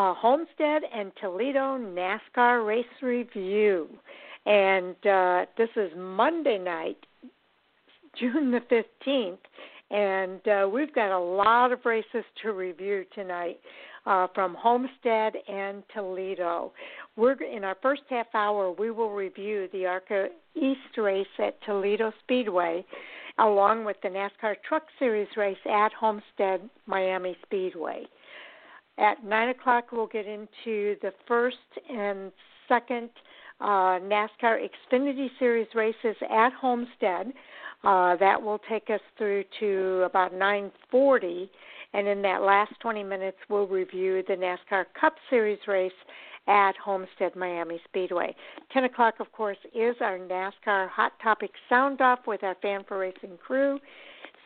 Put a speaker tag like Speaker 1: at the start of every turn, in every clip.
Speaker 1: uh, Homestead, and Toledo NASCAR Race Review. And uh, this is Monday night, June the 15th, and uh, we've got a lot of races to review tonight uh, from Homestead and Toledo. We're in our first half hour. We will review the ARCA East race at Toledo Speedway, along with the NASCAR Truck Series race at Homestead Miami Speedway. At nine o'clock, we'll get into the first and second uh, NASCAR Xfinity Series races at Homestead. Uh, that will take us through to about 9:40, and in that last 20 minutes, we'll review the NASCAR Cup Series race at Homestead Miami Speedway. 10 o'clock, of course, is our NASCAR Hot Topic Sound Off with our Fan for Racing crew.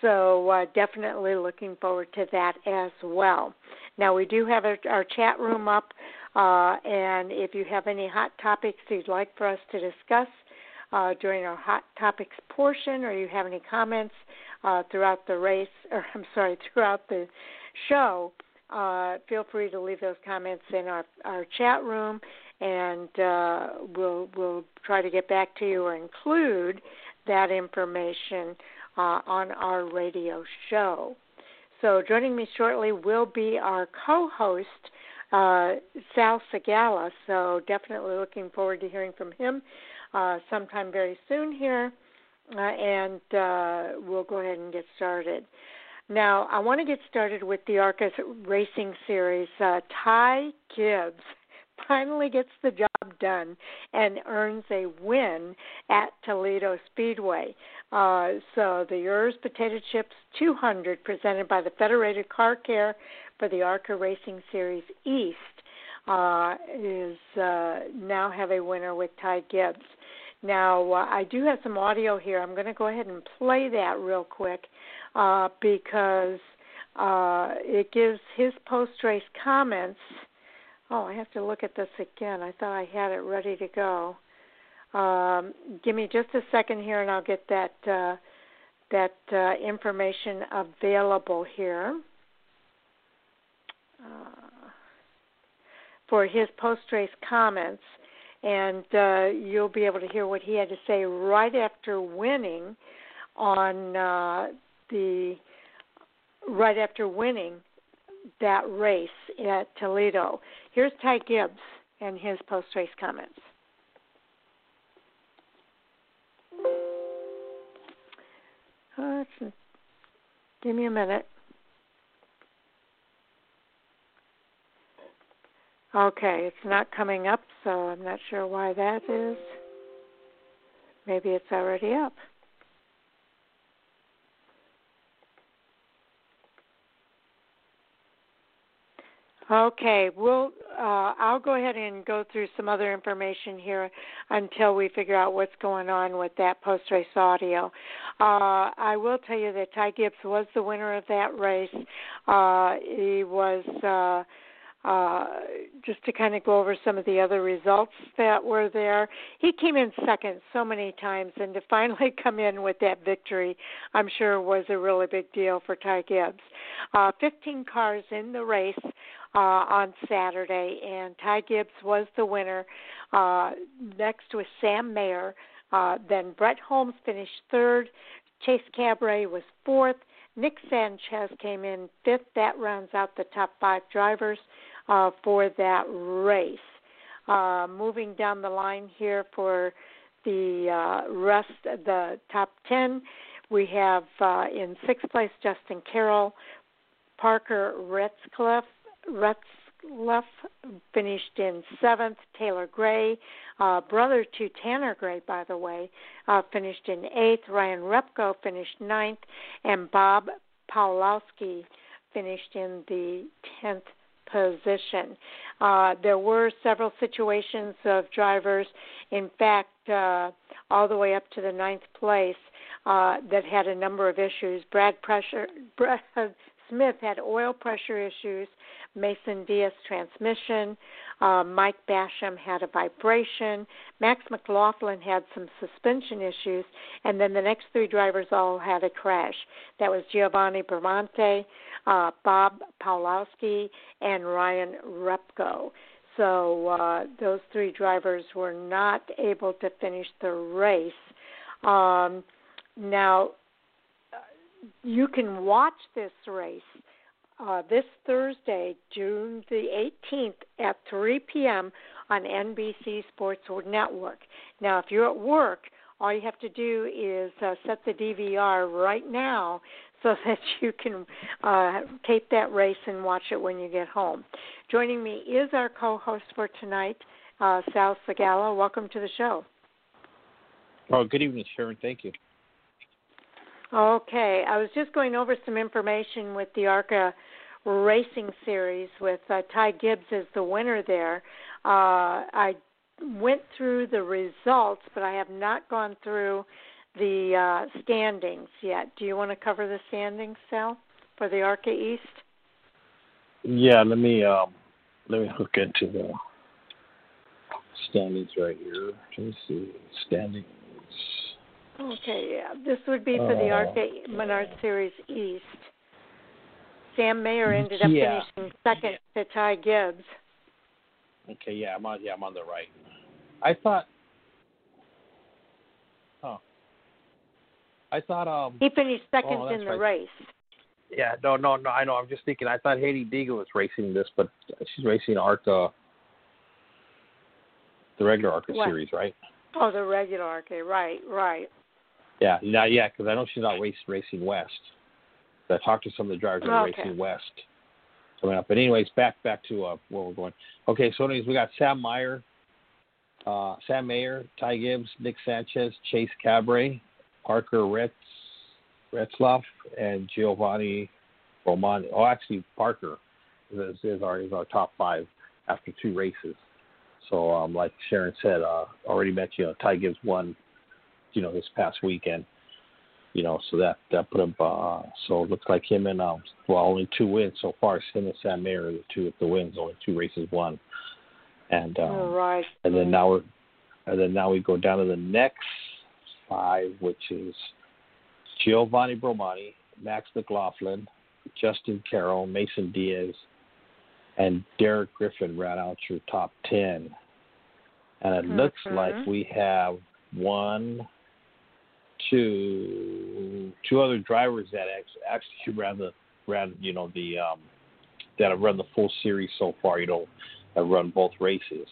Speaker 1: So uh, definitely looking forward to that as well. Now we do have our, our chat room up, uh, and if you have any hot topics you'd like for us to discuss uh, during our hot topics portion, or you have any comments uh, throughout the race, or I'm sorry, throughout the show, uh, feel free to leave those comments in our, our chat room, and uh, we'll we'll try to get back to you or include that information uh, on our radio show. So joining me shortly will be our co-host uh, Sal Sigala. So definitely looking forward to hearing from him uh, sometime very soon here, uh, and uh, we'll go ahead and get started. Now, I want to get started with the ARCA Racing Series. Uh, Ty Gibbs finally gets the job done and earns a win at Toledo Speedway. Uh, so the Herr's Potato Chips 200, presented by the Federated Car Care for the ARCA Racing Series East, uh, is uh, now have a winner with Ty Gibbs. Now, uh, I do have some audio here. I'm going to go ahead and play that real quick uh, because uh, it gives his post race comments. Oh, I have to look at this again. I thought I had it ready to go. Um, give me just a second here, and I'll get that uh, that uh, information available here uh, for his post race comments and uh, you'll be able to hear what he had to say right after winning on uh, the right after winning that race at Toledo. Here's Ty Gibbs and his post race comments. Uh, give me a minute. Okay, it's not coming up, so I'm not sure why that is. Maybe it's already up. Okay, we'll. Uh, I'll go ahead and go through some other information here until we figure out what's going on with that post race audio. Uh, I will tell you that Ty Gibbs was the winner of that race. Uh, he was. Uh, uh, just to kind of go over some of the other results that were there. He came in second so many times, and to finally come in with that victory, I'm sure was a really big deal for Ty Gibbs. Uh, 15 cars in the race uh, on Saturday, and Ty Gibbs was the winner. Uh, next was Sam Mayer. Uh, then Brett Holmes finished third. Chase Cabre was fourth. Nick Sanchez came in fifth. That rounds out the top five drivers uh, for that race. Uh, moving down the line here for the uh, rest the top 10, we have uh, in sixth place Justin Carroll, Parker Retzlaff, Retzlaff finished in seventh, Taylor Gray, uh, brother to Tanner Gray, by the way, uh, finished in eighth, Ryan Repko finished ninth, and Bob Pawlowski finished in the tenth position. Uh, there were several situations of drivers, in fact, uh, all the way up to the ninth place, uh, that had a number of issues. Brad Pressure, Brad Smith had oil pressure issues. Mason Diaz transmission. Uh, Mike Basham had a vibration. Max McLaughlin had some suspension issues, and then the next three drivers all had a crash. That was Giovanni Bromante, uh, Bob Pawlowski, and Ryan Repko. So uh, those three drivers were not able to finish the race. Um, now, you can watch this race uh, this Thursday, June the 18th at 3 p.m. on NBC Sports Network. Now, if you're at work, all you have to do is uh, set the DVR right now so that you can uh, tape that race and watch it when you get home. Joining me is our co-host for tonight, uh, Sal Sigala. Welcome to the show.
Speaker 2: Oh, good evening, Sharon. Thank you.
Speaker 1: Okay, I was just going over some information with the ARCA Racing Series with uh, Ty Gibbs as the winner there. Uh, I went through the results, but I have not gone through the uh, standings yet. Do you want to cover the standings, Sal, for the ARCA East?
Speaker 2: Yeah, let me um, let me look into the standings right here. Let me see standings.
Speaker 1: Okay, yeah, this would be for the uh, ARCA Menard Series East. Sam Mayer ended up
Speaker 2: yeah.
Speaker 1: finishing second to Ty Gibbs.
Speaker 2: Okay, yeah, I'm on. Yeah, I'm on the right. I thought. Huh. I thought. Um.
Speaker 1: He finished second
Speaker 2: oh,
Speaker 1: in the
Speaker 2: right.
Speaker 1: race.
Speaker 2: Yeah, no, no, no. I know. I'm just thinking. I thought Hailie Deegan was racing this, but she's racing ARCA, the regular ARCA
Speaker 1: what?
Speaker 2: series, right?
Speaker 1: Oh, the regular ARCA. Right, right.
Speaker 2: Yeah, not yet, because I know she's not race, racing West. I talked to some of the drivers that are
Speaker 1: okay.
Speaker 2: racing West coming up. But anyways, back back to uh, where we're going. Okay, so anyways, we got Sam Meyer, uh, Sam Mayer, Ty Gibbs, Nick Sanchez, Chase Cabre, Parker Ritz, Retzlaff, and Giovanni Roman. Oh, actually, Parker is, is our is our top five after two races. So, um, like Sharon said, uh, already mentioned, you know, Ty Gibbs won, you know, this past weekend you know, so that that put him. Uh, so it looks like him and um, well, only two wins so far. Him and Sam Mayer the two with the wins, only two races won. And um,
Speaker 1: All right.
Speaker 2: and then now we're and then now we go down to the next five, which is Giovanni Bromante, Max McLaughlin, Justin Carroll, Mason Diaz, and Derek Griffin ran out your top ten. And it
Speaker 1: mm-hmm.
Speaker 2: looks like we have one, to two other drivers that actually ran the ran you know the um, that have run the full series so far. You know, have run both races.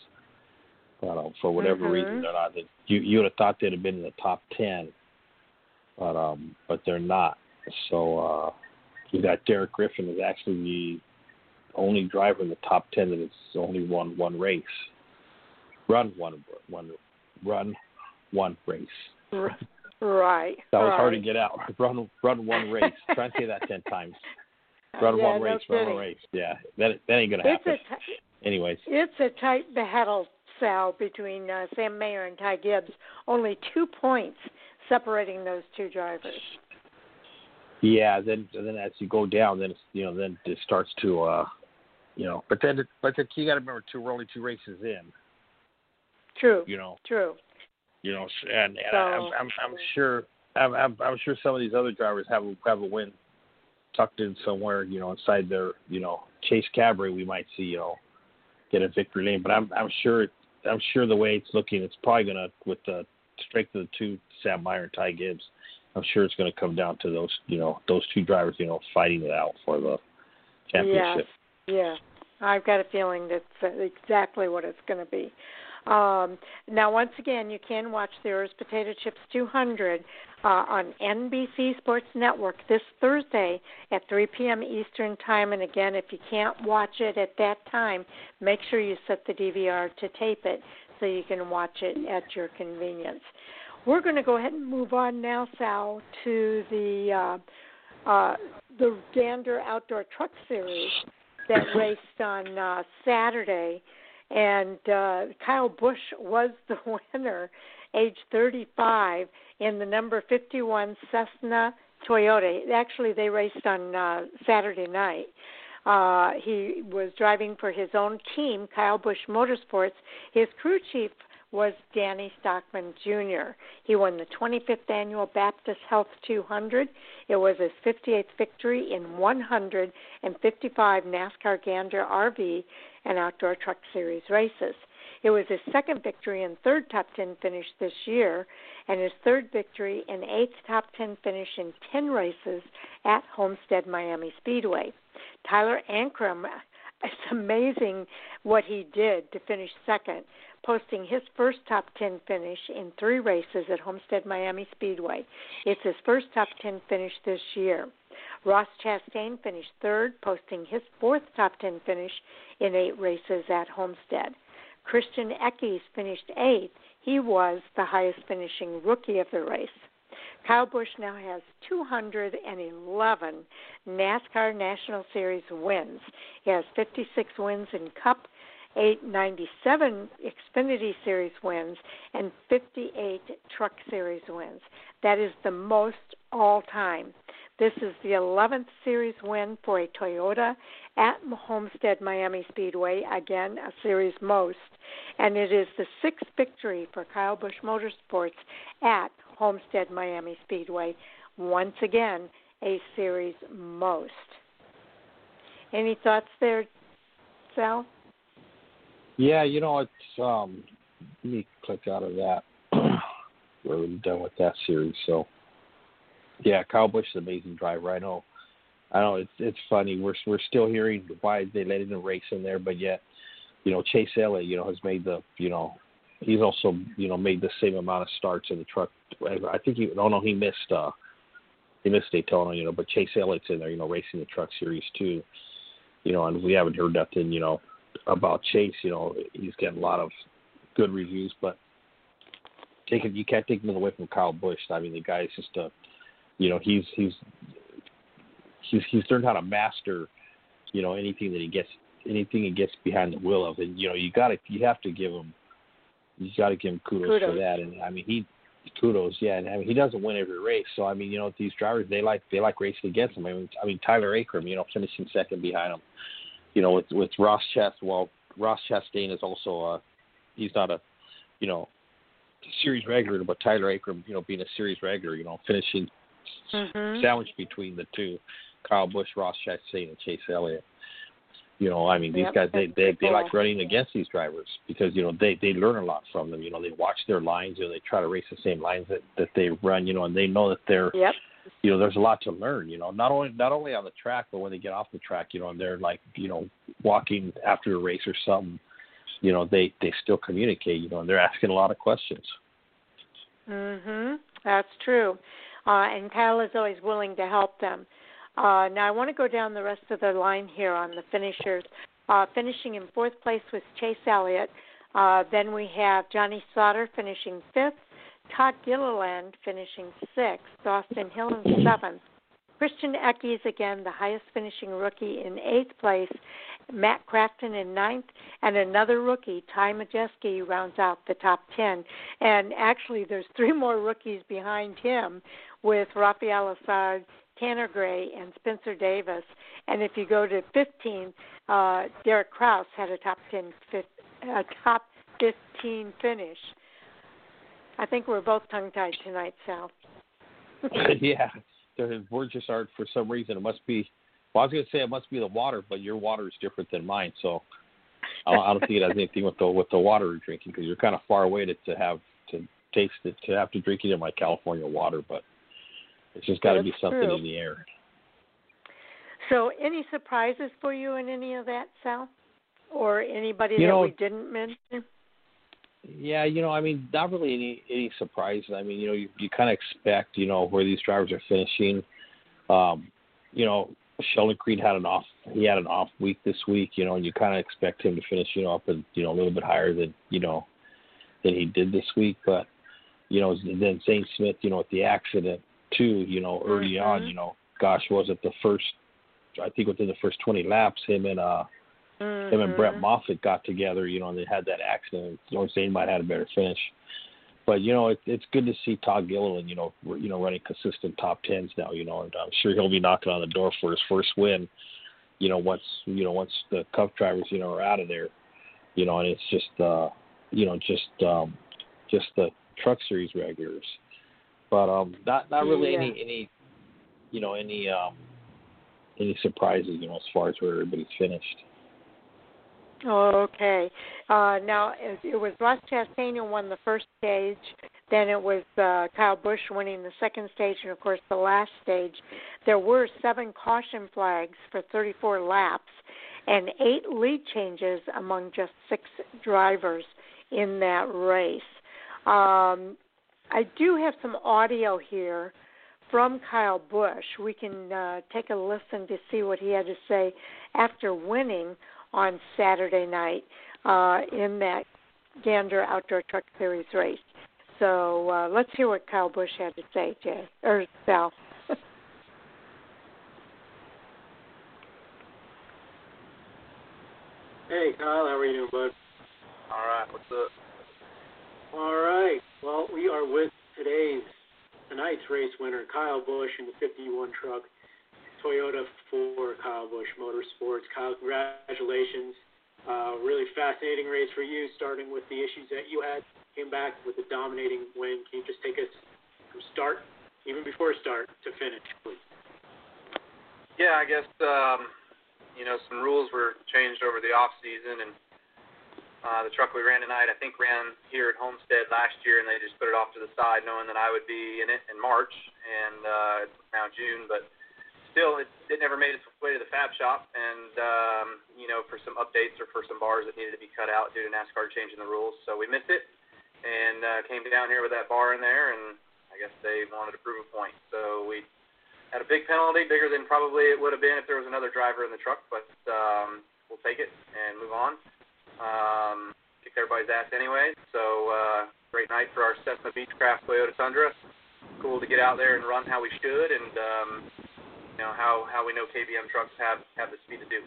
Speaker 2: But um, for whatever
Speaker 1: mm-hmm.
Speaker 2: reason, they're not. You you would have thought they'd have been in the top ten, but um, but they're not. So uh, you got Derek Griffin is actually the only driver in the top ten that has only won one race, run one one run one race.
Speaker 1: Right.
Speaker 2: That was
Speaker 1: right.
Speaker 2: hard to get out. Run run one race. Try and say that ten times. Run
Speaker 1: yeah,
Speaker 2: one
Speaker 1: no
Speaker 2: race,
Speaker 1: kidding.
Speaker 2: run one race. Yeah, that that ain't gonna
Speaker 1: It's
Speaker 2: happen.
Speaker 1: a t-
Speaker 2: Anyways.
Speaker 1: It's a tight battle, Sal, between uh, Sam Mayer and Ty Gibbs. Only two points separating those two drivers.
Speaker 2: Yeah, then then as you go down, then it's, you know then it starts to uh, you know, but then but then you got to remember too, we're only two races in.
Speaker 1: True.
Speaker 2: You know.
Speaker 1: True.
Speaker 2: You know, and, and
Speaker 1: So-
Speaker 2: I'm, I'm I'm sure I'm, I'm I'm sure some of these other drivers have a, have a win tucked in somewhere. You know, inside their you know Chase Cabre, we might see you know get a victory lane. But I'm I'm sure I'm sure the way it's looking, it's probably gonna with the strength of the two Sam Meyer and Ty Gibbs. I'm sure it's going to come down to those, you know, those two drivers, you know, fighting it out for the championship.
Speaker 1: Yes. Yeah. I've got a feeling that's exactly what it's going to be. Um, now, once again, you can watch the Herr's Potato Chips 200 uh, on NBC Sports Network this Thursday at 3 p.m. Eastern Time. And again, if you can't watch it at that time, make sure you set the DVR to tape it so you can watch it at your convenience. We're going to go ahead and move on now, Sal, to the uh, uh, the Gander Outdoor Truck Series that raced on uh, Saturday and uh, Kyle Busch was the winner, age 35, in the number 51 Cessna Toyota. Actually, they raced on uh, Saturday night. Uh, he was driving for his own team, Kyle Busch Motorsports. His crew chief was Danny Stockman Jr. He won the 25th annual Baptist Health 200. It was his 58th victory in 155 NASCAR Gander RV and Outdoor Truck Series races. It was his second victory and third top 10 finish this year, and his third victory and eighth top 10 finish in 10 races at Homestead Miami Speedway. Tyler Ankrum, it's amazing what he did to finish second, posting his first top 10 finish in three races at Homestead Miami Speedway. It's his first top 10 finish this year. Ross Chastain finished third, posting his fourth top 10 finish in eight races at Homestead. Christian Eckes finished eighth. He was the highest finishing rookie of the race. Kyle Busch now has 211 NASCAR National Series wins. He has 56 wins in Cup, 897 Xfinity Series wins, and 58 Truck Series wins. That is the most all time. This is the 11th series win for a Toyota at Homestead Miami Speedway, again, a series most, and it is the sixth victory for Kyle Busch Motorsports at Homestead Miami Speedway. Once again, a series most. Any thoughts there, Sal?
Speaker 2: Yeah, you know, it's um let me click out of that. We're done with that series, so yeah, Kyle Busch is an amazing driver. I know, I know it's it's funny. We're we're still hearing why they let in race in there, but yet, you know, Chase Elliott, you know, has made the you know, he's also you know made the same amount of starts in the truck. I think he oh no he missed uh he missed Daytona, you know, but Chase Elliott's in there, you know, racing the truck series too, you know, and we haven't heard nothing, you know, about Chase. You know, he's getting a lot of good reviews, but take it you can't take him away from Kyle Busch. I mean, the guy's just a you know he's he's he's he's learned how to master you know anything that he gets anything he gets behind the wheel of. And you know you got to you have to give him you got to give him kudos, kudos, for that. And I mean he kudos yeah. And I mean he doesn't win every race. So I mean you know these drivers they like they like racing against him. I mean I mean Tyler Ankrum you know finishing second behind him you know with with Ross Chast well Ross Chastain is also uh he's not a you know series regular but Tyler Ankrum you know being a series regular you know finishing mm-hmm. sandwiched between the two, Kyle Busch, Ross Chastain, and Chase Elliott. You know, I mean, these yep, guys they they, they like running against these drivers because you know they they learn a lot from them. You know, they watch their lines. You know, they try to race the same lines that that they run. You know, and they know that they're.
Speaker 1: Yep.
Speaker 2: You know, there's a lot to learn. You know, not only not only on the track, but when they get off the track. You know, and they're like you know walking after a race or something. You know, they they still communicate. You know, and they're asking a lot of questions.
Speaker 1: Mhm. That's true uh, and Kyle is always willing to help them. Uh, now I want to go down the rest of the line here on the finishers. Uh, finishing in fourth place was Chase Elliott. Uh, then we have Johnny Slaughter finishing fifth, Todd Gilliland finishing sixth, Austin Hill in seventh. Christian Eckes, again, the highest finishing rookie in eighth place. Matt Crafton in ninth, and another rookie, Ty Majeski, rounds out the top ten. And actually, there's three more rookies behind him with Rafael Lessard, Tanner Gray, and Spencer Davis. And if you go to 15, uh, Derek Kraus had a top 10, a top 15 finish. I think we're both tongue-tied tonight, Sal.
Speaker 2: yeah, the words just aren't for some reason. It must be. Well, I was going to say it must be the water, but your water is different than mine, so I don't, I don't think it has anything with the with the water you're drinking because you're kind of far away to, to have to taste it to have to drink it in my California water. But it's just got to be something
Speaker 1: true.
Speaker 2: in the air.
Speaker 1: So, any surprises for you in any of that, Sal, or anybody
Speaker 2: you
Speaker 1: that
Speaker 2: know,
Speaker 1: we didn't mention?
Speaker 2: Yeah, you know, I mean, not really any any surprises. I mean, you know, you, you kind of expect, you know, where these drivers are finishing. Um, you know, Sheldon Creed had an off. He had an off week this week, you know, and you kind of expect him to finish, you know, up and you know a little bit higher than you know than he did this week. But you know, then Zane Smith, you know, with the accident, too. You know, early
Speaker 1: mm-hmm.
Speaker 2: on, you know, gosh, was it the first? I think within the first 20 laps, him and uh,
Speaker 1: mm-hmm.
Speaker 2: him and Brett mm-hmm. Got together. You know, and they had that accident. You know, Zane might have had a better finish. but you know, it, it's good to see Todd Gilliland, you know, you know, running consistent top tens now. You know, and I'm sure he'll be knocking on the door for his first win. You know, once you know once the Cup drivers, you know, are out of there. You know, and it's just, uh, you know, just um, just the Truck Series regulars, but um, not not really
Speaker 1: yeah.
Speaker 2: any any, you know, any um, any surprises, you know, as far as where everybody's finished.
Speaker 1: Okay. Uh, now it, was Ross Chastain who won the first stage. Then it was uh, Kyle Busch winning the second stage, and of course the last stage. There were seven caution flags for 34 laps, and eight lead changes among just six drivers in that race. Um, I do have some audio here from Kyle Busch. We can uh, take a listen to see what he had to say after winning on Saturday night uh, in that Gander Outdoor Truck Series race. So uh, let's hear what Kyle Busch had to say, Jay or Sal.
Speaker 3: hey, Kyle, how are you doing, bud?
Speaker 4: All right, what's up?
Speaker 3: All right. Well, we are with today's tonight's race winner, Kyle Busch in the 51 truck. Toyota for Kyle Busch Motorsports. Kyle, congratulations. Uh, really fascinating race for you, starting with the issues that you had. Came back with a dominating win. Can you just take us from start, even before start, to finish, please?
Speaker 4: Yeah, I guess um, you know some rules were changed over the off season, and uh, the truck we ran tonight, I think, ran here at Homestead last year, and they just put it off to the side, knowing that I would be in it in March, and uh, it's now June, but still, it, it never made its way to the fab shop, and um, you know, for some updates or for some bars that needed to be cut out due to NASCAR changing the rules, so we missed it, and uh, came down here with that bar in there, and I guess they wanted to prove a point, so we had a big penalty, bigger than probably it would have been if there was another driver in the truck, but um, we'll take it and move on. Um, kicked everybody's ass anyway, so uh, great night for our Cessna Beechcraft Toyota Tundra. Cool to get out there and run how we should, and um, know how how we know KBM trucks have have the speed to do.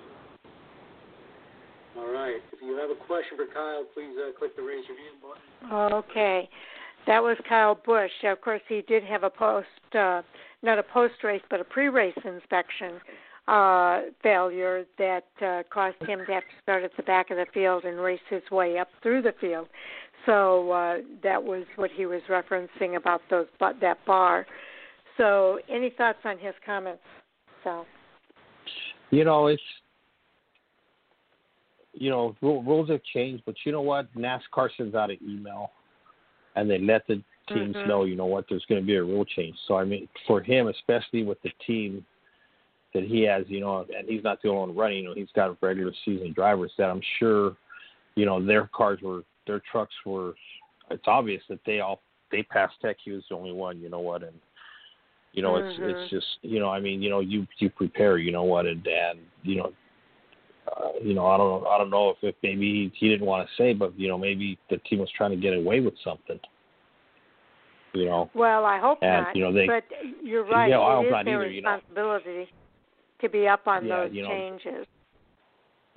Speaker 3: All right. If you have a question for Kyle, please uh, click the raise your hand button.
Speaker 1: Okay. That was Kyle Busch. Of course, he did have a post, uh, not a post race, but a pre race inspection uh, failure that uh, caused him to have to start at the back of the field and race his way up through the field. So uh, that was what he was referencing about those that bar. So, any thoughts on his comments, Sal?
Speaker 2: You know, it's you know rules have changed, but you know what? NASCAR sends out an email, and they let the teams
Speaker 1: mm-hmm.
Speaker 2: know. You know what? There's going to be a rule change. So I mean, for him, especially with the team that he has, you know, and he's not the only one running. You know, he's got regular season drivers that I'm sure, you know, their cars were, their trucks were. It's obvious that they all they passed tech. He was the only one. You know what? And you know,
Speaker 1: mm-hmm.
Speaker 2: it's it's just you know, I mean, you know, you you prepare. You know what? And and you know, uh, you know, I don't know I don't know if, if maybe he didn't want to say, but you know, maybe the team was trying to get away with something. You know.
Speaker 1: Well, I hope
Speaker 2: and,
Speaker 1: not.
Speaker 2: You know, they,
Speaker 1: but you're right.
Speaker 2: Yeah, well,
Speaker 1: it
Speaker 2: I hope not
Speaker 1: their
Speaker 2: either, you know.
Speaker 1: responsibility to be up on
Speaker 2: Yeah,
Speaker 1: those
Speaker 2: you know,
Speaker 1: changes.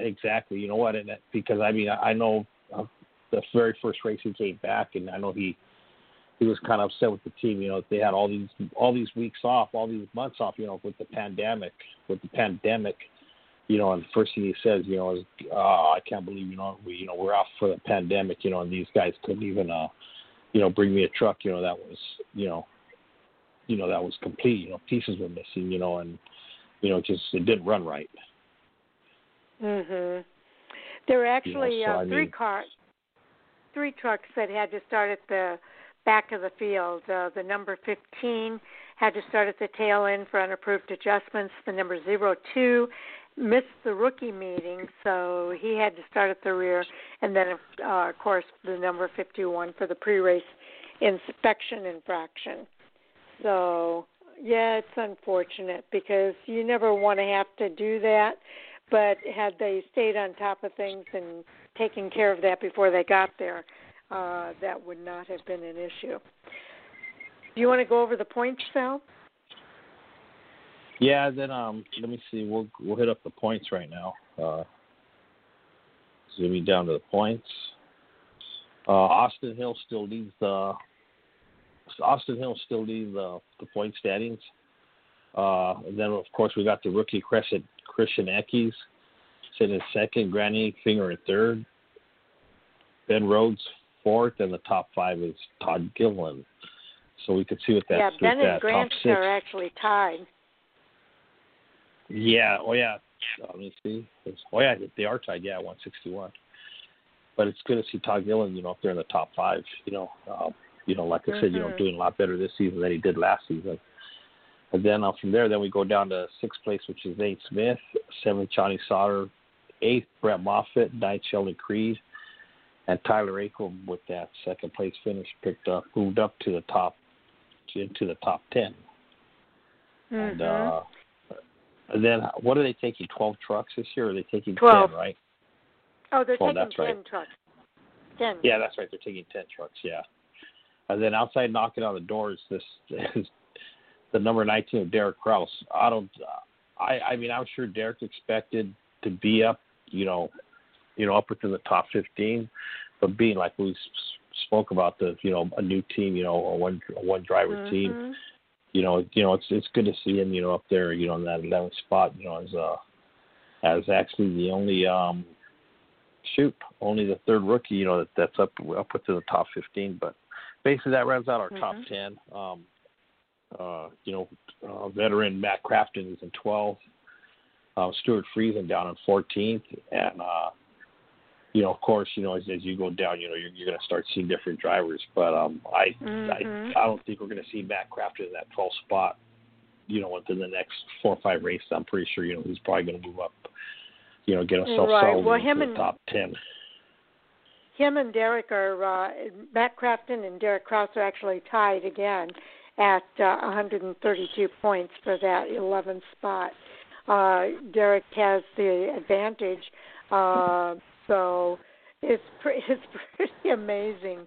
Speaker 2: Exactly. You know what? And that, because I mean, I, I know uh, the very first race he came back, and I know he he was kind of upset with the team. You know, they had all these all these weeks off, all these months off. You know, with the pandemic, with the pandemic. You know, and the first thing he says, you know, is, "Oh, I can't believe you know we you know we're off for the pandemic. You know, and these guys couldn't even uh, you know, bring me a truck. You know, that was you know, you know that was complete. You know, pieces were missing. You know, and you know, just it didn't run right.
Speaker 1: Mhm. There were actually
Speaker 2: You know, so,
Speaker 1: uh,
Speaker 2: I
Speaker 1: three
Speaker 2: mean-
Speaker 1: cars, three trucks that had to start at the back of the field. Uh, the number 15 had to start at the tail end for unapproved adjustments. The number 02 missed the rookie meeting, so he had to start at the rear. And then, uh, of course, the number 51 for the pre-race inspection infraction. So, yeah, it's unfortunate because you never want to have to do that. But had they stayed on top of things and taken care of that before they got there, uh, that would not have been an issue. Do you want to go over the points, Sal?
Speaker 2: Yeah, then um, let me see. We'll we'll hit up the points right now. Uh, zooming down to the points. Uh, Austin Hill still leads the Austin Hill still leads the the point standings. Uh, and then of course we got the rookie Crescent Christian Eckes sitting in second, Grant Enfinger in third, Ben Rhodes fourth, and the top five is Todd Gillen. So we could see what that's
Speaker 1: yeah, Ben and Grant are actually tied.
Speaker 2: Yeah. Oh yeah. Let me see. Oh yeah, they are tied. Yeah, one sixty one. But it's good to see Todd Gillen, you know, up there in the top five. You know, um, you know, like I said, you know,
Speaker 1: Mhm.
Speaker 2: doing a lot better this season than he did last season. And then uh, from there, then we go down to sixth place, which is Nate Smith, seventh Johnny Sauter, eighth Brett Moffitt, ninth Sheldon Creed, and Tyler Akel with that second place finish picked up, moved up to the top, into the top 10 And
Speaker 1: Mhm.
Speaker 2: uh, then what are they taking? Twelve trucks this year? Or are they taking
Speaker 1: 12.
Speaker 2: ten? Right?
Speaker 1: oh, they're
Speaker 2: well,
Speaker 1: taking
Speaker 2: that's right.
Speaker 1: ten trucks. Ten.
Speaker 2: Yeah, that's right. They're taking ten trucks. Yeah. And then outside knocking on the doors, this is the number nineteen of Derek Kraus. I don't. I I mean, I'm sure Derek expected to be up. You know, you know, up within the top fifteen, but being like we spoke about the you know a new team, you know, a one a one driver team.
Speaker 1: Mhm.
Speaker 2: you know, you know, it's it's good to see him, you know, up there, you know, in that eleventh spot, you know, as uh as actually the only um shoot, only the third rookie, you know, that that's up up to the top fifteen. But basically that rounds out our top
Speaker 1: Mhm.
Speaker 2: ten. Um uh, you know, uh, veteran Matt Crafton is in twelfth. Uh, Stewart Friesen down in fourteenth, and uh, you know, of course, you know, as, as you go down, you know, you're, you're going to start seeing different drivers. But um, I,
Speaker 1: Mhm.
Speaker 2: I, I don't think we're going to see Matt Crafton in that 12th spot. You know, within the next four or five races, I'm pretty sure you know he's probably going to move up. You know, get himself
Speaker 1: Right.
Speaker 2: solid
Speaker 1: Well,
Speaker 2: into
Speaker 1: him
Speaker 2: the
Speaker 1: and-
Speaker 2: top ten.
Speaker 1: Him and Derek are uh, Matt Crafton and Derek Kraus are actually tied again at uh, 132 points for that 11th spot. Uh, Derek has the advantage, uh, so it's pre- it's pretty amazing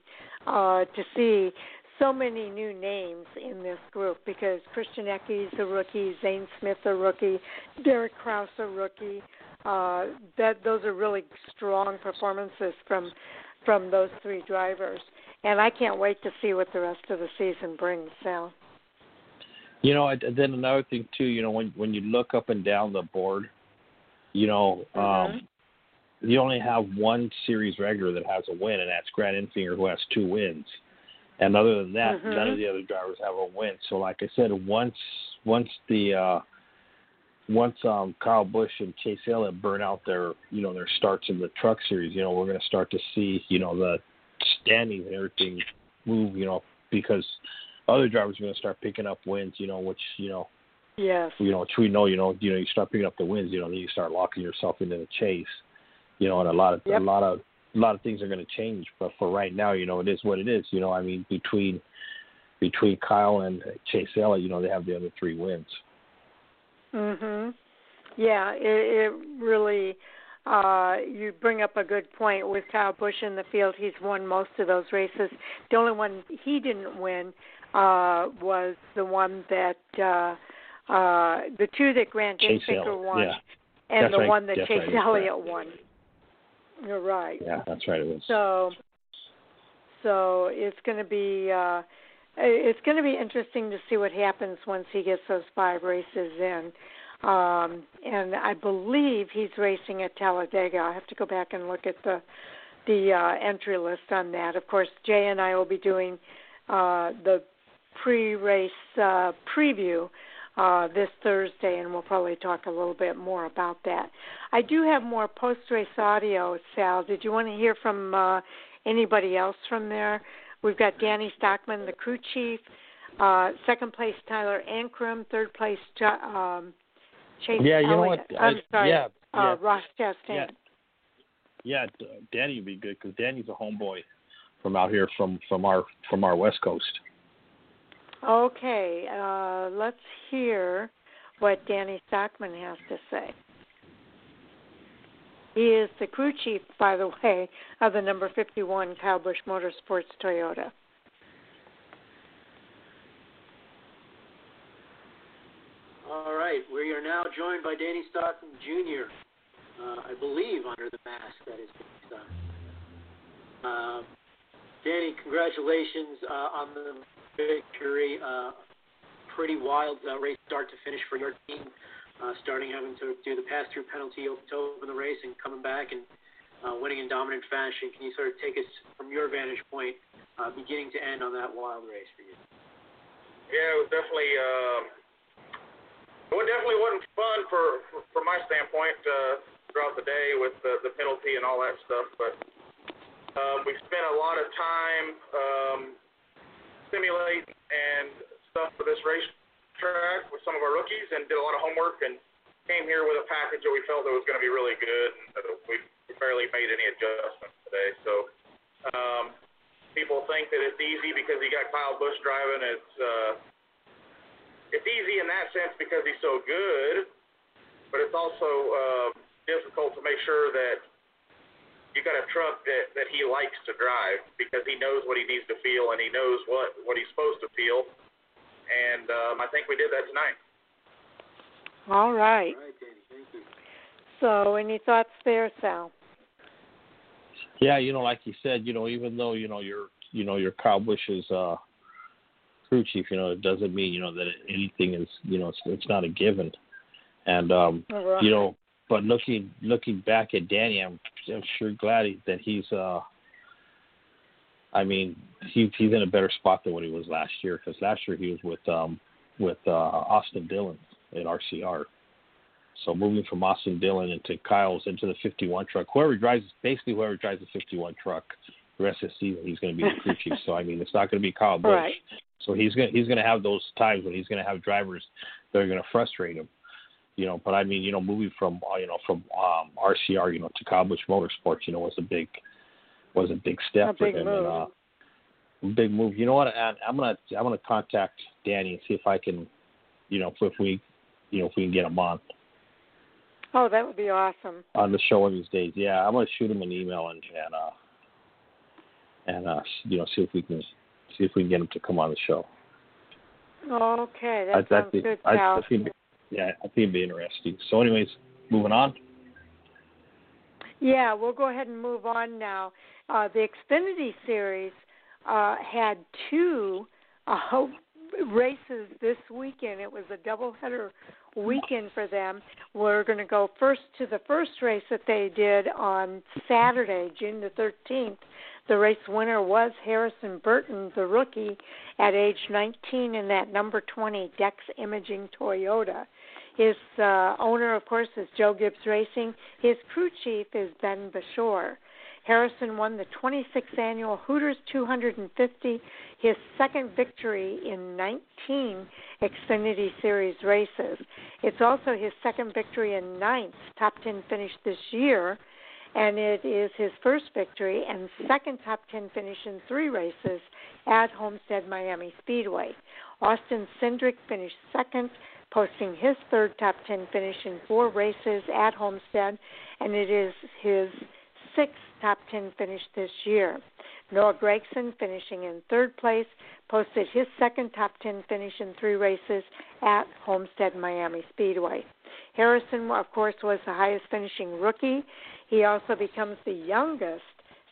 Speaker 1: uh, to see so many new names in this group because Christian Eckes a rookie, Zane Smith a rookie, Derek Kraus a rookie. Uh, that those are really strong performances from from those three drivers, and I can't wait to see what the rest of the season brings. Sal.
Speaker 2: You know, then another thing too. You know, when when you look up and down the board, you know,
Speaker 1: Mhm.
Speaker 2: um, you only have one series regular that has a win, and that's Grant Enfinger, who has two wins. And other than that,
Speaker 1: Mhm.
Speaker 2: none of the other drivers have a win. So, like I said, once once the uh, once um, Kyle Busch and Chase Elliott burn out their you know their starts in the Truck Series, you know, we're going to start to see you know the standings and everything move. You know, because other drivers are going to start picking up wins. You know, which you know
Speaker 1: Yes.
Speaker 2: you know, which we know, you know, you know, you start picking up the wins, you know, then you start locking yourself into the chase, you know, and a lot of
Speaker 1: Yep.
Speaker 2: a lot of a lot of things are going to change. But for right now, you know, it is what it is. You know, I mean, between between Kyle and Chase Elliott, you know, they have the other three wins.
Speaker 1: Mhm. Yeah, it, it really. Uh, you bring up a good point with Kyle Busch in the field. He's won most of those races. The only one he didn't win uh, was the one that uh, uh, the two that Grant
Speaker 2: Chase
Speaker 1: Enfinger won,
Speaker 2: yeah,
Speaker 1: and
Speaker 2: That's
Speaker 1: the
Speaker 2: right.
Speaker 1: one that
Speaker 2: That's
Speaker 1: Chase
Speaker 2: right.
Speaker 1: Elliott won. You're right.
Speaker 2: yeah, that's right. It was.
Speaker 1: So, so it's going to be uh, it's going to be interesting to see what happens once he gets those five races in. Um, and I believe he's racing at Talladega. I'll have to go back and look at the the uh, entry list on that. Of course, Jay and I will be doing uh, the pre-race uh, preview uh, this Thursday, and we'll probably talk a little bit more about that. I do have more post-race audio, Sal. Did you want to hear from uh, anybody else from there? We've got Danny Stockman, the crew chief. Uh, second place, Tyler Ankrum. Third place, um, Chase
Speaker 2: Yeah, you know what?
Speaker 1: I'm
Speaker 2: I-
Speaker 1: sorry,
Speaker 2: yeah,
Speaker 1: uh,
Speaker 2: yeah.
Speaker 1: Ross Chastain.
Speaker 2: Yeah. Yeah, Danny would be good because Danny's a homeboy from out here from from our from our West Coast.
Speaker 1: Okay, uh, let's hear what Danny Stockman has to say. He is the crew chief, by the way, of the number 51 Kyle Busch Motorsports Toyota.
Speaker 3: All right, we are now joined by Danny Stockman Jr. Uh, I believe under the mask that is Danny. Um, Danny, congratulations uh, on the victory. Uh, pretty wild uh, race start to finish for your team, uh, starting having to do the pass-through penalty to open the race and coming back and uh, winning in dominant fashion. Can you sort of take us from your vantage point, uh, beginning to end on that wild race for you?
Speaker 5: Yeah, it was definitely. Uh, it definitely wasn't fun for, for from my standpoint uh, throughout the day with the, the penalty and all that stuff, but um, we spent a lot of time um, simulating and stuff for this race track with some of our rookies and did a lot of homework and came here with a package that we felt that was going to be really good. We, barely made any adjustments today. So um, people think that it's easy because you got Kyle Busch driving. It's uh, it's easy in that sense because he's so good, but it's also uh, difficult to make sure that you got a truck that that he likes to drive because he knows what he needs to feel and he knows what what he's supposed to feel and um, I think we did that tonight.
Speaker 1: All right.
Speaker 3: All right, Danny. Thank you.
Speaker 1: So, any thoughts there, Sal?
Speaker 2: Yeah, you know, like you said, you know, even though you know your you know your Kyle Busch's uh, crew chief, you know, it doesn't mean you know that anything is you know it's, it's not a given, and um,
Speaker 1: right.
Speaker 2: you know, but looking looking back at Danny, I'm, I'm sure glad he, that he's uh I mean, he he's in a better spot than what he was last year because last year he was with um with uh, Austin Dillon at RCR. So moving from Austin Dillon into Kyle's into the 51 truck, whoever drives basically whoever drives the 51 truck, the rest of the season he's going to be the crew chief. So I mean, it's not going to be Kyle Busch.
Speaker 1: Right.
Speaker 2: So he's going he's going to have those times when he's going to have drivers that are going to frustrate him. You know, but I mean, you know, moving from uh, you know from um, RCR, you know, to Busch Motorsports, you know, was a big was a big step
Speaker 1: a
Speaker 2: for
Speaker 1: big
Speaker 2: him.
Speaker 1: Move.
Speaker 2: And, uh, big move. You know what? I, I'm gonna I'm gonna contact Danny and see if I can, you know, if if we, you know, if we can get him on
Speaker 1: Oh, that would be awesome.
Speaker 2: on the show one of these days. Yeah, I'm gonna shoot him an email and and uh and uh you know see if we can see if we can get him to come on the show.
Speaker 1: Okay, that
Speaker 2: I,
Speaker 1: sounds good,
Speaker 2: I, yeah, I think it'd be interesting. So, anyways, moving on.
Speaker 1: Yeah, we'll go ahead and move on now. Uh, the Xfinity Series uh, had two uh, races this weekend. It was a doubleheader weekend for them. We're going to go first to the first race that they did on Saturday, June the 13th. The race winner was Harrison Burton, the rookie, at age 19 in that number 20 Dex Imaging Toyota. His uh, owner, of course, is Joe Gibbs Racing. His crew chief is Ben Beshore. Harrison won the 26th annual Hooters 250, his second victory in 19 Xfinity Series races. It's also his second victory in ninth top 10 finish this year, and it is his first victory and second top 10 finish in three races at Homestead Miami Speedway. Austin Cindric finished second, posting his third top 10 finish in four races at Homestead, and it is his sixth top 10 finish this year. Noah Gragson, finishing in third place, posted his second top 10 finish in three races at Homestead Miami Speedway. Harrison, of course, was the highest finishing rookie. He also becomes the youngest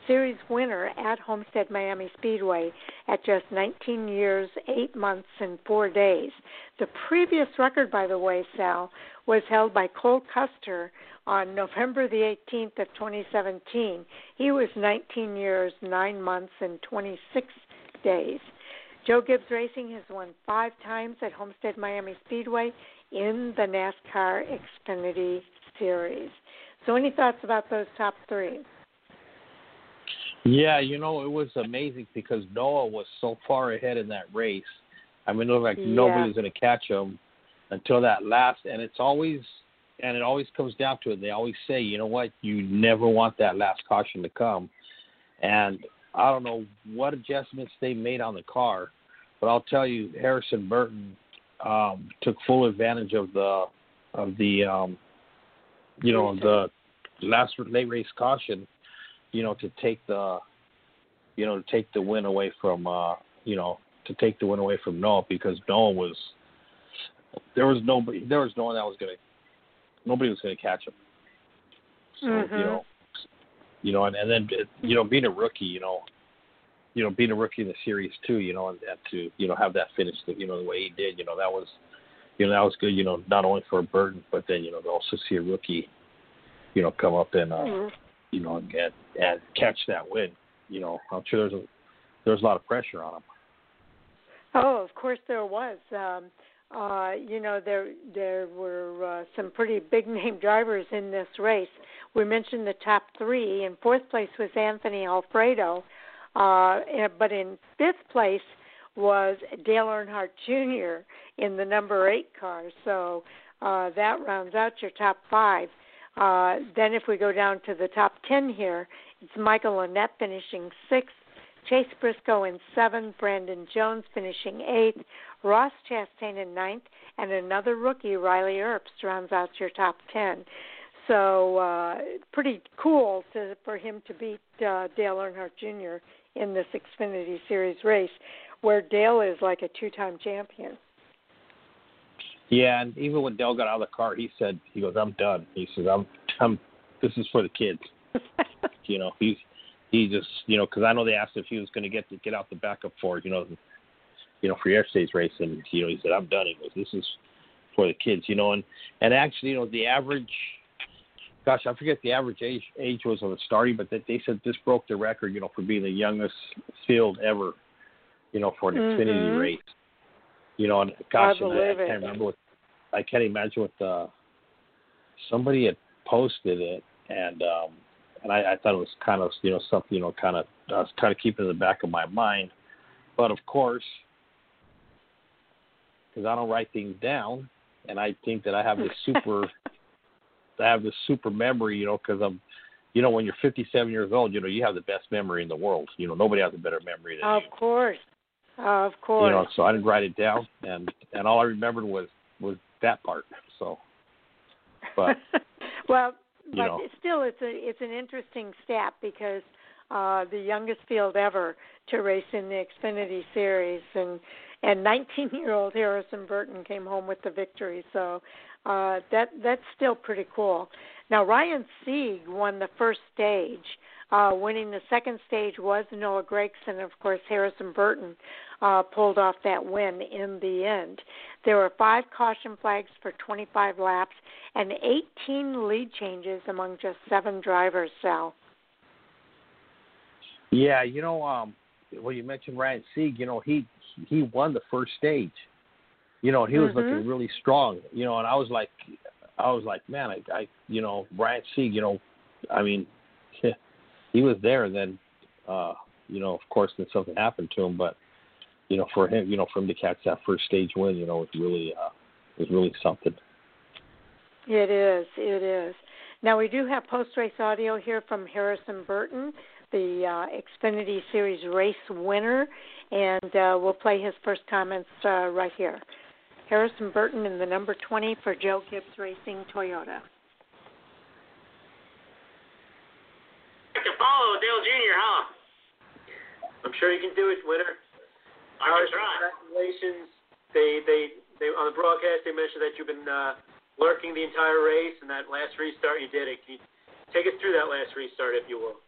Speaker 1: series winner at Homestead Miami Speedway at just 19 years, 8 months, and 4 days. The previous record, by the way, Sal, was held by Cole Custer on November the 18th of 2017. He was 19 years, 9 months, and 26 days. Joe Gibbs Racing has won five times at Homestead Miami Speedway in the NASCAR Xfinity Series. So, any thoughts about those top three?
Speaker 2: Yeah, you know, it was amazing because Noah was so far ahead in that race. I mean, it looked like
Speaker 1: Yeah.
Speaker 2: nobody was going to catch him until that last. And it's always, and it always comes down to it. They always say, you know what, you never want that last caution to come. And I don't know what adjustments they made on the car, but I'll tell you, Harrison Burton um, took full advantage of the of the um, you know the last late race caution you know, to take the, you know, to take the win away from, uh, you know, to take the win away from Noah because Noah was, there was nobody, there was no one that was gonna, nobody was gonna catch him. So
Speaker 1: Mhm.
Speaker 2: you know, you know, and, and then you know, being a rookie, you know, you know, being a rookie in the series too, you know, and, and to you know have that finish, you know, the way he did, you know, that was, you know, that was good, you know, not only for Burton, but then you know to also see a rookie, you know, come up and uh, mm-hmm. You know and, and catch that win. You know, I'm sure there's a there's a lot of pressure on him.
Speaker 1: Oh, of course there was. Um, uh, you know, there there were uh, some pretty big name drivers in this race. We mentioned the top three. In fourth place was Anthony Alfredo, uh, but in fifth place was Dale Earnhardt Jr. in the number eight car. So uh, that rounds out your top five. Uh, then if we go down to the top ten here, it's Michael Annett finishing sixth, Chase Briscoe in seventh, Brandon Jones finishing eighth, Ross Chastain in ninth, and another rookie, Riley Herbst, rounds out your top ten. So uh, pretty cool to, for him to beat uh, Dale Earnhardt Jr. in this Xfinity Series race, where Dale is like a two-time champion.
Speaker 2: Yeah, and even when Dell got out of the car, he said, "He goes, I'm done." He says, "I'm, I'm. This is for the kids." you know, he's he just, you know, because I know they asked if he was going to get to get out the backup for, you know, you know, for yesterday's race, and you know, he said, "I'm done." He goes, "This is for the kids," you know, and and actually, you know, the average, gosh, I forget the average age age was of the starting, but that they said this broke the record, you know, for being the youngest field ever, you know, for an mm-hmm. Xfinity race. You know, and gosh,
Speaker 1: I,
Speaker 2: and I, I can't remember what I can't imagine what the somebody had posted it, and um and I, I thought it was kind of you know something you know kind of I was kind of keeping in the back of my mind, but of course, because I don't write things down, and I think that I have this super, I have this super memory, you know, because I'm, you know, when you're 57 years old, you know, you have the best memory in the world. You know, nobody has a better memory than
Speaker 1: of
Speaker 2: you.
Speaker 1: Of course, of course.
Speaker 2: You know, so I didn't write it down, and and all I remembered was was that part. So, but
Speaker 1: well, but
Speaker 2: know.
Speaker 1: still, it's a it's an interesting stat because uh, the youngest field ever to race in the Xfinity Series, and and 19-year-old Harrison Burton came home with the victory. So uh, that that's still pretty cool. Now Ryan Sieg won the first stage. Uh, winning the second stage was Noah Gragson, of course Harrison Burton uh, pulled off that win in the end. There were five caution flags for 25 laps and 18 lead changes among just seven drivers, Sal.
Speaker 2: Yeah, you know, um, well, you mentioned Ryan Sieg. You know, he he won the first stage. You know, he was
Speaker 1: mm-hmm.
Speaker 2: looking really strong. You know, and I was like, I was like, man, I, I you know, Ryan Sieg. You know, I mean, he was there. And then, uh, you know, of course, then something happened to him. But you know, for him, you know, for him to catch that first stage win, you know, was really uh, was really something.
Speaker 1: It is. It is. Now we do have post race audio here from Harrison Burton, the uh, Xfinity Series race winner, and uh, we'll play his first comments uh, right here. Harrison Burton in the number 20 for Joe Gibbs Racing Toyota.
Speaker 3: I can follow Dale Jr., huh? I'm sure you can do it, winner.
Speaker 6: Ours,
Speaker 3: congratulations. They, they, they on the broadcast they mentioned that you've been uh, lurking the entire race, and that last restart you did it. Can you take us through that last restart, if you will?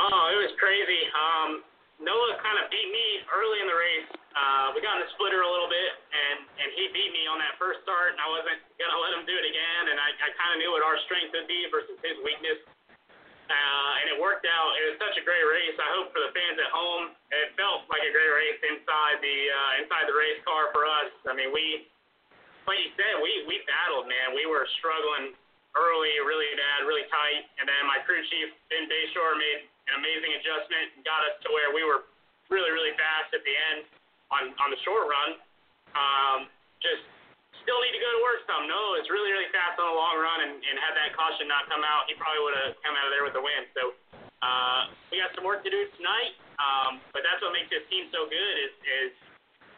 Speaker 6: Oh, it was crazy. Um, Noah kind of beat me early in the race. Uh, we got in the splitter a little bit, and and he beat me on that first start, and I wasn't gonna let him do it again. And I, I kind of knew what our strength would be versus his weakness. Uh, and it worked out. It was such a great race. I hope for the fans at home, it felt like a great race inside the uh, inside the race car for us. I mean, we, like you said, we we battled, man. We were struggling early, really bad, really tight, and then my crew chief Ben Beshore made an amazing adjustment and got us to where we were really, really fast at the end on on the short run. Um, just still need to go to work some. No, it's really, really fast on the long run, and, and had that caution not come out, he probably would have come out of there with the win. So uh, we got some work to do tonight, um, but that's what makes this team so good is, is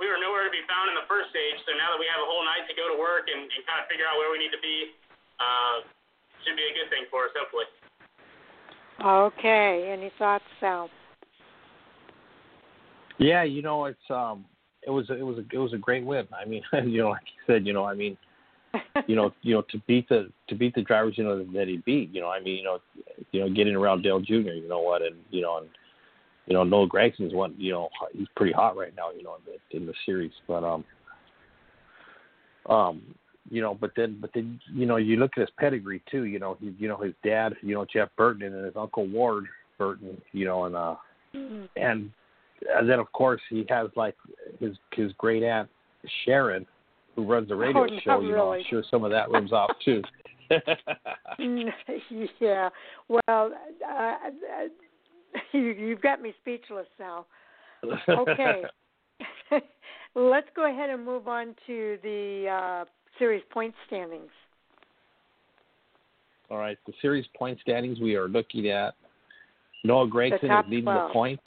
Speaker 6: we were nowhere to be found in the first stage. So now that we have a whole night to go to work and, and kind of figure out where we need to be, uh, should be a good thing for us, hopefully.
Speaker 1: Okay. Any thoughts, Sal?
Speaker 2: Yeah, you know, it's um it was it was a it was a great win. I mean, you know, like you said, you know, I mean, you know, you know, to beat the to beat the drivers, you know, that he beat, you know, I mean, you know, you know, getting around Dale Jr., you know what, and you know, and you know, Noah Gragson's one. You know, he's pretty hot right now. You know, in the, in the series, but um, um, you know, but then, but then, you know, you look at his pedigree too. You know, he, you know, his dad, you know, Jeff Burton, and his uncle Ward Burton. You know, and uh,
Speaker 1: Mm-hmm.
Speaker 2: and and then of course he has like his his great aunt Sharon, who runs the radio
Speaker 1: Oh,
Speaker 2: show. You know, I'm sure some of that rubs off too.
Speaker 1: yeah. Well, uh, uh, you, you've got me speechless now. Okay. Let's go ahead and move on to the uh, series point standings.
Speaker 2: All right, the series point standings we are looking at. Noah
Speaker 1: Gragson
Speaker 2: is leading
Speaker 1: 12.
Speaker 2: the point.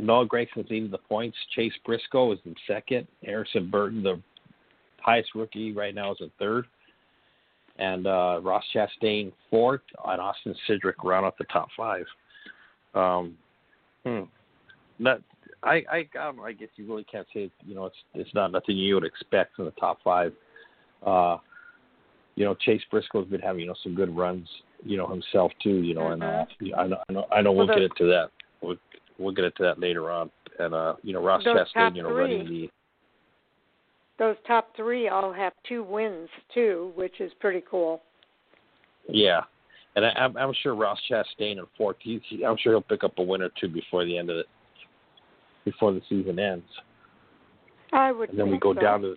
Speaker 2: Noah Gragson is leading the points. Chase Briscoe is in second. Harrison Burton, the highest rookie right now, is in third. And uh, Ross Chastain fourth, and Austin Cindric round out the top five. Um, hmm. Not, I, I, I, don't know, I guess you really can't say you know it's it's not nothing you would expect from the top five. Uh, you know, Chase Briscoe's been having you know some good runs, you know himself too. You know, and uh, I know I know I know we'll
Speaker 1: Well,
Speaker 2: get into that. We'll, we'll get into that later on. And uh, you know, Ross
Speaker 1: Those
Speaker 2: Chastain, you know,
Speaker 1: three.
Speaker 2: running the
Speaker 1: Those top three all have two wins too, which is pretty cool.
Speaker 2: yeah. And I, I'm, I'm sure Ross Chastain in fourth. He, he, I'm sure he'll pick up a win or two before the end of it, before the season ends.
Speaker 1: I would.
Speaker 2: and then we go
Speaker 1: so.
Speaker 2: down to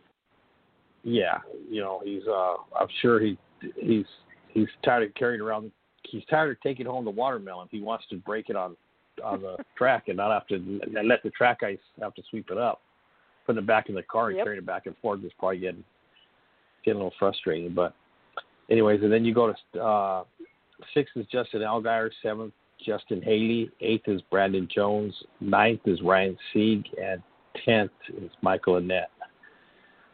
Speaker 2: yeah you know he's uh i'm sure he he's he's tired of carrying around he's tired of taking home the watermelon he wants to break it on on the track and not have to and let the track guys have to sweep it up putting it back in the car and
Speaker 1: Yep.
Speaker 2: carrying it back and forth is probably getting getting a little frustrating but anyways and then you go to uh sixth is justin allgaier seventh justin haley eighth is brandon jones ninth is ryan sieg and tenth is michael annett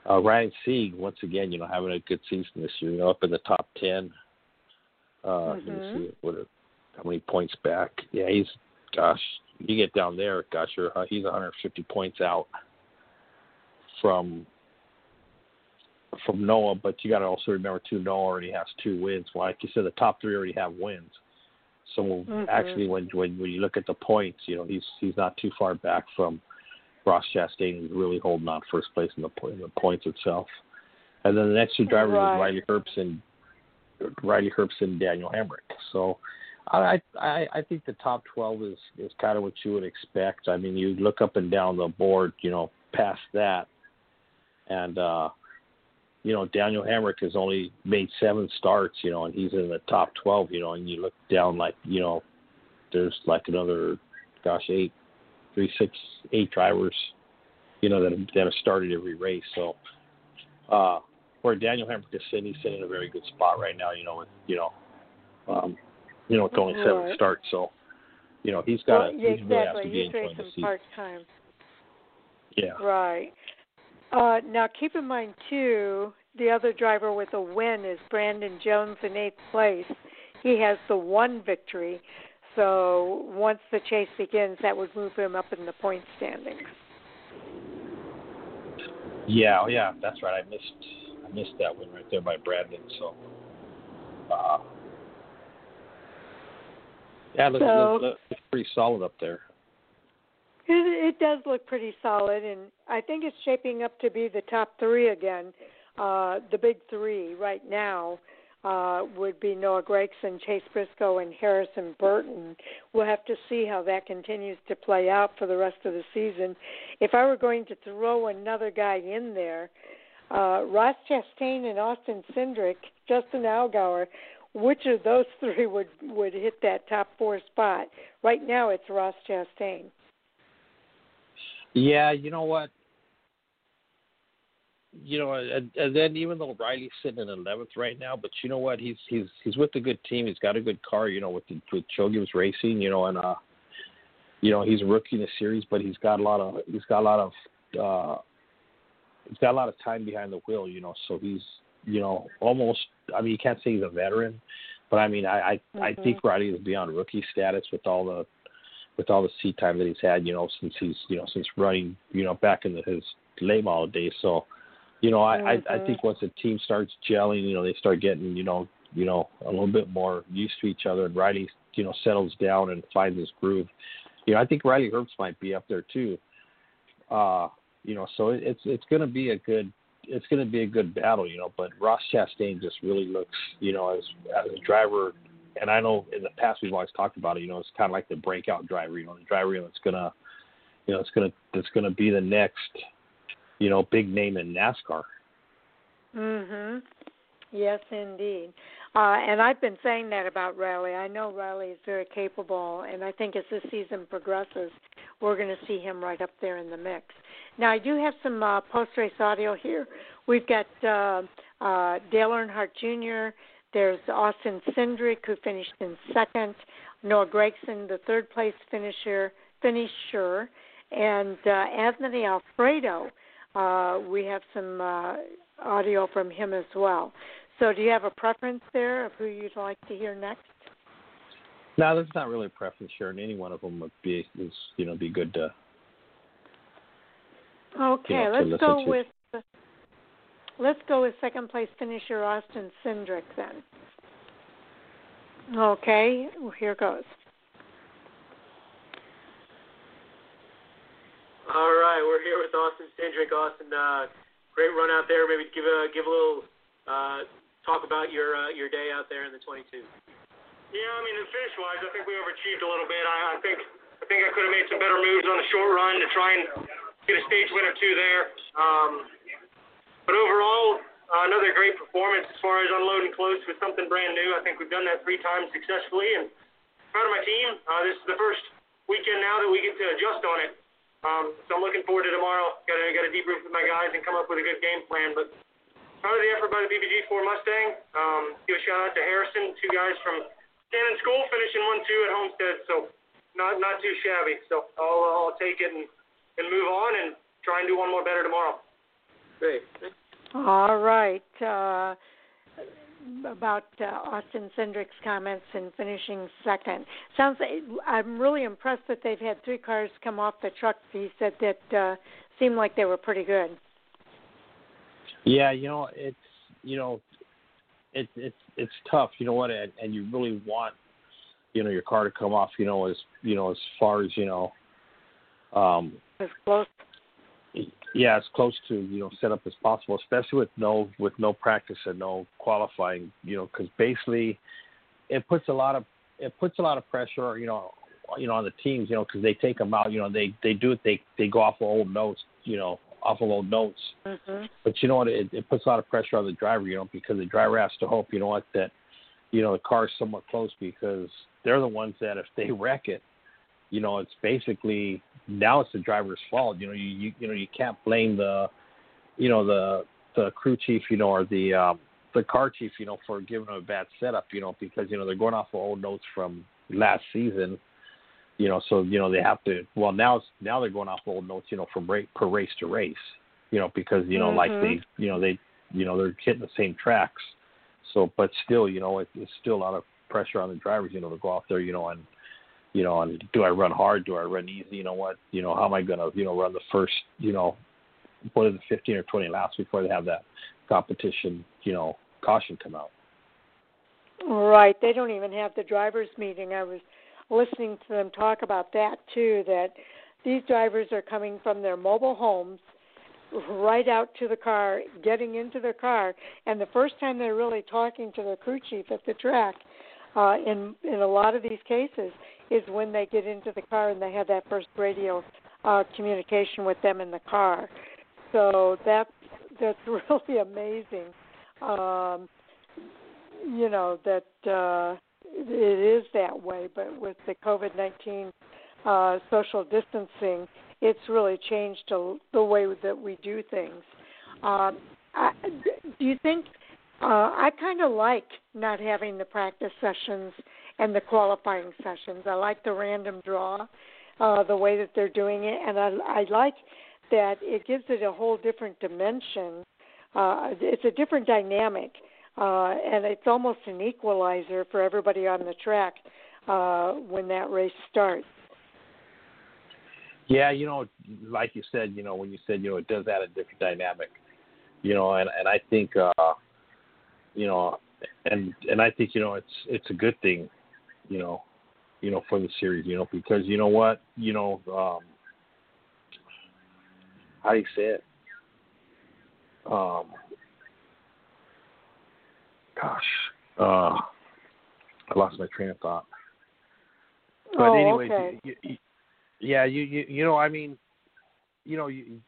Speaker 2: uh, Ryan Sieg, once again, you know, having a good season this year, you know, up in the top 10. Uh, Let me
Speaker 1: Mhm.
Speaker 2: see what are, how many points back. Yeah, he's, gosh, you get down there, gosh, you're, uh, he's 150 points out from from Noah, but you got to also remember too, Noah already has two wins. Like you said, the top three already have wins. So
Speaker 1: Mhm.
Speaker 2: actually, when when when you look at the points, you know, he's he's not too far back from Ross Chastain is really holding on first place in the, in the points itself. And then the next two drivers
Speaker 1: Right.
Speaker 2: are Riley Herbst and Riley Herbst and Daniel Hemric. So I, I I think the top twelve is is kind of what you would expect. I mean, you look up and down the board, you know, past that, and uh, you know Daniel Hemric has only made seven starts, you know, and he's in the top twelve, you know, and you look down like you know, there's like another, gosh, eight three, six, eight drivers, you know, that have, that have started every race. So, uh, where Daniel Hemric is sitting, he's sitting in a very good spot right now. You know, with you know, um, you know, it's only seven
Speaker 1: Right.
Speaker 2: starts. So, you know, he's got
Speaker 1: well,
Speaker 2: to
Speaker 1: yeah,
Speaker 2: he really has to be enjoying the season.
Speaker 1: part time.
Speaker 2: Yeah.
Speaker 1: Right. Uh, now, keep in mind too, the other driver with a win is Brandon Jones in eighth place. He has the one victory. So once the chase begins, that would move him up in the point standings.
Speaker 2: Yeah, oh, yeah, that's right. I missed I missed that one right there by Brandon. So, uh, yeah, looks,
Speaker 1: So-
Speaker 2: looks, looks pretty solid up there.
Speaker 1: It, it does look pretty solid, and I think it's shaping up to be the top three again. Uh, the big three right now uh, would be Noah Gragson, Chase Briscoe, and Harrison Burton. We'll have to see how that continues to play out for the rest of the season. If I were going to throw another guy in there, uh, Ross Chastain and Austin Cindric, Justin Allgaier, which of those three would would hit that top four spot? Right now, it's Ross Chastain.
Speaker 2: Yeah, you know what? You know, and, and then even though Riley's sitting in eleventh right now, but you know what? He's he's he's with a good team. He's got a good car. You know, with the, with Gibbs Racing. You know, and uh, you know he's a rookie in the series, but he's got a lot of he's got a lot of uh, he's got a lot of time behind the wheel. You know, so he's you know almost. I mean, you can't say he's a veteran, but I mean, I I, I
Speaker 1: Mhm.
Speaker 2: think Riley is beyond rookie status with all the with all the seat time that he's had, you know, since he's, you know, since running, you know, back in the, his late model days. So, you know, I, I I
Speaker 1: Mhm.
Speaker 2: think once the team starts gelling, you know, they start getting, you know, you know, a little bit more used to each other, and Riley, you know, settles down and finds his groove. You know, I think Riley Herbst might be up there too. Uh, you know, so it, it's it's going to be a good it's going to be a good battle, you know. But Ross Chastain just really looks, you know, as as a driver, and I know in the past we've always talked about it. You know, it's kind of like the breakout driver. You know, the driver that's gonna, you know, it's gonna that's gonna be the next, you know, big name in NASCAR.
Speaker 1: Mhm. Yes, indeed. Uh, and I've been saying that about Riley. I know Riley is very capable, and I think as this season progresses, we're going to see him right up there in the mix. Now, I do have some uh, post race audio here. We've got uh, uh, Dale Earnhardt Jr., there's Austin Cindric, who finished in second, Noah Gragson, the third place finisher, finisher and uh, Anthony Alfredo. Uh, we have some uh, audio from him as well. So, do you have a preference there of who you'd like to hear next?
Speaker 2: No, there's not really a preference here, and any one of them would be is you know be good to.
Speaker 1: Okay,
Speaker 2: you know,
Speaker 1: let's go
Speaker 2: to.
Speaker 1: with let's go with second place finisher Austin Cindric then. Okay, well, here goes.
Speaker 3: All right, we're here with Austin Cindric. Austin, uh, great run out there. Maybe give a give a little uh, talk about your uh, your day out there in the 22.
Speaker 5: Yeah, I mean, in finish wise, I think we overachieved a little bit. I, I think I think I could have made some better moves on the short run to try and get a stage win or two there. Um, but overall, uh, another great performance as far as unloading close with something brand new. I think we've done that three times successfully, and proud of my team. Uh, this is the first weekend now that we get to adjust on it. Um, so I'm looking forward to tomorrow. Got to got to debrief with my guys and come up with a good game plan. But proud of the effort by the BBG4 Mustang. Um, give a shout out to Harrison, two guys from Cannon School, finishing one two at Homestead. So not not too shabby. So I'll uh, I'll take it and and move on and try and do one more better tomorrow.
Speaker 3: Great.
Speaker 1: All right. Uh, about uh, Austin Cindric's comments in finishing second. Sounds. I'm really impressed that they've had three cars come off the truck. He said that uh, seemed like they were pretty good.
Speaker 2: Yeah, you know it's you know it's it's it's tough. You know what, and, and you really want you know your car to come off. You know as you know as far as you know. Um,
Speaker 1: as close
Speaker 2: yeah, as close to you know set up as possible, especially with no with no practice and no qualifying. You know, because basically, it puts a lot of it puts a lot of pressure. You know, you know on the teams. You know, because they take them out. You know, they they do it. They they go off of old notes. You know, off of old notes.
Speaker 1: Mm-hmm.
Speaker 2: But you know what? It, it puts a lot of pressure on the driver. You know, because the driver has to hope. You know what that you know the car is somewhat close because they're the ones that if they wreck it, you know, it's basically now it's the driver's fault. You know, you you, you know you can't blame the, you know the the crew chief, you know, or the um, the car chief, you know, for giving them a bad setup, you know, because you know they're going off of old notes from last season. You know, so you know they have to. Well, now now they're going off old notes, you know, from rate per race to race. You know, because you know,
Speaker 1: mm-hmm.
Speaker 2: like they, you know, they, you know, they're hitting the same tracks. So, but still, you know, it, it's still a lot of pressure on the drivers, you know, to go out there, you know, and you know, and do I run hard? Do I run easy? You know what? You know, how am I going to, you know, run the first, you know, what is it, 15 or 20 laps before they have that competition, you know, caution come out?
Speaker 1: Right. They don't even have the drivers' meeting. I was listening to them talk about that too. That these drivers are coming from their mobile homes right out to the car, getting into the car, and the first time they're really talking to their crew chief at the track, uh, in in a lot of these cases, is when they get into the car and they have that first radio uh, communication with them in the car. So that's that's really amazing. Um, you know that uh, it is that way, but with the COVID nineteen uh, social distancing, it's really changed the way that we do things. Um, I, do you think? Uh, I kind of like not having the practice sessions and the qualifying sessions. I like the random draw, uh, the way that they're doing it, and I, I like that it gives it a whole different dimension. Uh, it's a different dynamic, uh, and it's almost an equalizer for everybody on the track uh, when that race starts.
Speaker 2: Yeah, you know, like you said, you know, when you said, you know, it does add a different dynamic, you know, and and I think, uh, you know, and and I think you know it's it's a good thing, you know, you know for the series, you know, because you know what, you know, um, how do you say it? Um, gosh, uh, I lost my train of thought. But
Speaker 1: oh,
Speaker 2: anyways,
Speaker 1: okay.
Speaker 2: you, you, yeah, you, you you know, I mean, you know, you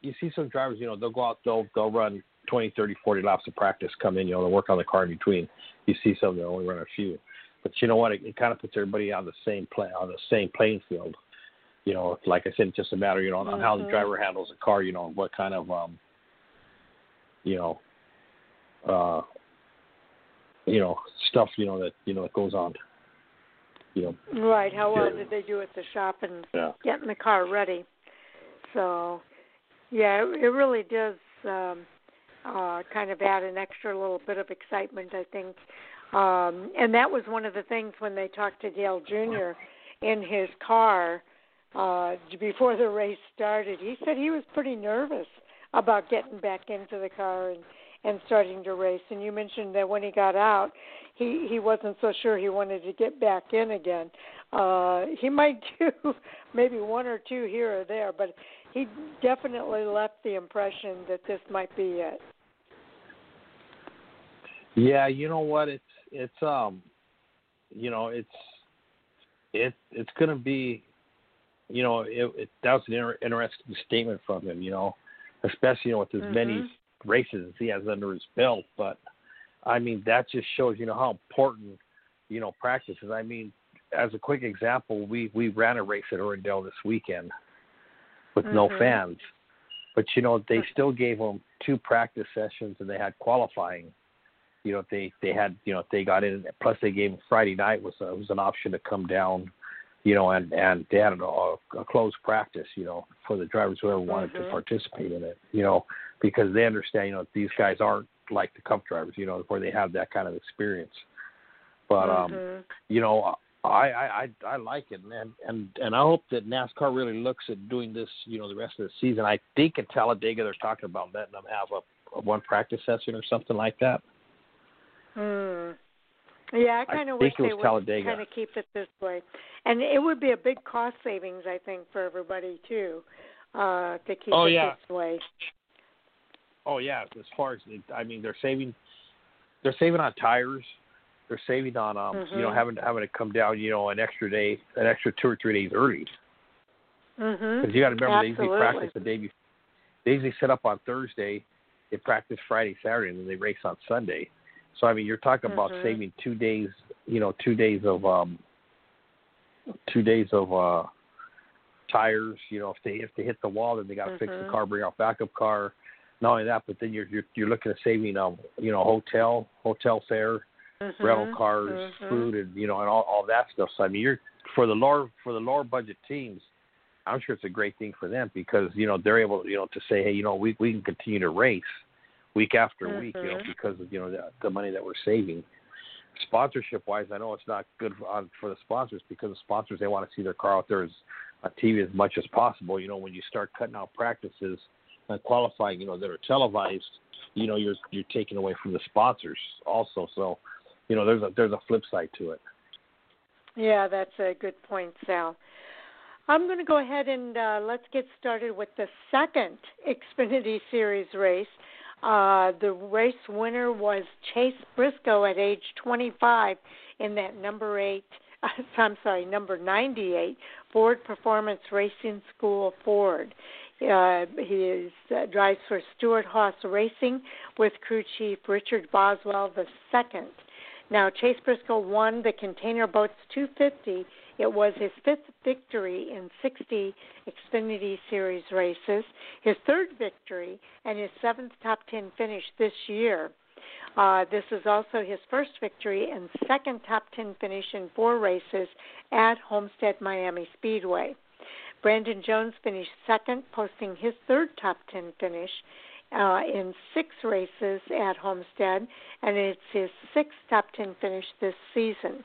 Speaker 2: you see some drivers, you know, they'll go out, they'll they'll run 20, 30, 40 laps of practice, come in, you know, they'll work on the car in between. You see some that only run a few, but you know what? It, it kind of puts everybody on the same play on the same playing field. You know, like I said, it's just a matter, you know,
Speaker 1: mm-hmm.
Speaker 2: on how the driver handles the car. You know, what kind of, um, you know, uh, you know, stuff, you know that you know that goes on. You know.
Speaker 1: Right. How well did they do at the shop and
Speaker 2: Yeah.
Speaker 1: getting the car ready? So, yeah, it, it really does um, uh, kind of add an extra little bit of excitement, I think. Um, and that was one of the things when they talked to Dale Jr. in his car uh, before the race started. He said he was pretty nervous about getting back into the car and and starting to race. And you mentioned that when he got out, he he wasn't so sure he wanted to get back in again. Uh, he might do maybe one or two here or there, but he definitely left the impression that this might be it.
Speaker 2: Yeah, you know what? It's it's um, you know, it's it it's gonna be, you know, it, it that was an inter- interesting statement from him. You know, especially you know with as
Speaker 1: Mhm.
Speaker 2: many races he has under his belt. But I mean, that just shows you know how important you know practice is. I mean, as a quick example, we we ran a race at Orendale this weekend with no
Speaker 1: Mhm.
Speaker 2: fans, but you know they still gave them two practice sessions and they had qualifying you know they they had you know they got in plus they gave them Friday night was a, was an option to come down you know and and they had a, a closed practice you know for the drivers who ever wanted to
Speaker 1: Mhm.
Speaker 2: participate in it you know because they understand you know these guys aren't like the cup drivers you know where they have that kind of experience but um
Speaker 1: Mhm.
Speaker 2: you know I, I I I like it and and and I hope that NASCAR really looks at doing this you know the rest of the season I think at Talladega they're talking about letting them have a, a one practice session or something like that
Speaker 1: Hmm. Yeah, I kind of wish they would kind of keep it this way, and it would be a big cost savings, I think, for everybody too, uh, to keep
Speaker 2: Oh,
Speaker 1: it
Speaker 2: yeah.
Speaker 1: this way.
Speaker 2: Oh yeah, as far as I mean, they're saving, they're saving on tires, they're saving on um, you know,
Speaker 1: Mhm.
Speaker 2: having having to come down, you know, an extra day, an extra two or three days early, because you got to remember they usually practice the day before. They usually set up on Thursday, they practice Friday, Saturday, and then they race on Sunday. So I mean, you're talking about
Speaker 1: Mhm.
Speaker 2: saving two days, you know, two days of um, two days of uh, tires. You know, if they if they hit the wall, then they got to fix the
Speaker 1: Mhm.
Speaker 2: car, bring out backup car. Not only that, but then you're you're, you're looking at saving um, you know, hotel hotel fare,
Speaker 1: Mhm.
Speaker 2: rental cars,
Speaker 1: Mhm.
Speaker 2: food, and you know, and all all that stuff. So I mean, you're for the lower for the lower budget teams. I'm sure it's a great thing for them because you know they're able you know to say, hey, you know, we we can continue to race week after week, you know,
Speaker 1: Mhm.
Speaker 2: because of you know the, the money that we're saving. Sponsorship wise, I know it's not good for, on, for the sponsors because the sponsors they want to see their car out there as on TV as much as possible. You know, when you start cutting out practices and qualifying, you know, that are televised, you know, you're you're taking away from the sponsors also. So, you know, there's a there's a flip side to it.
Speaker 1: Yeah, that's a good point, Sal. I'm going to go ahead and uh, let's get started with the second Xfinity Series race. Uh, the race winner was Chase Briscoe at age 25 in that number eight. I'm sorry, number 98 Ford Performance Racing School Ford. Uh, he is, uh, drives for Stewart Haas Racing with crew chief Richard Boswell second. Now, Chase Briscoe won the Contender Boats 250. It was his fifth victory in 60 Xfinity Series races, his third victory, and his seventh top 10 finish this year. Uh, this is also his first victory and second top 10 finish in four races at Homestead Miami Speedway. Brandon Jones finished second, posting his third top 10 finish uh, in six races at Homestead, and it's his sixth top 10 finish this season.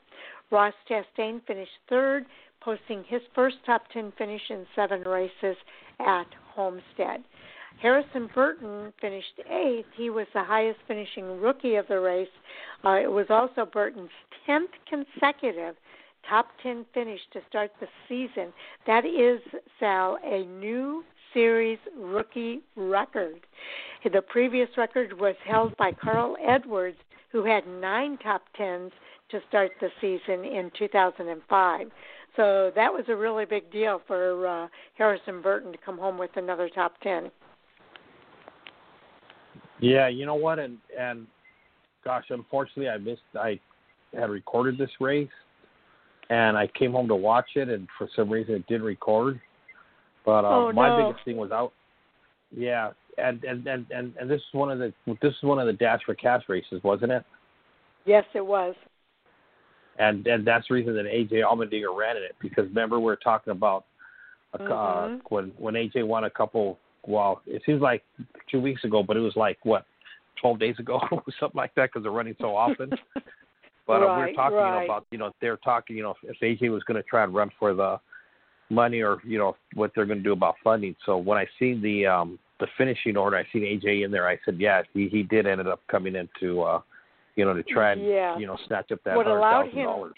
Speaker 1: Ross Chastain finished third, posting his first top 10 finish in seven races at Homestead. Harrison Burton finished eighth. He was the highest finishing rookie of the race. Uh, it was also Burton's 10th consecutive top 10 finish to start the season. That is, Sal, a new series rookie record. The previous record was held by Carl Edwards, who had nine top tens to start the season in 2005. So that was a really big deal for uh, Harrison Burton to come home with another top 10.
Speaker 2: Yeah, you know what, and and gosh, unfortunately, I missed. I had recorded this race, and I came home to watch it, and for some reason it didn't record. But uh,
Speaker 1: oh,
Speaker 2: my
Speaker 1: no.
Speaker 2: biggest thing was out. Yeah, and and and and and this is one of the this is one of the Dash for Cash races, wasn't it?
Speaker 1: Yes, it was.
Speaker 2: And and that's the reason that AJ Allmendinger ran in it because remember we were talking about a, uh,
Speaker 1: Mhm.
Speaker 2: when when AJ won a couple. Well, it seems like two weeks ago, but it was like what, twelve days ago or something like that because they're running so often. But uh, we were
Speaker 1: Right,
Speaker 2: talking you know,
Speaker 1: right.
Speaker 2: about you know they're talking you know if AJ was going to try and run for the money or you know what they're going to do about funding. So when I seen the um the finishing order, I seen AJ in there. I said, yeah, he he did ended up coming into uh you know to try and
Speaker 1: Yeah.
Speaker 2: you know snatch up that
Speaker 1: What
Speaker 2: hundred
Speaker 1: allowed
Speaker 2: dollars.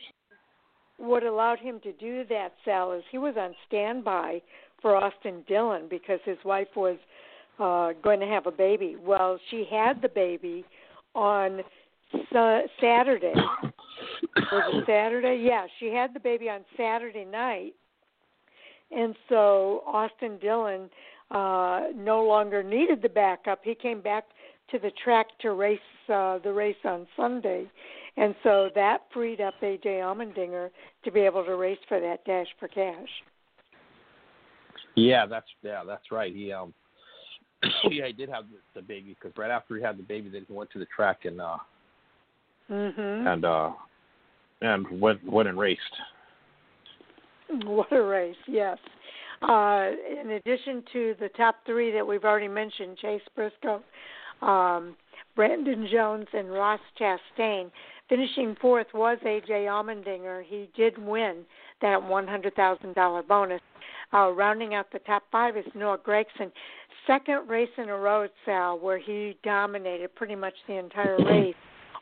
Speaker 1: what allowed him to do that, Sal, is he was on standby for Austin Dillon because his wife was uh, going to have a baby. Well, she had the baby on sa- Saturday. Was it Saturday? Yeah, she had the baby on Saturday night, and so Austin Dillon uh, no longer needed the backup. He came back to the track to race uh, the race on Sunday, and so that freed up AJ Allmendinger to be able to race for that dash for cash.
Speaker 2: Yeah, that's yeah, that's right. He um yeah, he did have the, the baby because right after he had the baby, then he went to the track and uh
Speaker 1: Mhm.
Speaker 2: and uh and went went and raced.
Speaker 1: What a race, yes. Uh, in addition to the top three that we've already mentioned, Chase Briscoe, um, Brandon Jones, and Ross Chastain, finishing fourth was AJ Allmendinger. He did win that $100,000 bonus. Uh, rounding out the top five is Noah Gragson. Second race in a row, Sal, where he dominated pretty much the entire race,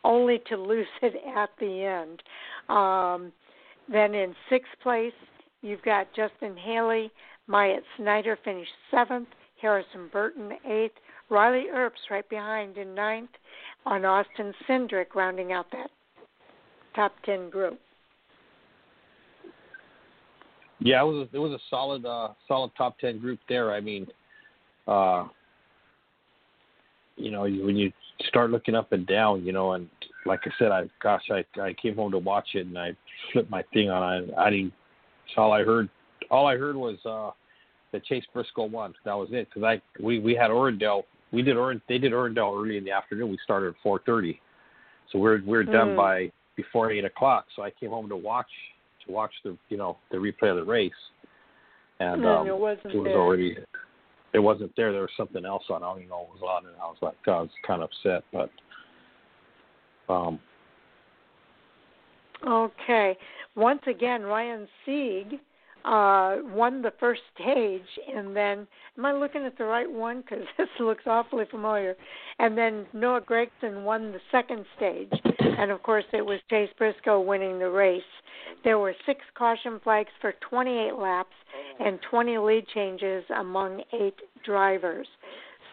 Speaker 1: only to lose it at the end. Um, then in sixth place, you've got Justin Haley. Myatt Snider finished seventh. Harrison Burton eighth. Riley Herbst right behind in ninth. On Austin Cindric rounding out that top ten group.
Speaker 2: Yeah, it was a, it was a solid uh solid top ten group there. I mean, uh you know, you- when you start looking up and down, you know, and like I said, I gosh, I I came home to watch it and I flipped my thing on. I I didn't. That's all I heard. All I heard was uh that Chase Briscoe won. That was it. Because I we we had Orendale. We did Orend. They did Orendale early in the afternoon. We started at four thirty, so we're we're done
Speaker 1: Mm.
Speaker 2: by before eight o'clock. So I came home to watch to watch the you know the replay of the race, and
Speaker 1: And
Speaker 2: um,
Speaker 1: it wasn't
Speaker 2: it was
Speaker 1: there.
Speaker 2: already it wasn't there. There was something else on. I don't even know what was on, and I was like, I was kind of upset, but um,
Speaker 1: Okay. Once again, Ryan Sieg uh, won the first stage, and then am I looking at the right one? Because this looks awfully familiar. And then Noah Gragson won the second stage, and of course it was Chase Briscoe winning the race. There were six caution flags for 28 laps and 20 lead changes among eight drivers.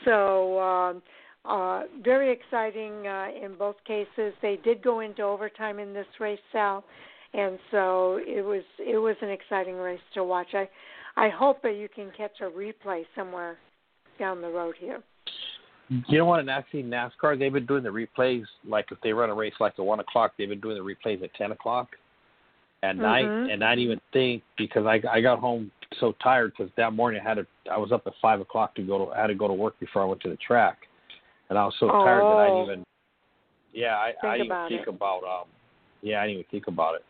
Speaker 1: So. Um, uh, very exciting uh, in both cases. They did go into overtime in this race, Sal, and so it was it was an exciting race to watch. I I hope that you can catch a replay somewhere down the road here.
Speaker 2: you know what? And actually, NASCAR they've been doing the replays. Like if they run a race like at one o'clock, they've been doing the replays at ten o'clock at night.
Speaker 1: Mhm.
Speaker 2: And I didn't even think because I I got home so tired because that morning I had to I was up at five o'clock to go to I had to go to work before I went to the track, and I was so tired that I
Speaker 1: Oh.
Speaker 2: didn't even. Yeah, I,
Speaker 1: Think
Speaker 2: I didn't
Speaker 1: about
Speaker 2: even think
Speaker 1: it.
Speaker 2: about um. Yeah, I didn't even think about it.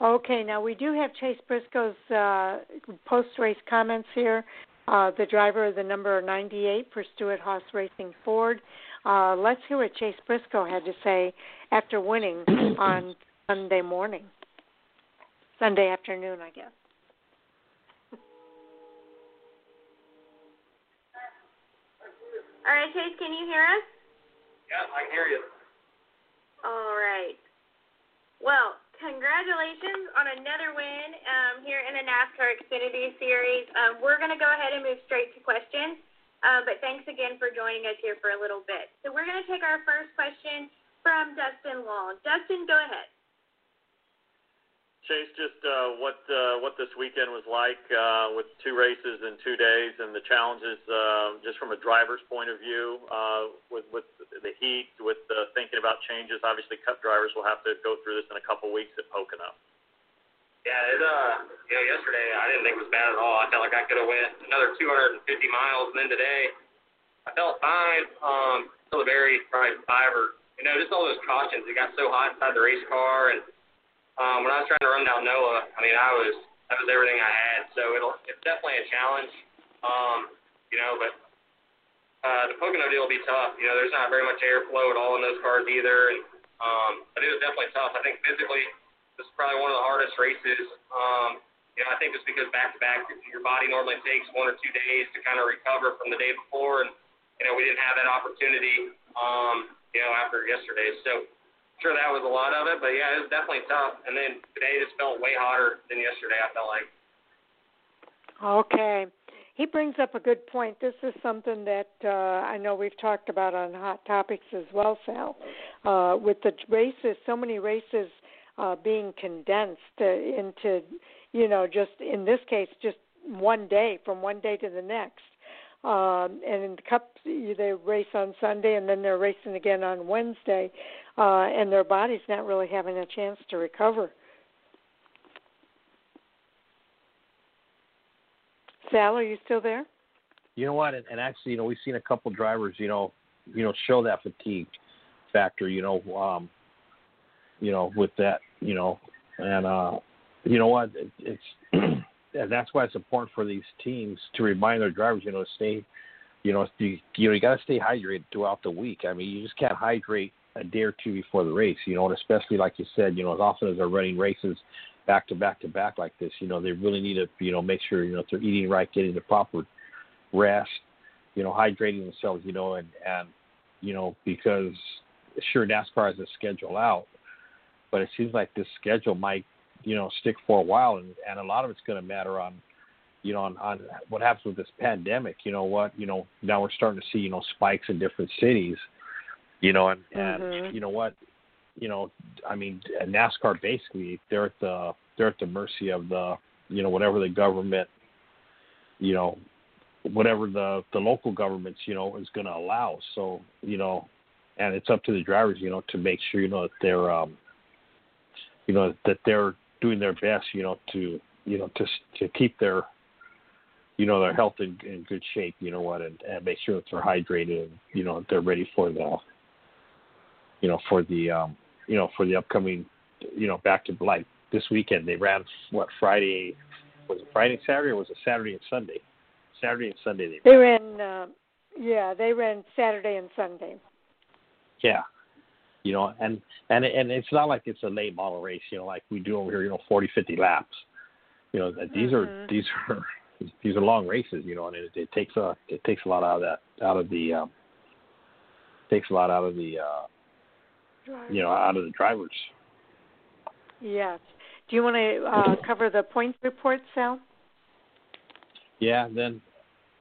Speaker 1: Okay, now we do have Chase Briscoe's uh, post race comments here. Uh, the driver of the number 98 for Stewart Haas Racing Ford. Uh, let's hear what Chase Briscoe had to say after winning on Sunday morning. Sunday afternoon, I guess.
Speaker 7: All right, Chase, can you hear us?
Speaker 8: Yeah, I can hear you.
Speaker 7: All right. Well, congratulations on another win um, here in the NASCAR Xfinity Series. Um, we're going to go ahead and move straight to questions, uh, but thanks again for joining us here for a little bit. So we're going to take our first question from Dustin Long. Dustin, go ahead.
Speaker 9: Chase, just uh, what uh, what this weekend was like uh, with two races in two days, and the challenges uh, just from a driver's point of view uh, with with the heat, with uh, thinking about changes. Obviously, Cup drivers will have to go through this in a couple weeks at Pocono.
Speaker 8: Yeah, it uh, you know, yesterday I didn't think it was bad at all. I felt like I could have went another 250 miles, and then today I felt fine. Um, till the very probably five or you know, just all those cautions. It got so hot inside the race car and um, when I was trying to run down Noah, I mean, I was that was everything I had. So it'll it's definitely a challenge. Um, you know, but uh, the Pocono deal will be tough. You know, there's not very much airflow at all in those cars either, and um, but it was definitely tough. I think physically, this is probably one of the hardest races. Um, you know, I think just because back to back, your body normally takes one or two days to kind of recover from the day before, and you know, we didn't have that opportunity. Um, you know, after yesterday, so sure that was a lot of it, but yeah, it was definitely tough. And then today just felt way hotter than yesterday. I felt like.
Speaker 1: Okay. He brings up a good point. This is something that uh, I know we've talked about on Hot Topics as well, Sal. Uh, with the races, so many races uh, being condensed uh, into, you know, just in this case, just one day from one day to the next. Um, and in the Cup, they race on Sunday, and then they're racing again on Wednesday uh, and their body's not really having a chance to recover. Sal, are you still there?
Speaker 2: You know what? And, and actually, you know, we've seen a couple drivers, you know, you know, show that fatigue factor. You know, um, you know, with that, you know, and uh, you know what? It, it's and that's why it's important for these teams to remind their drivers, you know, stay, you know, you you know, you got to stay hydrated throughout the week. I mean, you just can't hydrate a day or two before the race, you know, and especially like you said, you know, as often as they're running races back to back to back like this, you know, they really need to, you know, make sure, you know, if they're eating right, getting the proper rest, you know, hydrating themselves, you know, and and you know, because sure NASCAR has a schedule out, but it seems like this schedule might, you know, stick for a while and, and a lot of it's gonna matter on you know, on, on what happens with this pandemic, you know what, you know, now we're starting to see, you know, spikes in different cities you know, and, and
Speaker 1: mm-hmm.
Speaker 2: you know what, you know, I mean, NASCAR basically they're at the they're at the mercy of the you know whatever the government, you know, whatever the the local governments you know is going to allow. So you know, and it's up to the drivers you know to make sure you know that they're um, you know that they're doing their best you know to you know to to keep their you know their health in, in good shape you know what and, and make sure that they're hydrated and you know they're ready for the you know, for the um, you know, for the upcoming, you know, back to like this weekend. They ran what Friday was it Friday, Saturday, or was it Saturday and Sunday? Saturday and Sunday they.
Speaker 1: They ran, uh, yeah, they ran Saturday and Sunday.
Speaker 2: Yeah, you know, and and and it's not like it's a late model race, you know, like we do over here, you know, forty, fifty laps. You know, these
Speaker 1: mm-hmm.
Speaker 2: are these are these are long races, you know, and it, it takes a it takes a lot out of that out of the um, takes a lot out of the uh, you know, out of the drivers.
Speaker 1: Yes. Do you want to uh, cover the points report, Sal?
Speaker 2: Yeah, then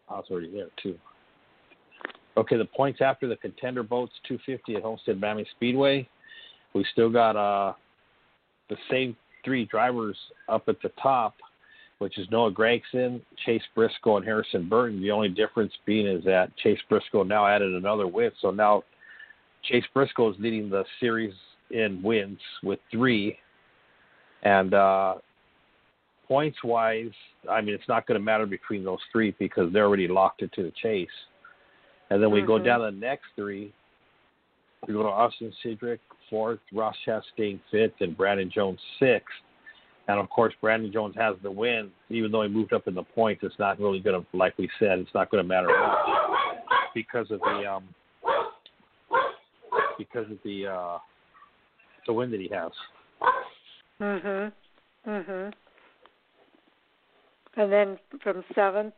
Speaker 2: I was already there too. Okay, the points after the contender boats 250 at Homestead Miami Speedway. We still got uh, the same three drivers up at the top, which is Noah Gragson, Chase Briscoe, and Harrison Burton. The only difference being is that Chase Briscoe now added another win, so now Chase Briscoe is leading the series in wins with three, and uh, points wise, I mean it's not going to matter between those three because they're already locked into the chase. And then we
Speaker 1: mm-hmm.
Speaker 2: go down the next three. We go to Austin Cindric, fourth, Ross Chastain fifth, and Brandon Jones sixth. And of course, Brandon Jones has the win, even though he moved up in the points. It's not really going to, like we said, it's not going to matter much because of the um, because of the uh, the win that he has.
Speaker 1: Mhm. Mhm. And then from seventh.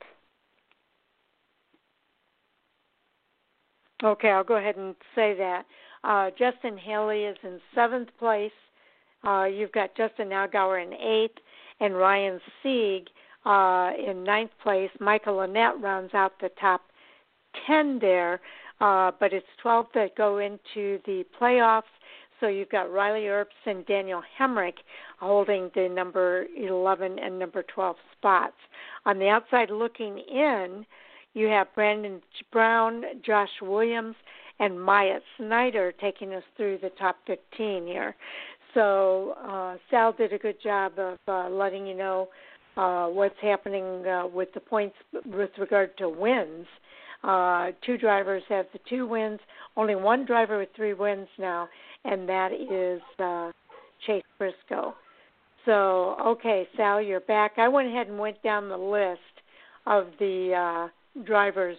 Speaker 1: Okay, I'll go ahead and say that. Uh, Justin Haley is in seventh place. Uh, you've got Justin Allgaier in eighth, and Ryan Sieg uh, in ninth place. Michael Annett rounds out the top ten there, uh, but it's 12 that go into the playoffs. So you've got Riley Herbst and Daniel Hemric holding the number 11 and number 12 spots. On the outside looking in, you have Brandon Brown, Josh Williams, and Myatt Snider taking us through the top 15 here. So uh, Sal did a good job of uh, letting you know uh, what's happening uh, with the points with regard to wins. Uh, two drivers have the two wins. Only one driver with three wins now, and that is uh, Chase Briscoe. So, okay, Sal, you're back. I went ahead and went down the list of the uh, drivers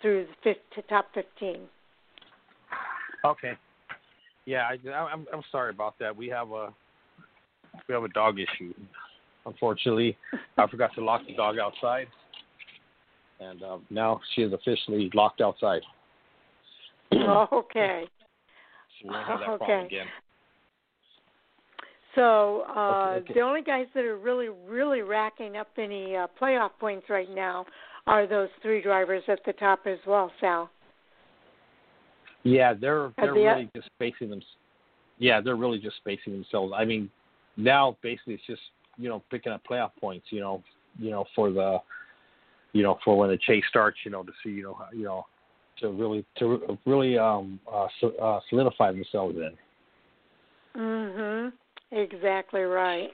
Speaker 1: through the fifth to top 15.
Speaker 2: Okay. Yeah, I, I'm I'm sorry about that. We have a we have a dog issue. Unfortunately, I forgot to lock the dog outside, and uh, now she is officially locked outside.
Speaker 1: okay.
Speaker 2: So we won't have that
Speaker 1: okay.
Speaker 2: again.
Speaker 1: So uh,
Speaker 2: Okay, okay.
Speaker 1: the only guys that are really, really racking up any uh, playoff points right now are those three drivers at the top as well, Sal.
Speaker 2: Yeah, they're they're
Speaker 1: the-
Speaker 2: really just spacing them. Yeah, they're really just spacing themselves. I mean, now basically it's just you know picking up playoff points. You know, you know for the, you know for when the chase starts. You know to see you know how- you know to really to really um uh, uh solidify themselves in.
Speaker 1: Mhm. Exactly right.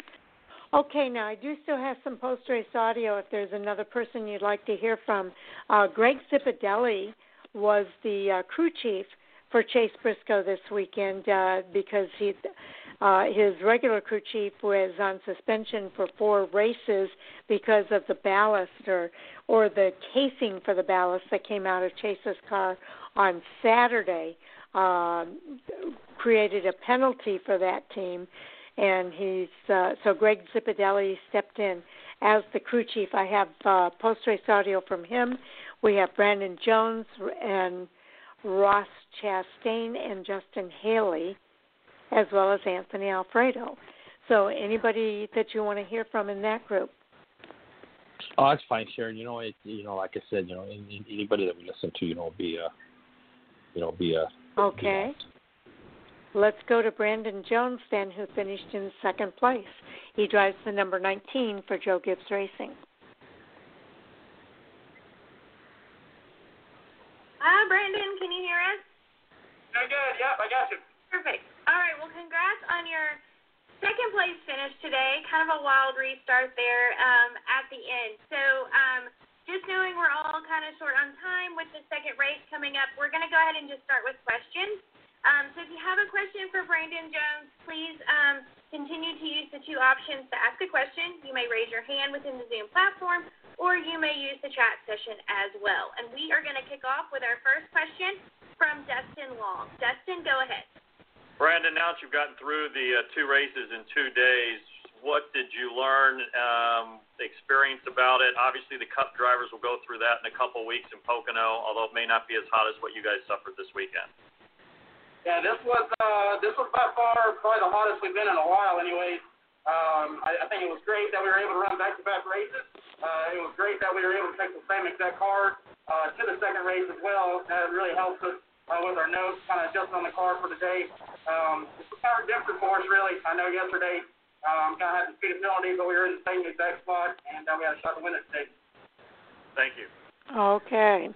Speaker 1: Okay, now I do still have some post race audio. If there's another person you'd like to hear from, uh, Greg Zipadelli was the uh, crew chief for Chase Briscoe this weekend uh, because he, uh, his regular crew chief was on suspension for four races because of the ballast or or the casing for the ballast that came out of Chase's car on Saturday. Um, created a penalty for that team, and he's uh, so Greg Zipadelli stepped in as the crew chief. I have uh, post race audio from him. We have Brandon Jones and Ross Chastain and Justin Haley, as well as Anthony Alfredo. So anybody that you want to hear from in that group.
Speaker 2: Oh, that's fine, Sharon. You know, it, you know, like I said, you know, any- anybody that we listen to, you know, be a, you know, be uh,
Speaker 1: Okay. Let's go to Brandon Jones then, who finished in second place. He drives the number 19 for Joe Gibbs Racing.
Speaker 7: Hi, Brandon. Can you hear us?
Speaker 5: Very good. Yep, I got you.
Speaker 7: Perfect. All right. Well, congrats on your second place finish today. Kind of a wild restart there um, at the end. So, um, just knowing we're all kind of short on time with the second race coming up, we're going to go ahead and just start with questions. Um, so, if you have a question for Brandon Jones, please um, continue to use the two options to ask a question. You may raise your hand within the Zoom platform, or you may use the chat session as well. And we are going to kick off with our first question from Dustin Long. Dustin, go ahead.
Speaker 9: Brandon, now that you've gotten through the uh, two races in two days, what did you learn, um, experience about it? Obviously, the Cup drivers will go through that in a couple weeks in Pocono, although it may not be as hot as what you guys suffered this weekend.
Speaker 5: Yeah, this was uh, this was by far probably the hottest we've been in a while. Anyways, um, I, I think it was great that we were able to run back-to-back races. Uh, it was great that we were able to take the same exact car uh, to the second race as well. That really helped us uh, with our notes, kind of adjusting on the car for today. Um, it's kind of different for us, really. I know yesterday um, kind of had the speed penalty, but we were in the same exact spot, and uh, we had a shot to win it today.
Speaker 9: Thank you.
Speaker 1: Okay.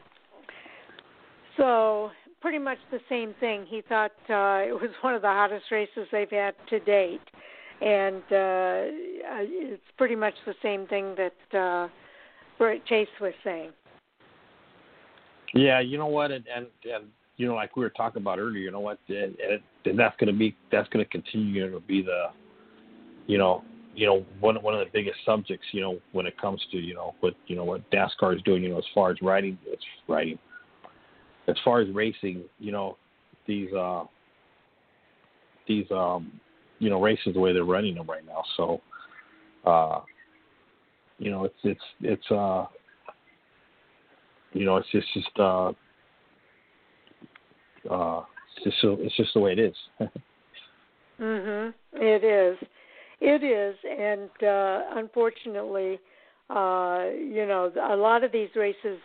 Speaker 1: So pretty much the same thing. He thought uh, it was one of the hottest races they've had to date, and uh, it's pretty much the same thing that uh, Brett Chase was saying.
Speaker 2: Yeah, you know what, and and, and you know, like we were talking about earlier, you know what, and, and, and that's going to be that's going to continue to be the, you know, you know one one of the biggest subjects, you know, when it comes to you know what you know what NASCAR is doing, you know, as far as riding, it's riding, as far as racing, you know, these uh these um you know races the way they're running them right now, so. uh you know, it's it's it's uh you know, it's just just uh uh, it's just so, it's just the way it is.
Speaker 1: mhm. It is. It is, and uh, unfortunately, uh, you know, a lot of these races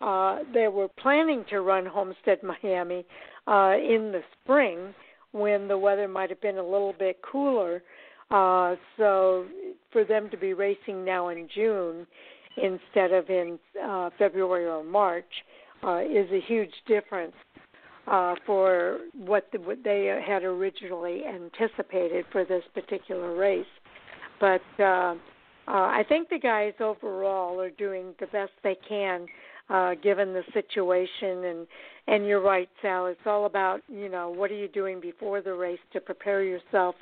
Speaker 1: uh, they were planning to run Homestead Miami uh, in the spring when the weather might have been a little bit cooler. Uh, so for them to be racing now in June instead of in uh, February or March uh, is a huge difference uh, for what, the, what they had originally anticipated for this particular race. But uh, uh, I think the guys overall are doing the best they can uh, given the situation. And and you're right, Sal. It's all about you know what are you doing before the race to prepare yourself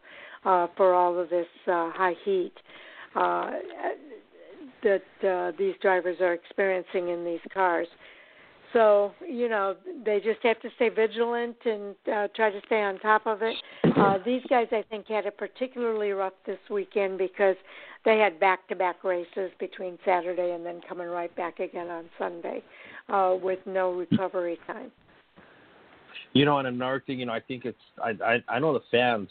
Speaker 1: uh, for all of this uh, high heat uh, that uh, these drivers are experiencing in these cars. So you know they just have to stay vigilant and uh, try to stay on top of it. Uh, these guys, I think, had it particularly rough this weekend because they had back-to-back races between Saturday and then coming right back again on Sunday uh, with no recovery time.
Speaker 2: You know, and another thing, you know, I think it's I I, I know the fans,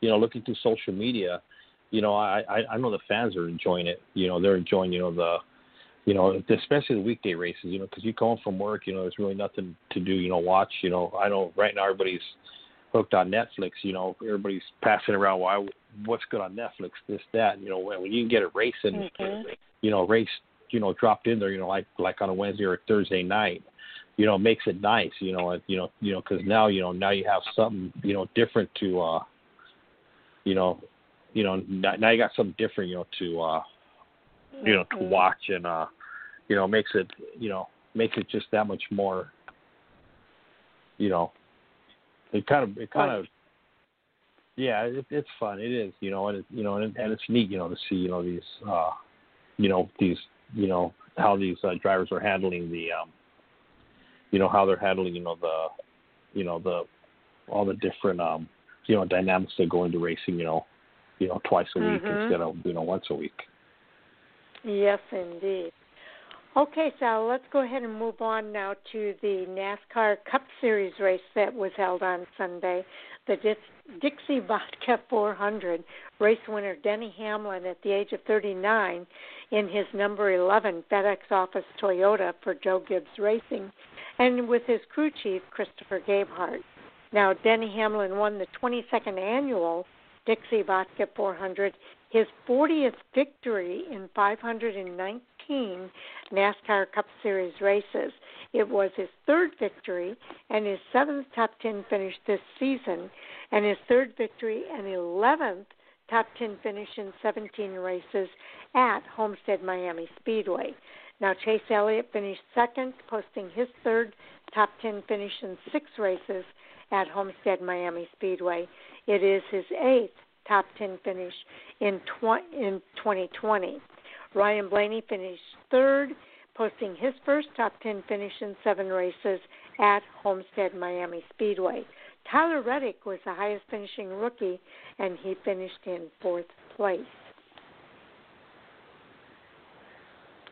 Speaker 2: you know, looking through social media, you know, I, I I know the fans are enjoying it. You know, they're enjoying you know the you know, especially the weekday races, you know, because you come home from work, you know, there's really nothing to do, you know, watch, you know, I know right now everybody's hooked on Netflix, you know, everybody's passing around why what's good on Netflix, this, that, you know, when, when you can get a race and, mm-hmm. you know, race, you know, dropped in there, you know, like like on a Wednesday or a Thursday night, you know, makes it nice, you know, you know, you know, because now, you know, now you have something, you know, different to, uh, you know, you know, now you got something different, you know, to, uh, you know, to mm-hmm. watch and, uh, you know, makes it, you know, makes it just that much more, you know, it kind of, it kind of, yeah, it, it's fun. It is, you know, and it, you know, and, and it's neat, you know, to see, you know, these, uh, you know, these, you know, how these uh, drivers are handling the, um, you know, how they're handling, you know, the, you know, the, all the different, um, you know, dynamics that go into racing, you know, you know, twice a week
Speaker 1: mm-hmm.
Speaker 2: instead of, you know, once a week.
Speaker 1: Yes, indeed. Okay, Sal, let's go ahead and move on now to the NASCAR Cup Series race that was held on Sunday. The Dixie Vodka 400 race winner Denny Hamlin, at the age of 39, in his number 11 FedEx Office Toyota for Joe Gibbs Racing, and with his crew chief Christopher Gabehart. Now, Denny Hamlin won the 22nd annual Dixie Vodka 400, his 40th victory in 519 NASCAR Cup Series races. It was his third victory and his seventh top 10 finish this season, and his third victory and 11th top 10 finish in 17 races at Homestead Miami Speedway. Now, Chase Elliott finished second, posting his third top 10 finish in six races at Homestead Miami Speedway. It is his eighth top 10 finish in, tw- in 2020. Ryan Blaney finished third, posting his first top 10 finish in seven races at Homestead Miami Speedway. Tyler Reddick was the highest finishing rookie, and he finished in fourth place.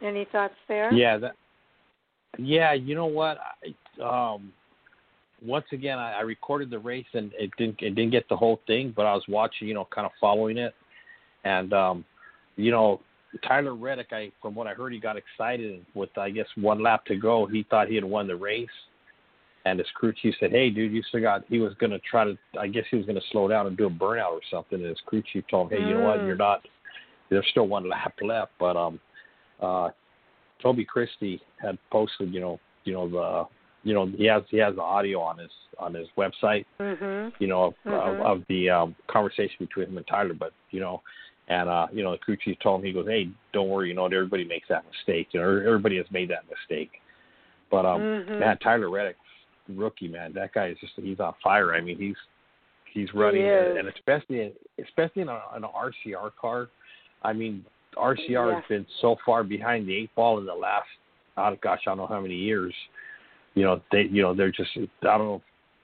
Speaker 1: Any thoughts there?
Speaker 2: Yeah, that, yeah. You know what? I, um, once again, I, I recorded the race and it didn't it didn't get the whole thing, but I was watching, you know, kind of following it, and um, you know, Tyler Reddick, I from what I heard, he got excited with I guess one lap to go. He thought he had won the race, and his crew chief said, "Hey, dude, you still got." He was going to try to. I guess he was going to slow down and do a burnout or something. And his crew chief told him, "Hey, you know what? You're not. There's still one lap left." But um, uh, Toby Christie had posted, you know, you know the, you know, he has he has the audio on his on his website,
Speaker 1: mm-hmm.
Speaker 2: you know, of,
Speaker 1: mm-hmm.
Speaker 2: of, of the um, conversation between him and Tyler. But you know, and uh, you know, the crew chief told him, he goes, "Hey, don't worry, you know, everybody makes that mistake. You know, everybody has made that mistake." But um,
Speaker 1: mm-hmm.
Speaker 2: man, Tyler Reddick, rookie man, that guy is just—he's on fire. I mean, he's he's running,
Speaker 1: he
Speaker 2: and especially in, especially in, a, an RCR car. I mean, RCR
Speaker 1: yeah.
Speaker 2: has been so far behind the eight ball in the last, oh gosh, I don't know how many years. You know, they, you know, they're just, I don't know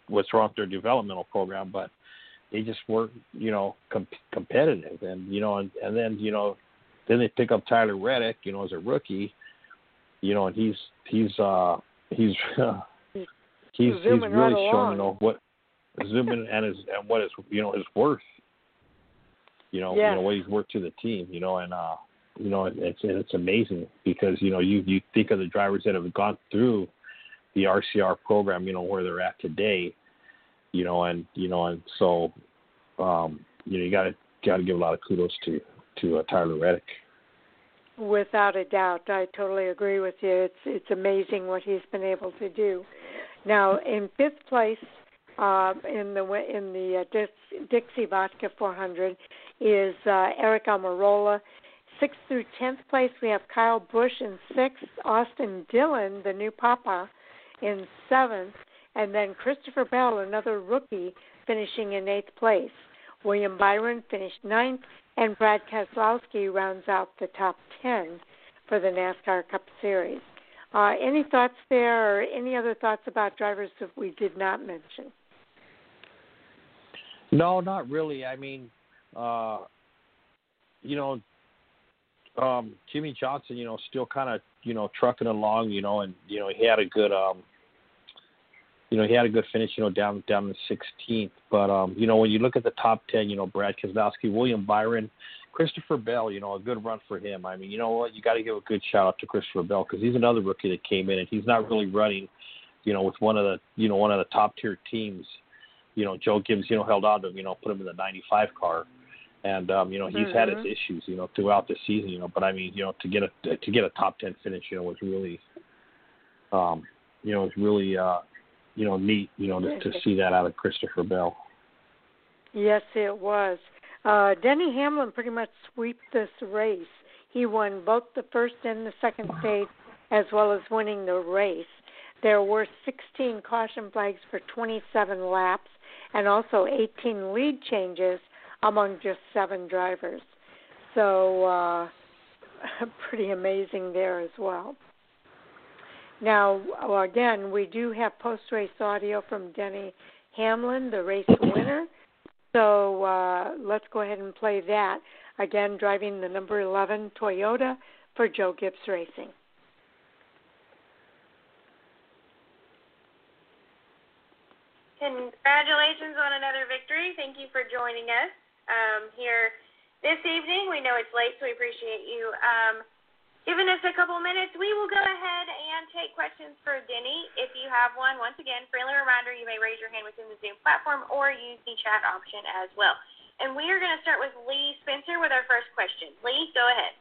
Speaker 2: what's wrong with their developmental program, but they just weren't, you know, com- competitive. And you know, and, and then you know, then they pick up Tyler Reddick, you know, as a rookie, you know, and he's he's uh he's uh, he's
Speaker 1: zooming
Speaker 2: he's really
Speaker 1: right
Speaker 2: shown
Speaker 1: along.
Speaker 2: you know what zooming and his and what his you know his worth. You know,
Speaker 1: Yes.
Speaker 2: you know what he's worth to the team. You know, and uh, you know it's it's amazing because you know you you think of the drivers that have gone through the RCR program. You know where they're at today. You know, and you know, and so um, you know you got to got to give a lot of kudos to to uh, Tyler Reddick.
Speaker 1: Without a doubt, I totally agree with you. It's it's amazing what he's been able to do. Now, in fifth place uh, in the in the uh, Dix, Dixie Vodka 400 is uh, Eric Almirola. Sixth through tenth place, we have Kyle Busch in sixth, Austin Dillon, the new Papa, in seventh, and then Christopher Bell, another rookie, finishing in eighth place. William Byron finished ninth, and Brad Keselowski rounds out the top 10 for the NASCAR Cup Series. Uh, any thoughts there, or any other thoughts about drivers that we did not mention?
Speaker 2: No, not really. I mean, uh, you know, um, Jimmie Johnson, you know, still kind of, you know, trucking along, you know, and you know he had a good, um, you know, he had a good finish, you know, down down in 16th. But um, you know, when you look at the top 10, you know, Brad Keselowski, William Byron, Christopher Bell, you know, a good run for him. I mean, you know what, you got to give a good shout out to Christopher Bell because he's another rookie that came in and he's not really running, you know, with one of the, you know, one of the top tier teams. You know, Joe Gibbs, you know, held on to him, you know, put him in the 95 car and um, you know he's had his
Speaker 1: Mhm.
Speaker 2: issues, you know, throughout the season, you know. But I mean, you know, to get a to get a top ten finish, you know, was really, um, you know, was really, uh, you know, neat, you know, to, to see that out of Christopher Bell.
Speaker 1: Yes, it was. Uh, Denny Hamlin pretty much swept this race. He won both the first and the second stage, as well as winning the race. There were 16 caution flags for 27 laps, and also 18 lead changes among just seven drivers. So, uh, pretty amazing there as well. Now, again, we do have post race audio from Denny Hamlin, the race winner. So uh, let's go ahead and play that. Again, driving the number 11 Toyota for Joe Gibbs Racing.
Speaker 7: Congratulations on another victory. Thank you for joining us um, here this evening. We know it's late, so we appreciate you um, giving us a couple minutes. We will go ahead and take questions for Denny. If you have one, once again, friendly reminder, you may raise your hand within the Zoom platform or use the chat option as well. And we are going to start with Lee Spencer with our first question. Lee, go ahead.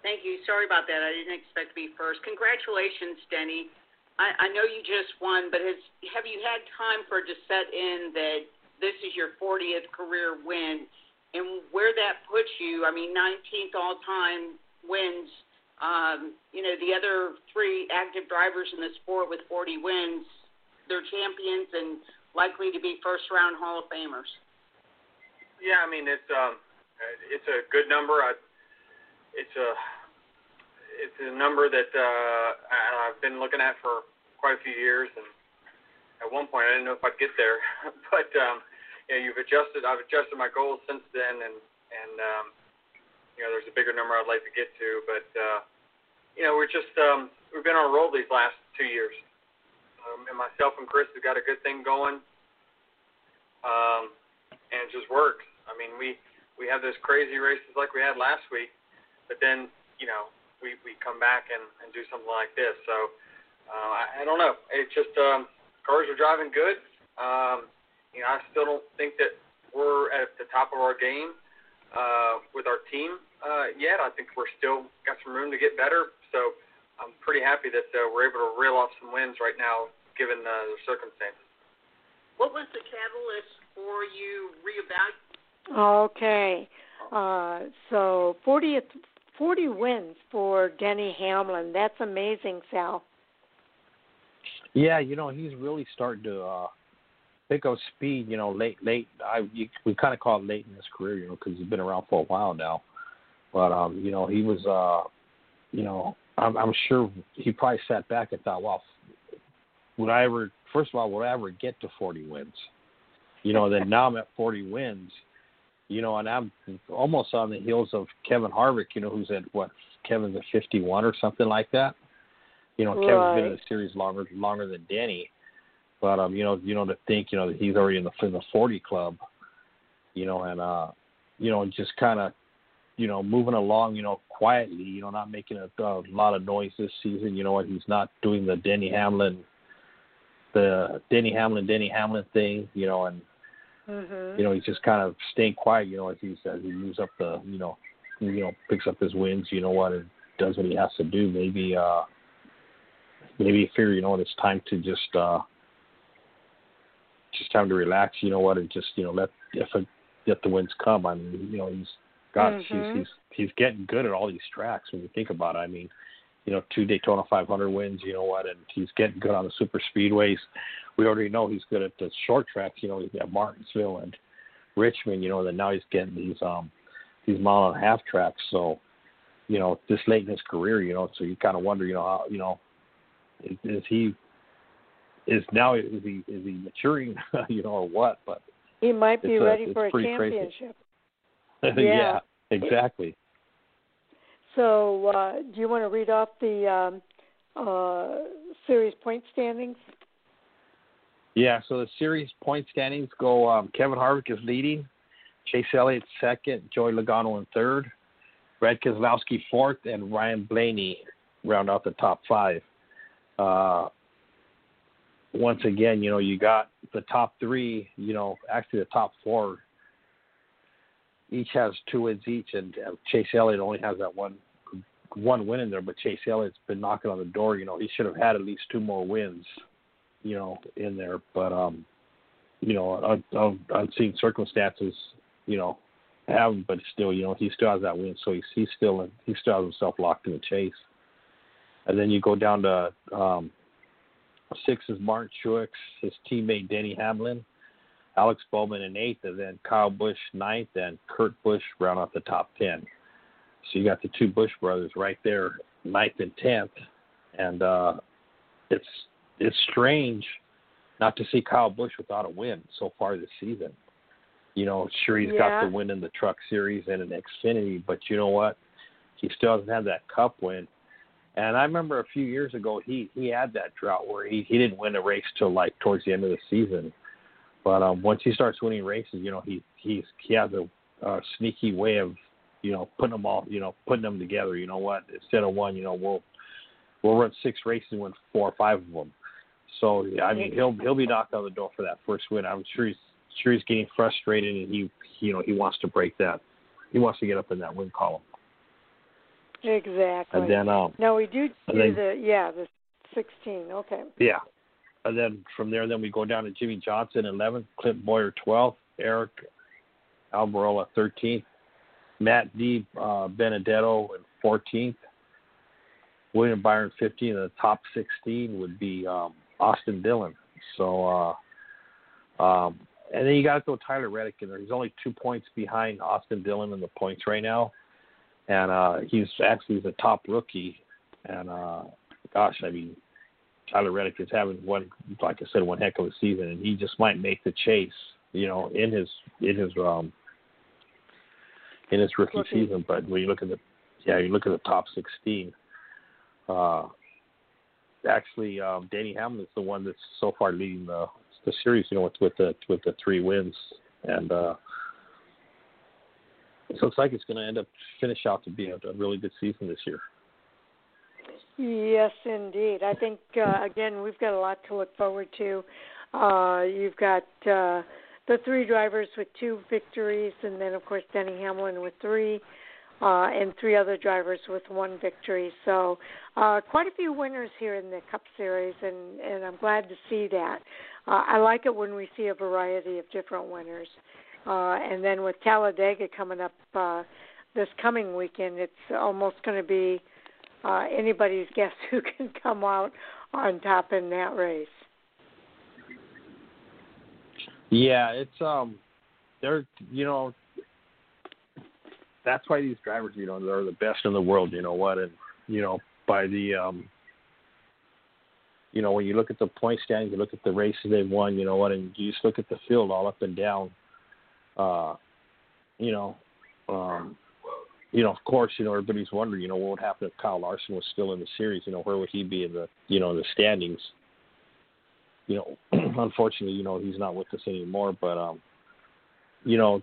Speaker 10: Thank you. Sorry about that. I didn't expect to be first. Congratulations, Denny. I, I know you just won, but has have you had time for it to set in that this is your 40th career win, and where that puts you? I mean, 19th all time wins. Um, you know, the other three active drivers in the sport with 40 wins, they're champions and likely to be first round Hall of Famers.
Speaker 4: Yeah, I mean it's um it's a good number. I, it's a it's a number that uh, I've been looking at for quite a few years, and at one point I didn't know if I'd get there, but um, you know, you've adjusted. I've adjusted my goals since then, and and um, you know, there's a bigger number I'd like to get to, but uh, you know, we're just um, we've been on a roll these last two years, um, and myself and Chris have got a good thing going, um, and it just works. I mean, we we have those crazy races like we had last week, but then you know we we come back and and do something like this. So uh, I, I don't know. It's just um, cars are driving good. Um, you know, I still don't think that we're at the top of our game uh, with our team uh, yet. I think we're still got some room to get better. So I'm pretty happy that uh, we're able to reel off some wins right now, given uh, the circumstances.
Speaker 10: What was the catalyst for you reevaluating?
Speaker 1: Okay. Uh, so 40, 40 wins for Denny Hamlin. That's amazing, Sal.
Speaker 2: Yeah, you know, he's really starting to uh, pick up speed. You know, late, late. I you, we kind of call it late in his career, you know, because he's been around for a while now. But um, you know, he was, uh, you know, I'm, I'm sure he probably sat back and thought, well, would I ever? First of all, would I ever get to 40 wins? You know, then now I'm at 40 wins. You know, and I'm almost on the heels of Kevin Harvick. You know, who's at what? Kevin's at 51 or something like that. You know, Kevin's been in the series longer longer than Denny, but um, you know, you know to think, you know, that he's already in the in the 40 club, you know, and uh, you know, just kind of, you know, moving along, you know, quietly, you know, not making a, a lot of noise this season. You know what? He's not doing the Denny Hamlin, the Denny Hamlin, Denny Hamlin thing, you know, and
Speaker 1: Mhm.
Speaker 2: you know, he's just kind of staying quiet, you know, as he's as he moves up the, you know, you know, picks up his wins, you know what, and does what he has to do. Maybe, uh, maybe he figure, you know what, it's time to just, uh, just time to relax, you know what, and just, you know, let if it, let the wins come. I mean, you know, he's got,
Speaker 1: Mhm.
Speaker 2: he's he's he's getting good at all these tracks when you think about it. I mean, you know, two Daytona 500 wins, you know what, and he's getting good on the super speedways. We already know he's good at the short tracks. You know, he's got Martinsville and Richmond. You know, that now he's getting these um these mile and a half tracks. So, you know, this late in his career, you know, so you kind of wonder, you know, how, you know, is, is he is now is he is he maturing, you know, or what? But
Speaker 1: He might be ready
Speaker 2: it's
Speaker 1: for a championship.
Speaker 2: yeah,
Speaker 1: Yeah.
Speaker 2: exactly.
Speaker 1: So, uh, do you want to read off the um, uh, series point standings?
Speaker 2: Yeah, so the series point standings go um, Kevin Harvick is leading, Chase Elliott second, Joey Logano in third, Brad Keselowski fourth, and Ryan Blaney round out the top five. Uh, once again, you know, you got the top three, you know, actually the top four each has two wins each, and Chase Elliott only has that one one win in there, but Chase Elliott's been knocking on the door. You know, he should have had at least two more wins you know, in there. But um, you know, un- un- unseen circumstances, you know, have but still, you know, he still has that win, so he's he's still in, he still has himself locked in the chase. And then you go down to um, six is Martin Truex, his teammate Denny Hamlin, Alex Bowman in eighth, and then Kyle Busch ninth, and Kurt Busch round out the top ten. So you got the two Busch brothers right there, ninth and tenth, and uh, it's it's strange not to see Kyle Busch without a win so far this season. You know, sure he's got the win in the Truck Series and in Xfinity, but you know what? He still doesn't have that Cup win. And I remember a few years ago he he had that drought where he he didn't win a race till like towards the end of the season. But um once he starts winning races, you know he he's he has a, a sneaky way of you know putting them all you know putting them together. You know what? Instead of one, you know we'll we'll run six races and win four or five of them. So I mean, he'll he'll be knocked on the door for that first win. I'm sure he's sure he's getting frustrated, and he you know he wants to break that. He wants to get up in that win column.
Speaker 1: Exactly.
Speaker 2: And then um
Speaker 1: now we do do
Speaker 2: then-
Speaker 1: the yeah the sixteen. Okay.
Speaker 2: yeah, and then from there, then we go down to Jimmie Johnson 11th, Clint Bowyer 12th, Eric Almirola 13th, Matt D uh, Benedetto 14th, William Byron 15th. And the top 16 would be um, Austin Dillon. So. uh Um, and then you got to throw Tyler Reddick in there. He's only two points behind Austin Dillon in the points right now, and uh, he's actually the top rookie. And uh, gosh, I mean, Tyler Reddick is having one, like I said, one heck of a season, and he just might make the chase. You know, in his in his um in his rookie,
Speaker 1: Rookie.
Speaker 2: season. But when you look at the yeah, you look at the top sixteen. Uh, actually, um, Danny Hamlin is the one that's so far leading the the series. You know, with with the with the three wins, and uh, it looks like it's going to end up finish out to be a, a really good season this year.
Speaker 1: Yes, indeed. I think uh, again we've got a lot to look forward to. Uh, you've got uh, the three drivers with two victories, and then of course Denny Hamlin with three, uh, and three other drivers with one victory. So uh, quite a few winners here in the Cup Series, and and I'm glad to see that. Uh, I like it when we see a variety of different winners. Uh, and then with Talladega coming up uh, this coming weekend, it's almost going to be uh, anybody's guess who can come out on top in that race.
Speaker 2: Yeah, it's um, they're you know, that's why these drivers, you know, they're the best in the world. You know what, and you know, by the um, you know, when you look at the point standings, you look at the races they've won. You know what, and you just look at the field all up and down. Uh, you know, um, you know, of course, you know, everybody's wondering, you know, what would happen if Kyle Larson was still in the series? You know, where would he be in the, you know, the standings? You know, unfortunately, you know, he's not with us anymore. But, um, you know,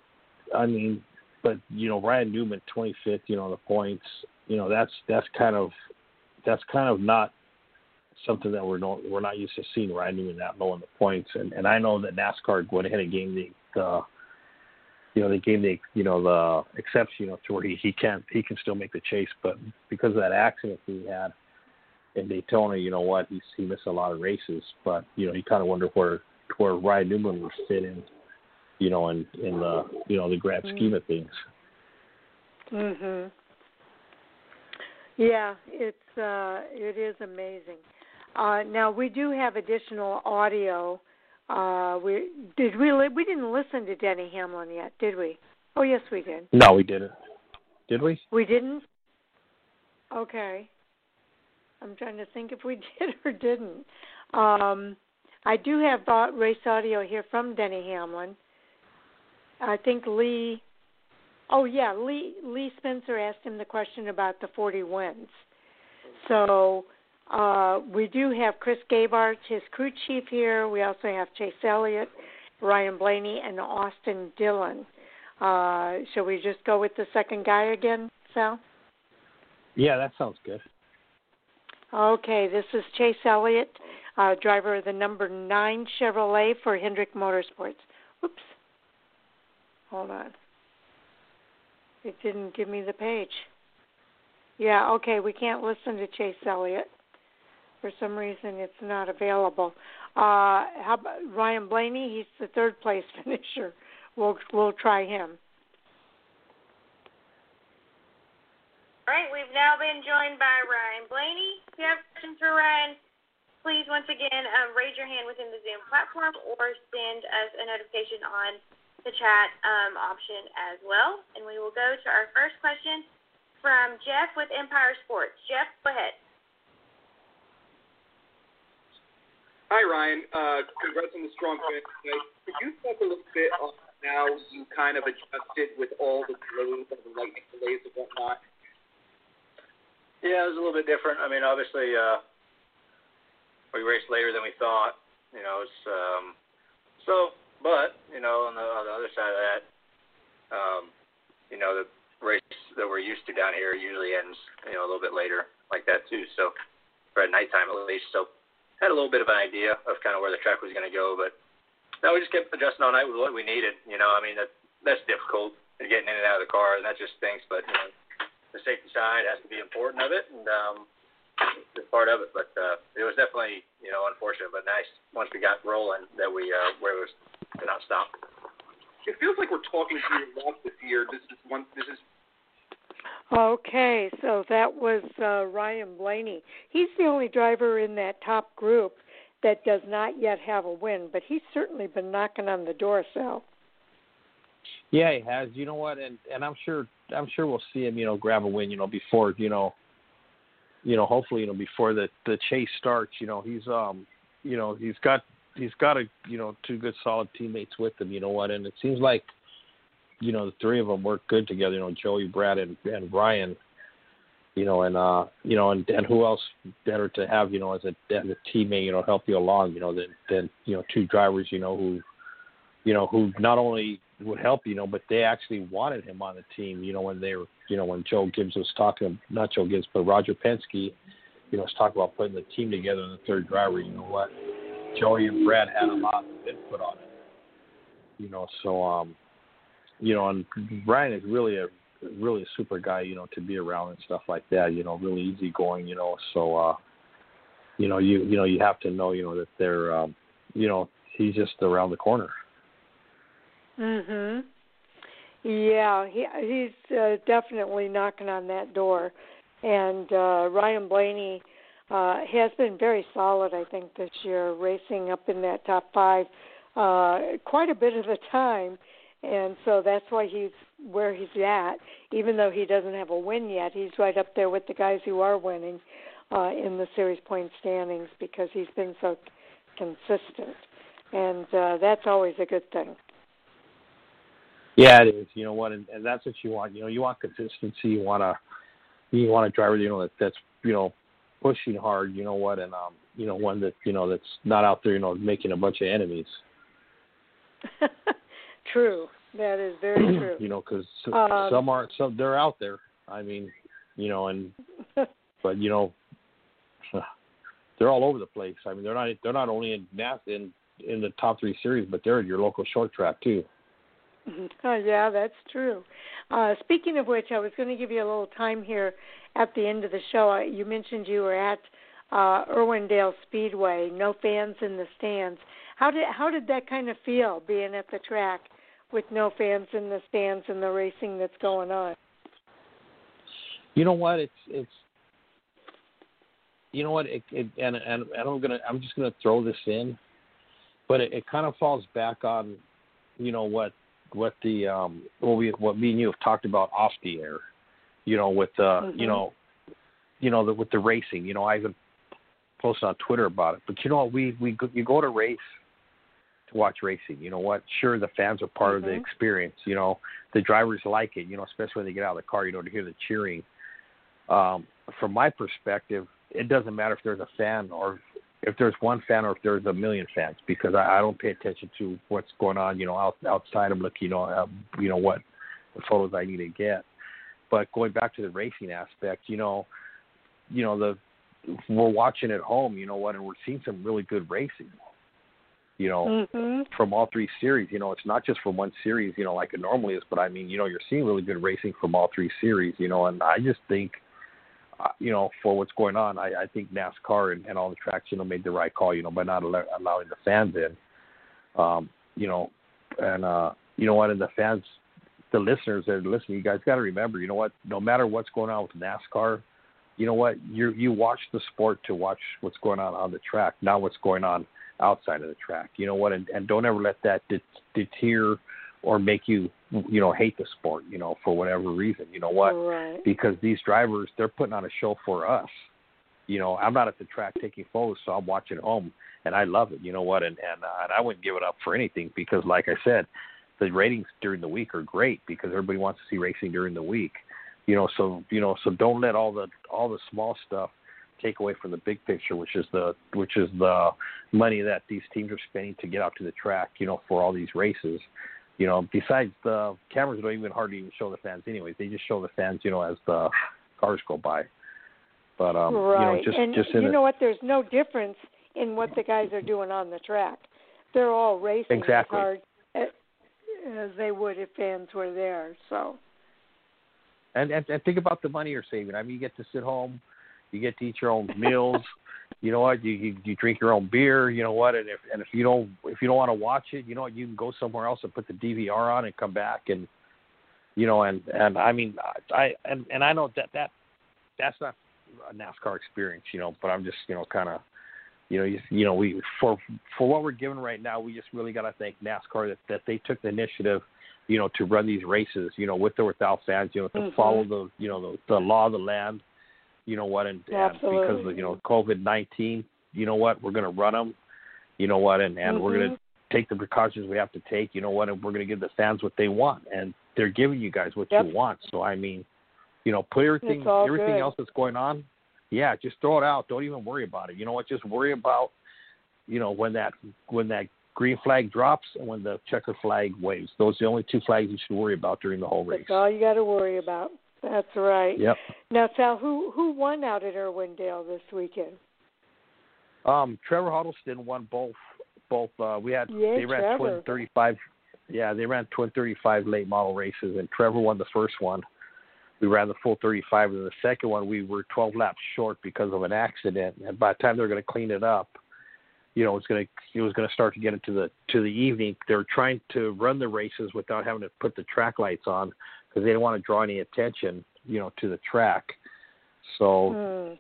Speaker 2: I mean, but you know, Ryan Newman, 25th, you know, the points. You know, that's that's kind of that's kind of not something that we're not we're not used to seeing Ryan Newman that low in the points. And and I know that NASCAR went ahead and gave the the you know they gave the you know the exception you know to where he he can he can still make the chase, but because of that accident he had in Daytona, you know what he he missed a lot of races, but you know he kind of wonder where where Ryan Newman would fit in, you know, in in the you know the grand
Speaker 1: Mm-hmm.
Speaker 2: scheme of things.
Speaker 1: Mhm. Yeah, it's uh it is amazing. Uh now we do have additional audio. Uh we did we li- we didn't listen to Denny Hamlin yet, did we? Oh, yes we did.
Speaker 2: No, we didn't. Did we?
Speaker 1: We didn't? Okay. I'm trying to think if we did or didn't. Um I do have uh, race audio here from Denny Hamlin. I think Lee Oh yeah, Lee Lee Spencer asked him the question about the 40 wins. So uh, we do have Chris Gabehart, his crew chief here. We also have Chase Elliott, Ryan Blaney, and Austin Dillon. Uh, shall we just go with the second guy again, Sal?
Speaker 2: Yeah, that sounds good.
Speaker 1: Okay, this is Chase Elliott, uh, driver of the number nine Chevrolet for Hendrick Motorsports. Oops. Hold on. It didn't give me the page. Yeah, okay, we can't listen to Chase Elliott. For some reason, it's not available. Uh, how about Ryan Blaney? He's the third place finisher. We'll we'll try him.
Speaker 7: All right, we've now been joined by Ryan Blaney. If you have questions for Ryan, please once again um, raise your hand within the Zoom platform or send us a notification on the chat um, option as well. And we will go to our first question from Jeff with Empire Sports. Jeff, go ahead.
Speaker 11: Hi, Ryan. Uh, congrats on the strong finish. Could you talk a little bit on how you kind of adjusted with all the delays and the lightning delays and whatnot?
Speaker 12: Yeah, it was a little bit different. I mean, obviously, uh, we raced later than we thought. You know, it's um, so. But you know, on the on the other side of that, um, you know, the race that we're used to down here usually ends, you know, a little bit later like that too. So, for at nighttime at least, so had a little bit of an idea of kind of where the track was going to go, but no, we just kept adjusting all night with what we needed. You know, I mean that that's difficult getting in and out of the car, and that just stinks. But you know, the safety side has to be important of it, and um, it's part of it. But uh, it was definitely you know unfortunate, but nice once we got rolling that we uh, it was to not stop.
Speaker 11: It feels like we're talking to your luck this year. This is one. This is
Speaker 1: Okay, so that was uh, Ryan Blaney. He's the only driver in that top group that does not yet have a win, but he's certainly been knocking on the door, Sal.
Speaker 2: Yeah, he has. You know what? And and I'm sure I'm sure we'll see him. You know, grab a win. You know, before you know, you know, hopefully, you know, before the the chase starts. You know, he's um, you know, he's got he's got a you know two good solid teammates with him. You know what? And it seems like, you know, the three of them work good together. You know, Joey, Brad, and and Ryan. You know, and uh, you know, and and who else better to have? You know, as a as a teammate, you know, help you along. You know, than than you know two drivers. You know who, you know, who not only would help, you know, but they actually wanted him on the team, you know, when they were, you know, when Joe Gibbs was talking, not Joe Gibbs, but Roger Penske, you know, was talking about putting the team together and the third driver, you know what, Joey and Brad had a lot of input on it, you know, so, um, you know, and Ryan is really a, really a super guy, you know, to be around and stuff like that, you know, really easygoing, you know, so, uh, you know, you, you know, you have to know, you know, that they're, um, you know, he's just around the corner.
Speaker 1: Mhm. Yeah, he he's uh, definitely knocking on that door, and uh, Ryan Blaney uh, has been very solid. I think this year, racing up in that top five uh, quite a bit of the time, and so that's why he's where he's at. Even though he doesn't have a win yet, he's right up there with the guys who are winning uh, in the series point standings because he's been so consistent, and uh, that's always a good thing.
Speaker 2: Yeah, it is. You know what, and, and that's what you want. You know, you want consistency. You want to, you want a driver. You know that that's you know pushing hard. You know what, and um, you know one that you know that's not out there. You know, making a bunch of enemies.
Speaker 1: true. That is very true.
Speaker 2: you know, because
Speaker 1: Um,
Speaker 2: some aren't. Some they're out there. I mean, you know, and but you know, they're all over the place. I mean, they're not they're not only in NAS in in the top three series, but they're in your local short track too.
Speaker 1: Oh, yeah, that's true. Uh, speaking of which, I was going to give you a little time here at the end of the show. You mentioned you were at uh, Irwindale Speedway, no fans in the stands. How did how did that kind of feel being at the track with no fans in the stands and the racing that's going on?
Speaker 2: You know what? It's it's. You know what? It, it and and and I'm gonna I'm just gonna throw this in, but it, it kind of falls back on, you know what what the um what we what me and you have talked about off the air, you know with uh
Speaker 1: Mhm.
Speaker 2: you know, you know the, with the racing. You know I even posted on Twitter about it. But you know what? We we go, you go to race to watch racing. You know what? Sure, the fans are part of the
Speaker 1: Mhm.
Speaker 2: experience. You know the drivers like it. You know especially when they get out of the car. You know to hear the cheering um, from my perspective, it doesn't matter if there's a fan or if there's one fan or if there's a million fans because I, I don't pay attention to what's going on. You know, out, outside. I'm looking, you know, uh, you know what the photos I need to get. But going back to the racing aspect, you know, you know the we're watching at home. You know what, and we're seeing some really good racing. You know,
Speaker 1: hmm
Speaker 2: from all three series. You know, it's not just from one series, you know, like it normally is, but I mean, you know, you're seeing really good racing from all three series, you know, and I just think, uh, you know, for what's going on, I, I think NASCAR and, and all the tracks, you know, made the right call, you know, by not allow, allowing the fans in, um, you know, and, uh, you know what, and the fans, the listeners that are listening, you guys got to remember, you know what, no matter what's going on with NASCAR, you know what, you you watch the sport to watch what's going on on the track, not what's going on outside of the track. You know what, and, and don't ever let that det- deter or make you you know hate the sport. You know for whatever reason. You know what,
Speaker 1: Right.
Speaker 2: because these drivers they're putting on a show for us. You know I'm not at the track taking photos, so I'm watching at home, and I love it. You know what, and and, uh, and I wouldn't give it up for anything because like I said, the ratings during the week are great because everybody wants to see racing during the week. You know, so you know, so don't let all the all the small stuff take away from the big picture, which is the which is the money that these teams are spending to get out to the track. You know, for all these races. You know, besides the cameras don't even hardly even show the fans anyways. They just show the fans, you know, as the cars go by. But um,
Speaker 1: right.
Speaker 2: you know, just
Speaker 1: and
Speaker 2: just in
Speaker 1: you know what? There's no difference in what the guys are doing on the track. They're all racing
Speaker 2: Exactly.
Speaker 1: as hard as, as they would if fans were there. So.
Speaker 2: and, and and think about the money you're saving. I mean, you get to sit home, you get to eat your own meals. You know what? You, you you drink your own beer. You know what? And if and if you don't if you don't want to watch it, you know what? You can go somewhere else and put the DVR on and come back and you know and and I mean I and and I know that that that's not a NASCAR experience. You know, but I'm just you know kind of you know you, you know we for for what we're given right now, we just really got to thank NASCAR that that they took the initiative you know, to run these races, you know, with or without fans, you know, to
Speaker 1: Mhm.
Speaker 2: follow the, you know, the, the law of the land, you know what, and, and because of, you know, COVID nineteen, you know what, we're going to run them, you know what, and and we're going to mm-hmm. take the precautions we have to take, you know what, and we're going to give the fans what they want, and they're giving you guys what
Speaker 1: Yep.
Speaker 2: you want. So I mean, you know, put everything everything
Speaker 1: good.
Speaker 2: else that's going on, yeah, just throw it out. Don't even worry about it. You know what? Just worry about, you know, when that when that green flag drops and when the checker flag waves. Those are the only two flags you should worry about during the whole race.
Speaker 1: That's all you got to worry about. That's right.
Speaker 2: Yep.
Speaker 1: Now, Sal, who who won out at Irwindale this weekend?
Speaker 2: Um, Trevor Huddleston won both. Both uh, we had
Speaker 1: Yay,
Speaker 2: they ran
Speaker 1: Trevor.
Speaker 2: twin thirty five. Yeah, they ran twin thirty five late model races, and Trevor won the first one. We ran the full thirty five, and the second one we were twelve laps short because of an accident. And by the time they were going to clean it up, you know, it's going to it was going to start to get into the to the evening. They were trying to run the races without having to put the track lights on because they didn't want to draw any attention, you know, to the track. So
Speaker 1: Hmm.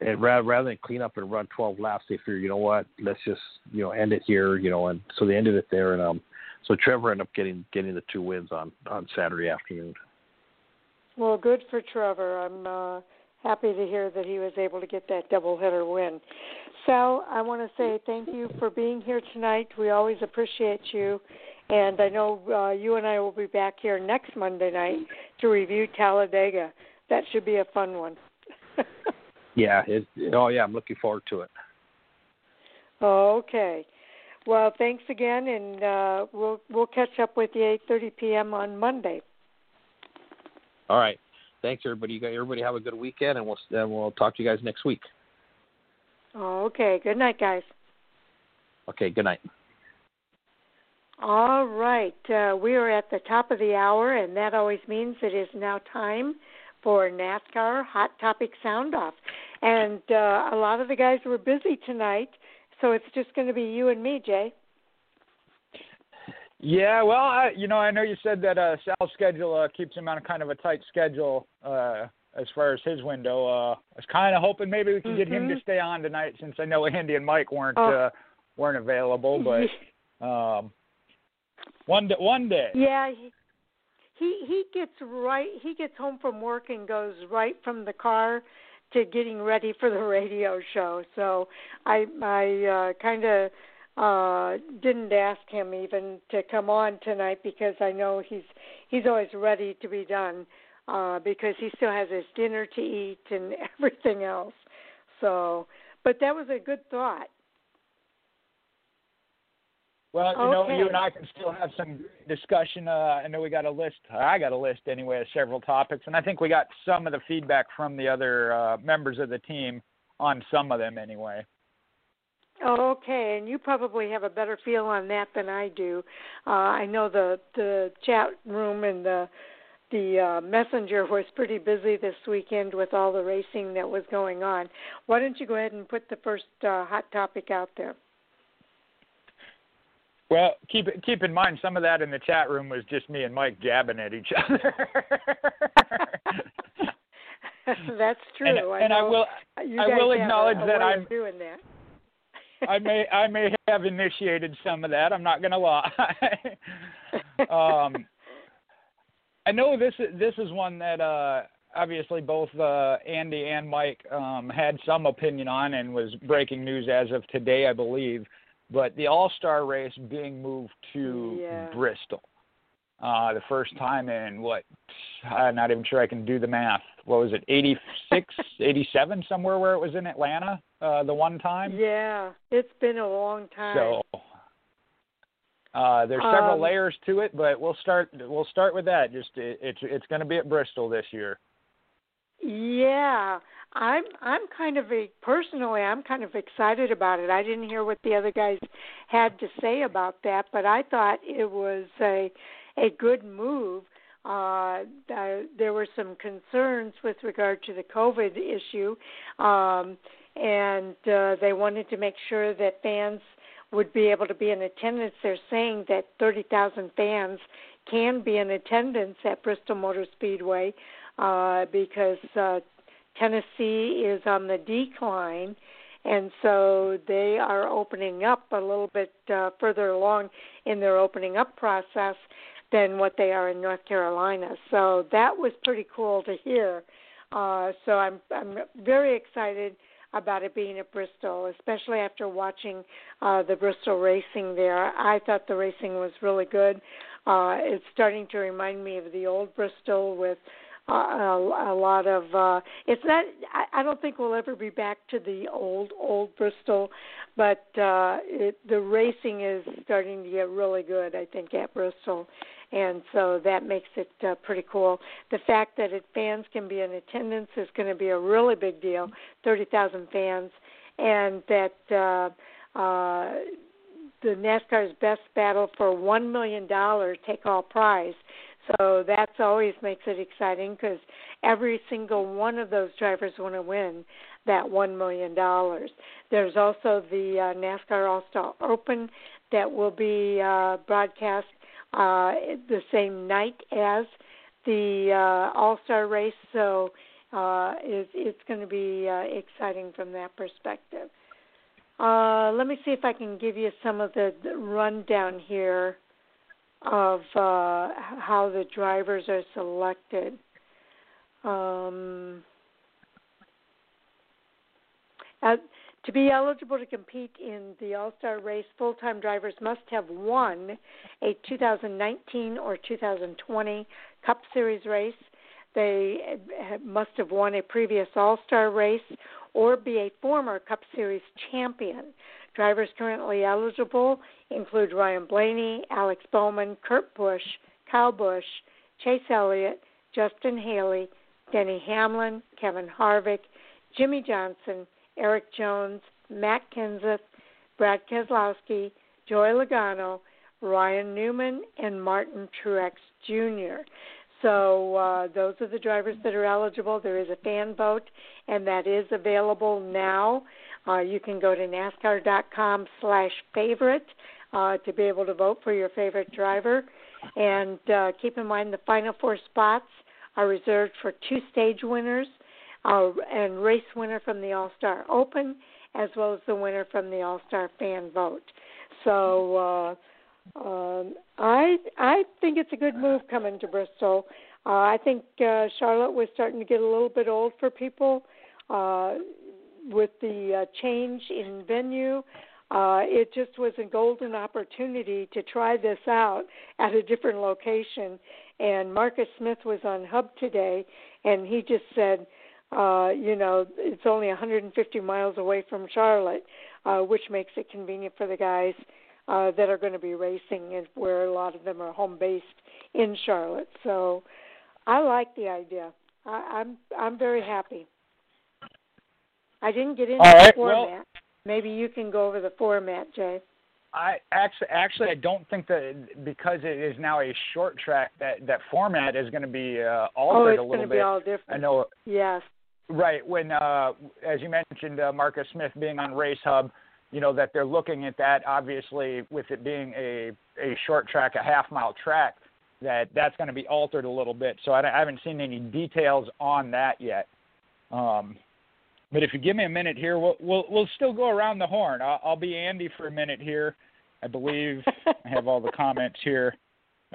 Speaker 2: and rather rather than clean up and run 12 laps, they figured, you know what, let's just you know end it here, you know, and so they ended it there, and um, so Trevor ended up getting getting the two wins on on Saturday afternoon.
Speaker 1: Well, good for Trevor. I'm uh, happy to hear that he was able to get that doubleheader win. Sal, I want to say thank you for being here tonight. We always appreciate you, And I know uh, you and I will be back here next Monday night to review Talladega. That should be a fun one.
Speaker 2: yeah. It, oh, yeah. I'm looking forward to it.
Speaker 1: Okay. Well, thanks again, and uh, we'll we'll catch up with you 8:30 p.m. on Monday.
Speaker 2: All right. Thanks, everybody. Everybody have a good weekend, and we'll and we'll talk to you guys next week.
Speaker 1: Okay. Good night, guys.
Speaker 2: Okay. Good night.
Speaker 1: All right. Uh, we are at the top of the hour, and that always means it is now time for NASCAR Hot Topic Sound Off. And uh, a lot of the guys were busy tonight, so it's just going to be you and me, Jay.
Speaker 13: Yeah, well, I, you know, I know you said that uh, Sal's schedule uh, keeps him on kind of a tight schedule uh, as far as his window. Uh, I was kind of hoping maybe we could mm-hmm. get him to
Speaker 1: Mm-hmm.
Speaker 13: stay on tonight, since I know Andy and Mike weren't
Speaker 1: Oh.
Speaker 13: uh, weren't available. But um, one day, one day.
Speaker 1: Yeah, he, he he gets right. He gets home from work and goes right from the car to getting ready for the radio show. So I I uh, kind of uh didn't ask him even to come on tonight because I know he's he's always ready to be done uh because he still has his dinner to eat and everything else. So, but that was a good thought.
Speaker 13: Well, you know, you and I can still have some discussion. Uh, I know we got a list. I got a list anyway of several topics, and I think we got some of the feedback from the other uh, members of the team on some of them anyway.
Speaker 1: Okay, and you probably have a better feel on that than I do. Uh, I know the the chat room and the the uh, messenger was pretty busy this weekend with all the racing that was going on. Why don't you go ahead and put the first uh, hot topic out there?
Speaker 13: Well, keep keep in mind some of that in the chat room was just me and Mike jabbing at each other.
Speaker 1: That's true.
Speaker 13: And,
Speaker 1: I
Speaker 13: and I will I will
Speaker 1: have a-
Speaker 13: acknowledge
Speaker 1: a
Speaker 13: that I'm
Speaker 1: doing that.
Speaker 13: I may I may have initiated some of that. I'm not going to lie. um, I know this this is one that uh, obviously both uh, Andy and Mike um, had some opinion on and was breaking news as of today, I believe. But the All Star race being moved to
Speaker 1: Yeah.
Speaker 13: Bristol, uh, the first time in what? I'm not even sure I can do the math. What was it? 86, 87, somewhere where it was in Atlanta uh, the one time.
Speaker 1: Yeah, it's been a long time.
Speaker 13: So uh, there's several
Speaker 1: Um,
Speaker 13: layers to it, but we'll start we'll start with that. Just it, it's it's going to be at Bristol this year.
Speaker 1: Yeah, I'm I'm kind of a personally I'm kind of excited about it. I didn't hear what the other guys had to say about that, but I thought it was a a good move. Uh, th- there were some concerns with regard to the COVID issue, um, and uh, they wanted to make sure that fans would be able to be in attendance. They're saying that 30,000 fans can be in attendance at Bristol Motor Speedway uh, because uh, Tennessee is on the decline, and so they are opening up a little bit uh, further along in their opening up process than what they are in North Carolina. So that was pretty cool to hear. Uh, so I'm I'm very excited about it being at Bristol, especially after watching uh, the Bristol racing there. I thought the racing was really good. Uh, it's starting to remind me of the old Bristol with a, a lot of. Uh, it's not. I, I don't think we'll ever be back to the old old Bristol, but uh, it, the racing is starting to get really good. I think at Bristol, and so that makes it uh, pretty cool. The fact that it, fans can be in attendance is going to be a really big deal. Thirty thousand fans, and that. Uh, uh, the NASCAR's best battle for one million dollar take all prize. So that's always makes it exciting because every single one of those drivers want to win that one million dollars. There's also the uh, NASCAR All Star Open that will be uh, broadcast uh, the same night as the uh, All Star race. So uh, it, it's going to be uh, exciting from that perspective. Uh, let me see if I can give you some of the, the rundown here of uh, how the drivers are selected. Um, uh, To be eligible to compete in the All Star race, full time drivers must have won a 2019 or 2020 Cup Series race. They must have won a previous All Star race or be a former Cup Series champion. Drivers currently eligible include Ryan Blaney, Alex Bowman, Kurt Busch, Kyle Busch, Chase Elliott, Justin Haley, Denny Hamlin, Kevin Harvick, Jimmie Johnson, Erik Jones, Matt Kenseth, Brad Keselowski, Joey Logano, Ryan Newman, and Martin Truex Jr. So uh, those are the drivers that are eligible. There is a fan vote, and that is available now. Uh, you can go to NASCAR.com slash favorite uh, to be able to vote for your favorite driver. And uh, keep in mind the final four spots are reserved for two stage winners uh, and race winner from the All Star Open, as well as the winner from the All Star Fan Vote. So uh, um, I I think it's a good move coming to Bristol. Uh, I think uh, Charlotte was starting to get a little bit old for people uh, with the uh, change in venue. Uh, it just was a golden opportunity to try this out at a different location. And Marcus Smith was on Hub today, and he just said, uh, you know, it's only 150 miles away from Charlotte, uh, which makes it convenient for the guys uh, that are going to be racing, and where a lot of them are home based in Charlotte. So, I like the idea. I, I'm I'm very happy. I didn't get into
Speaker 13: right,
Speaker 1: the format.
Speaker 13: well,
Speaker 1: Maybe you can go over the format, Jay.
Speaker 13: I actually, actually, I don't think that because it is now a short track that that format is going to be uh,
Speaker 1: oh,
Speaker 13: altered
Speaker 1: it's
Speaker 13: a
Speaker 1: going
Speaker 13: little
Speaker 1: to
Speaker 13: bit.
Speaker 1: be all different.
Speaker 13: I know.
Speaker 1: Yes.
Speaker 13: Right when, uh, as you mentioned, uh, Marcus Smith being on Race Hub, you know that they're looking at that. Obviously, with it being a a short track, a half mile track, that that's going to be altered a little bit. So I, I haven't seen any details on that yet. Um, but if you give me a minute here, we'll we'll, we'll still go around the horn. I'll, I'll be Andy for a minute here. I believe I have all the comments here.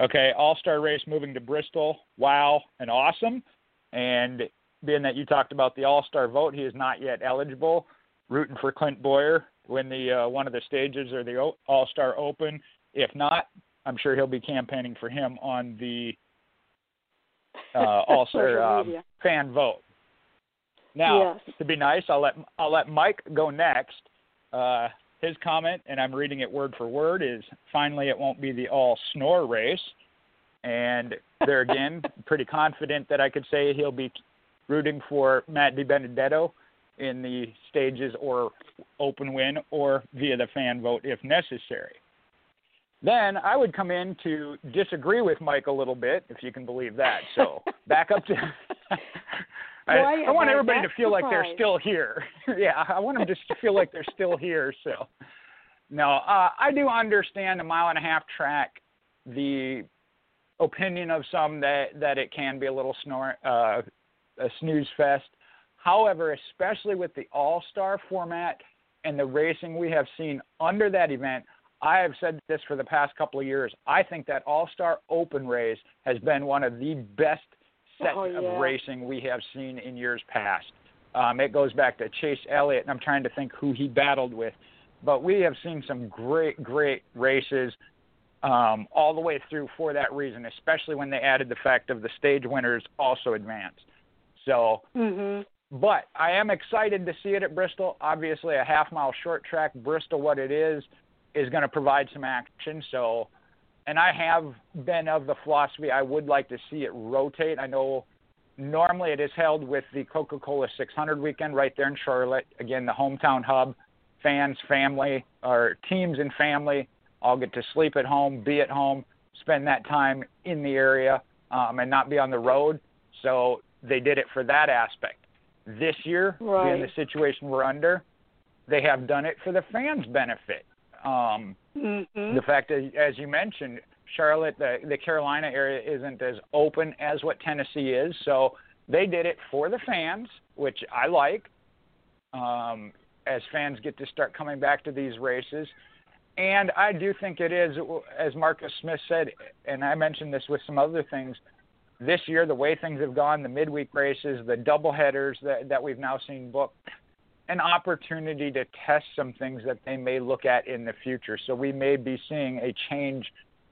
Speaker 13: Okay, All Star race moving to Bristol. Wow and awesome. And being that you talked about the All Star vote, he is not yet eligible. Rooting for Clint Bowyer win the uh, one of the stages or the All Star Open. If not, I'm sure he'll be campaigning for him on the uh, All Star um, fan vote. Now,
Speaker 1: Yes.
Speaker 13: to be nice, I'll let I'll let Mike go next. Uh, his comment, and I'm reading it word for word, is finally it won't be the all snore race. And there again, pretty confident that I could say he'll be rooting for Matt DiBenedetto in the stages or open win or via the fan vote if necessary. Then I would come in to disagree with Mike a little bit, if you can believe that. So back up to. I, I want everybody to feel like they're still here. yeah, I want them just to feel like they're still here. So, no, uh, I do understand a mile and a half track. The opinion of some that that it can be a little snore, uh, a snooze fest. However, especially with the All Star format and the racing we have seen under that event, I have said this for the past couple of years. I think that All Star Open race has been one of the best sets
Speaker 1: Oh, yeah.
Speaker 13: of racing we have seen in years past. Um, it goes back to Chase Elliott, and I'm trying to think who he battled with. But we have seen some great, great races um, all the way through for that reason, especially when they added the fact of the stage winners also advanced. So,
Speaker 1: Mhm.
Speaker 13: but I am excited to see it at Bristol. Obviously, a half mile short track, Bristol, what it is, is going to provide some action. So, and I have been of the philosophy I would like to see it rotate. I know normally it is held with the Coca Cola 600 weekend right there in Charlotte. Again, the hometown hub. Fans, family, or teams and family all get to sleep at home, be at home, spend that time in the area, um, and not be on the road. So they did it for that aspect. This year,
Speaker 1: Right.
Speaker 13: being the situation we're under, they have done it for the fans' benefit. Um,
Speaker 1: Mhm.
Speaker 13: the fact that, as you mentioned, Charlotte, the, the Carolina area isn't as open as what Tennessee is, so they did it for the fans, which I like. Um, as fans get to start coming back to these races, and I do think it is, as Marcus Smith said, and I mentioned this with some other things. This year, the way things have gone, the midweek races, the double headers that, that we've now seen booked, an opportunity to test some things that they may look at in the future. So we may be seeing a change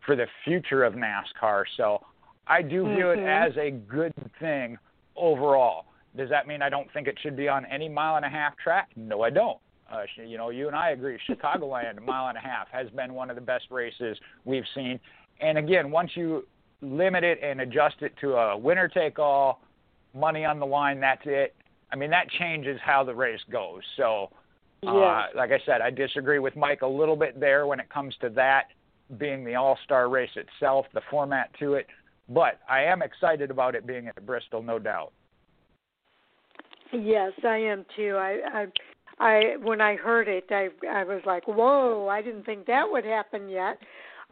Speaker 13: for the future of NASCAR. So I do view
Speaker 1: mm-hmm.
Speaker 13: it as a good thing overall. Does that mean I don't think it should be on any mile and a half track? No, I don't. Uh, you know, you and I agree. Chicagoland, a mile and a half, has been one of the best races we've seen. And again, once you limit it and adjust it to a winner take all, money on the line, that's it. I mean, that changes how the race goes. So, uh, like I said, I disagree with Mike a little bit there when it comes to that being the All Star race itself, the format to it. But I am excited about it being at Bristol, no doubt.
Speaker 1: Yes, I am too. I, I, I when I heard it, I, I was like, "Whoa! I didn't think that would happen yet."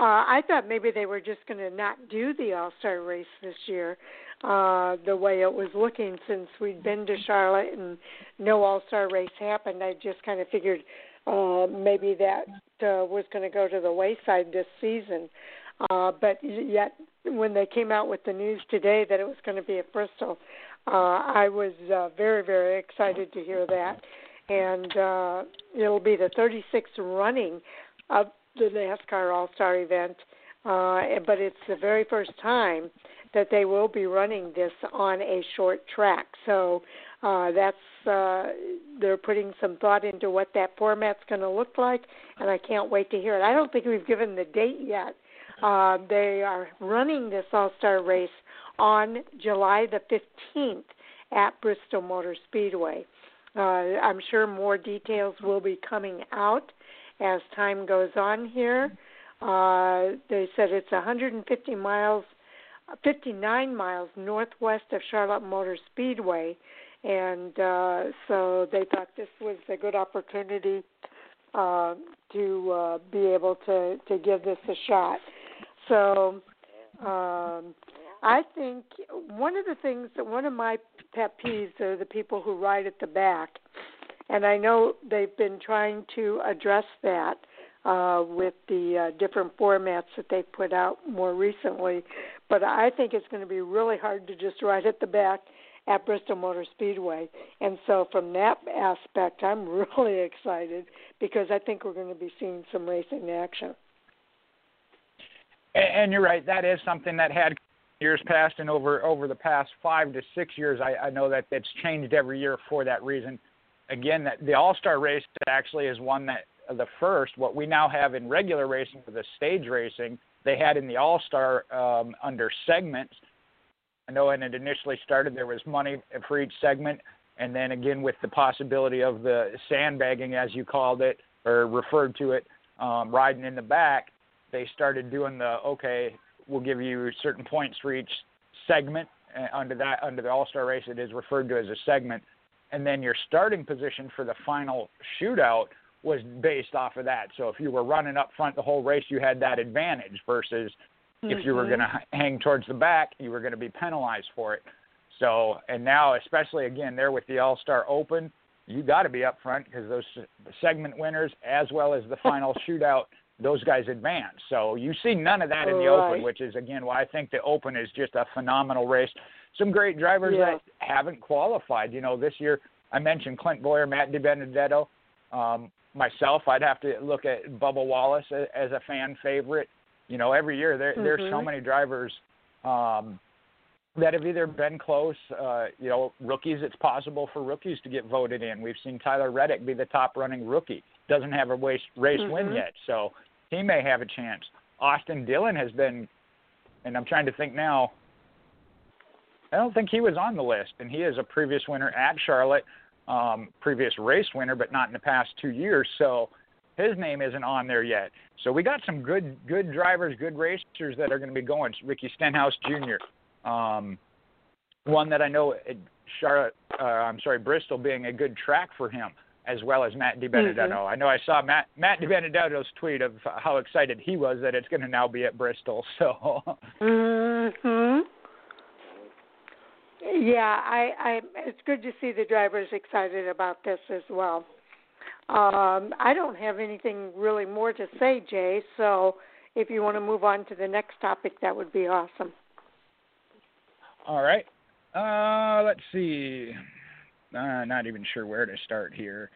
Speaker 1: Uh, I thought maybe they were just going to not do the All Star race this year, uh, the way it was looking since we'd been to Charlotte and no All Star race happened. I just kind of figured uh, maybe that uh, was going to go to the wayside this season. Uh, but yet, when they came out with the news today that it was going to be at Bristol, uh, I was uh, very, very excited to hear that. And uh, it'll be the 36th running of the NASCAR All Star event, uh, but it's the very first time that they will be running this on a short track. So uh, that's uh, they're putting some thought into what that format's going to look like, and I can't wait to hear it. I don't think we've given the date yet. Uh, they are running this All Star race on July the 15th at Bristol Motor Speedway. Uh, I'm sure more details will be coming out as time goes on here. Uh, they said it's 150 miles, 59 miles northwest of Charlotte Motor Speedway, and uh, so they thought this was a good opportunity uh, to uh, be able to to give this a shot. So um, I think one of the things that one of my pet peeves are the people who ride at the back and I know they've been trying to address that uh, with the uh, different formats that they've put out more recently. But I think it's going to be really hard to just ride at the back at Bristol Motor Speedway. And so, from that aspect, I'm really excited because I think we're going to be seeing some racing action.
Speaker 13: And you're right. That is something that had years past and over over the past five to six years. I, I know that it's changed every year for that reason again, that the All Star race actually is one that the first. What we now have in regular racing for the stage racing, they had in the All Star um, under segments. I know when it initially started, there was money for each segment, and then again with the possibility of the sandbagging, as you called it or referred to it, um, riding in the back. They started doing the okay, we'll give you certain points for each segment. Uh, under that, under the All Star race, it is referred to as a segment and then your starting position for the final shootout was based off of that. So if you were running up front the whole race, you had that advantage versus mm-hmm. if you were going to
Speaker 1: mm-hmm.
Speaker 13: hang towards the back, you were going to be penalized for it. So, and now, especially again, there with the All Star Open, you got to be up front because those segment winners, as well as the final shootout, those guys advance. So you see none of that in the
Speaker 1: right.
Speaker 13: Open, which is again why I think the Open is just a phenomenal race some great drivers
Speaker 1: yeah.
Speaker 13: that haven't qualified. You know, this year I mentioned Clint Bowyer, Matt DiBenedetto. Um, myself, I'd have to look at Bubba Wallace as a fan favorite. You know, every year there
Speaker 1: mm-hmm.
Speaker 13: there's so many drivers um, that have either been close. Uh, you know, rookies. It's possible for rookies to get voted in. We've seen Tyler Reddick be the top running rookie. Doesn't have a race race
Speaker 1: mm-hmm.
Speaker 13: win yet, so he may have a chance. Austin Dillon has been, and I'm trying to think now. I don't think he was on the list, and he is a previous winner at Charlotte, um, previous race winner, but not in the past two years. So his name isn't on there yet. So we got some good good drivers, good racers that are going to be going. Ricky Stenhouse Jr. Um, one that I know at Charlotte, uh, I'm sorry, Bristol being a good track for him, as well as Matt DiBenedetto.
Speaker 1: Mm-hmm.
Speaker 13: I know I saw Matt Matt DiBenedetto's tweet of how excited he was that it's going to now be at Bristol. So.
Speaker 1: Mhm. Yeah, I, I it's good to see the drivers excited about this as well. Um, I don't have anything really more to say, Jay. So if you want to move on to the next topic, that would be awesome.
Speaker 13: All right. Uh, let's see. uh, not even sure where to start here.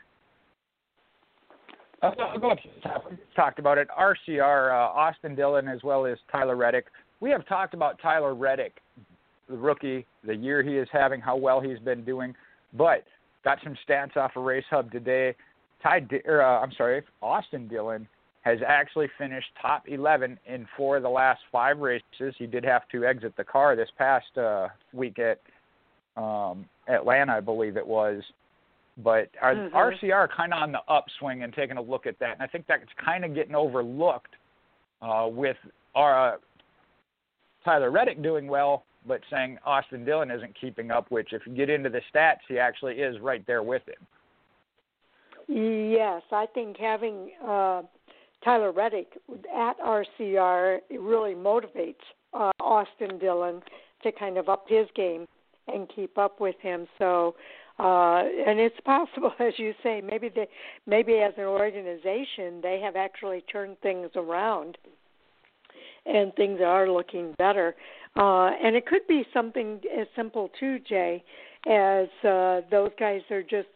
Speaker 13: I'll, I'll go up to the top. We talked about it. RCR, uh, Austin Dillon, as well as Tyler Reddick. We have talked about Tyler Reddick, the rookie, the year he is having, how well he's been doing. But got some stats off of Race Hub today. Ty, or, uh, I'm sorry, Austin Dillon has actually finished top 11 in four of the last five races. He did have to exit the car this past uh, week at um, Atlanta, I believe it was. But our,
Speaker 1: mm-hmm.
Speaker 13: RCR kind of on the upswing and taking a look at that, and I think that's kind of getting overlooked uh, with our uh, Tyler Reddick doing well, but saying Austin Dillon isn't keeping up. Which, if you get into the stats, he actually is right there with him.
Speaker 1: Yes, I think having uh, Tyler Reddick at RCR really motivates uh, Austin Dillon to kind of up his game and keep up with him. So, uh, and it's possible, as you say, maybe they, maybe as an organization they have actually turned things around, and things are looking better. Uh, and it could be something as simple too, Jay, as uh, those guys are just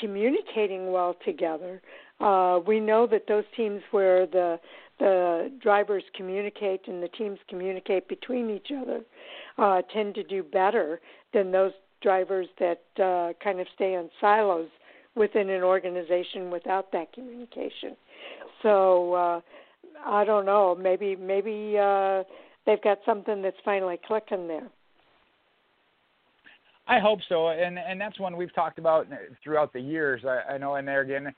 Speaker 1: communicating well together. Uh, we know that those teams where the the drivers communicate and the teams communicate between each other uh, tend to do better than those drivers that uh, kind of stay in silos within an organization without that communication. So uh, I don't know. Maybe maybe uh, they've got something that's finally clicking there.
Speaker 13: I hope so, and and that's one we've talked about throughout the years. I, I know, and there again,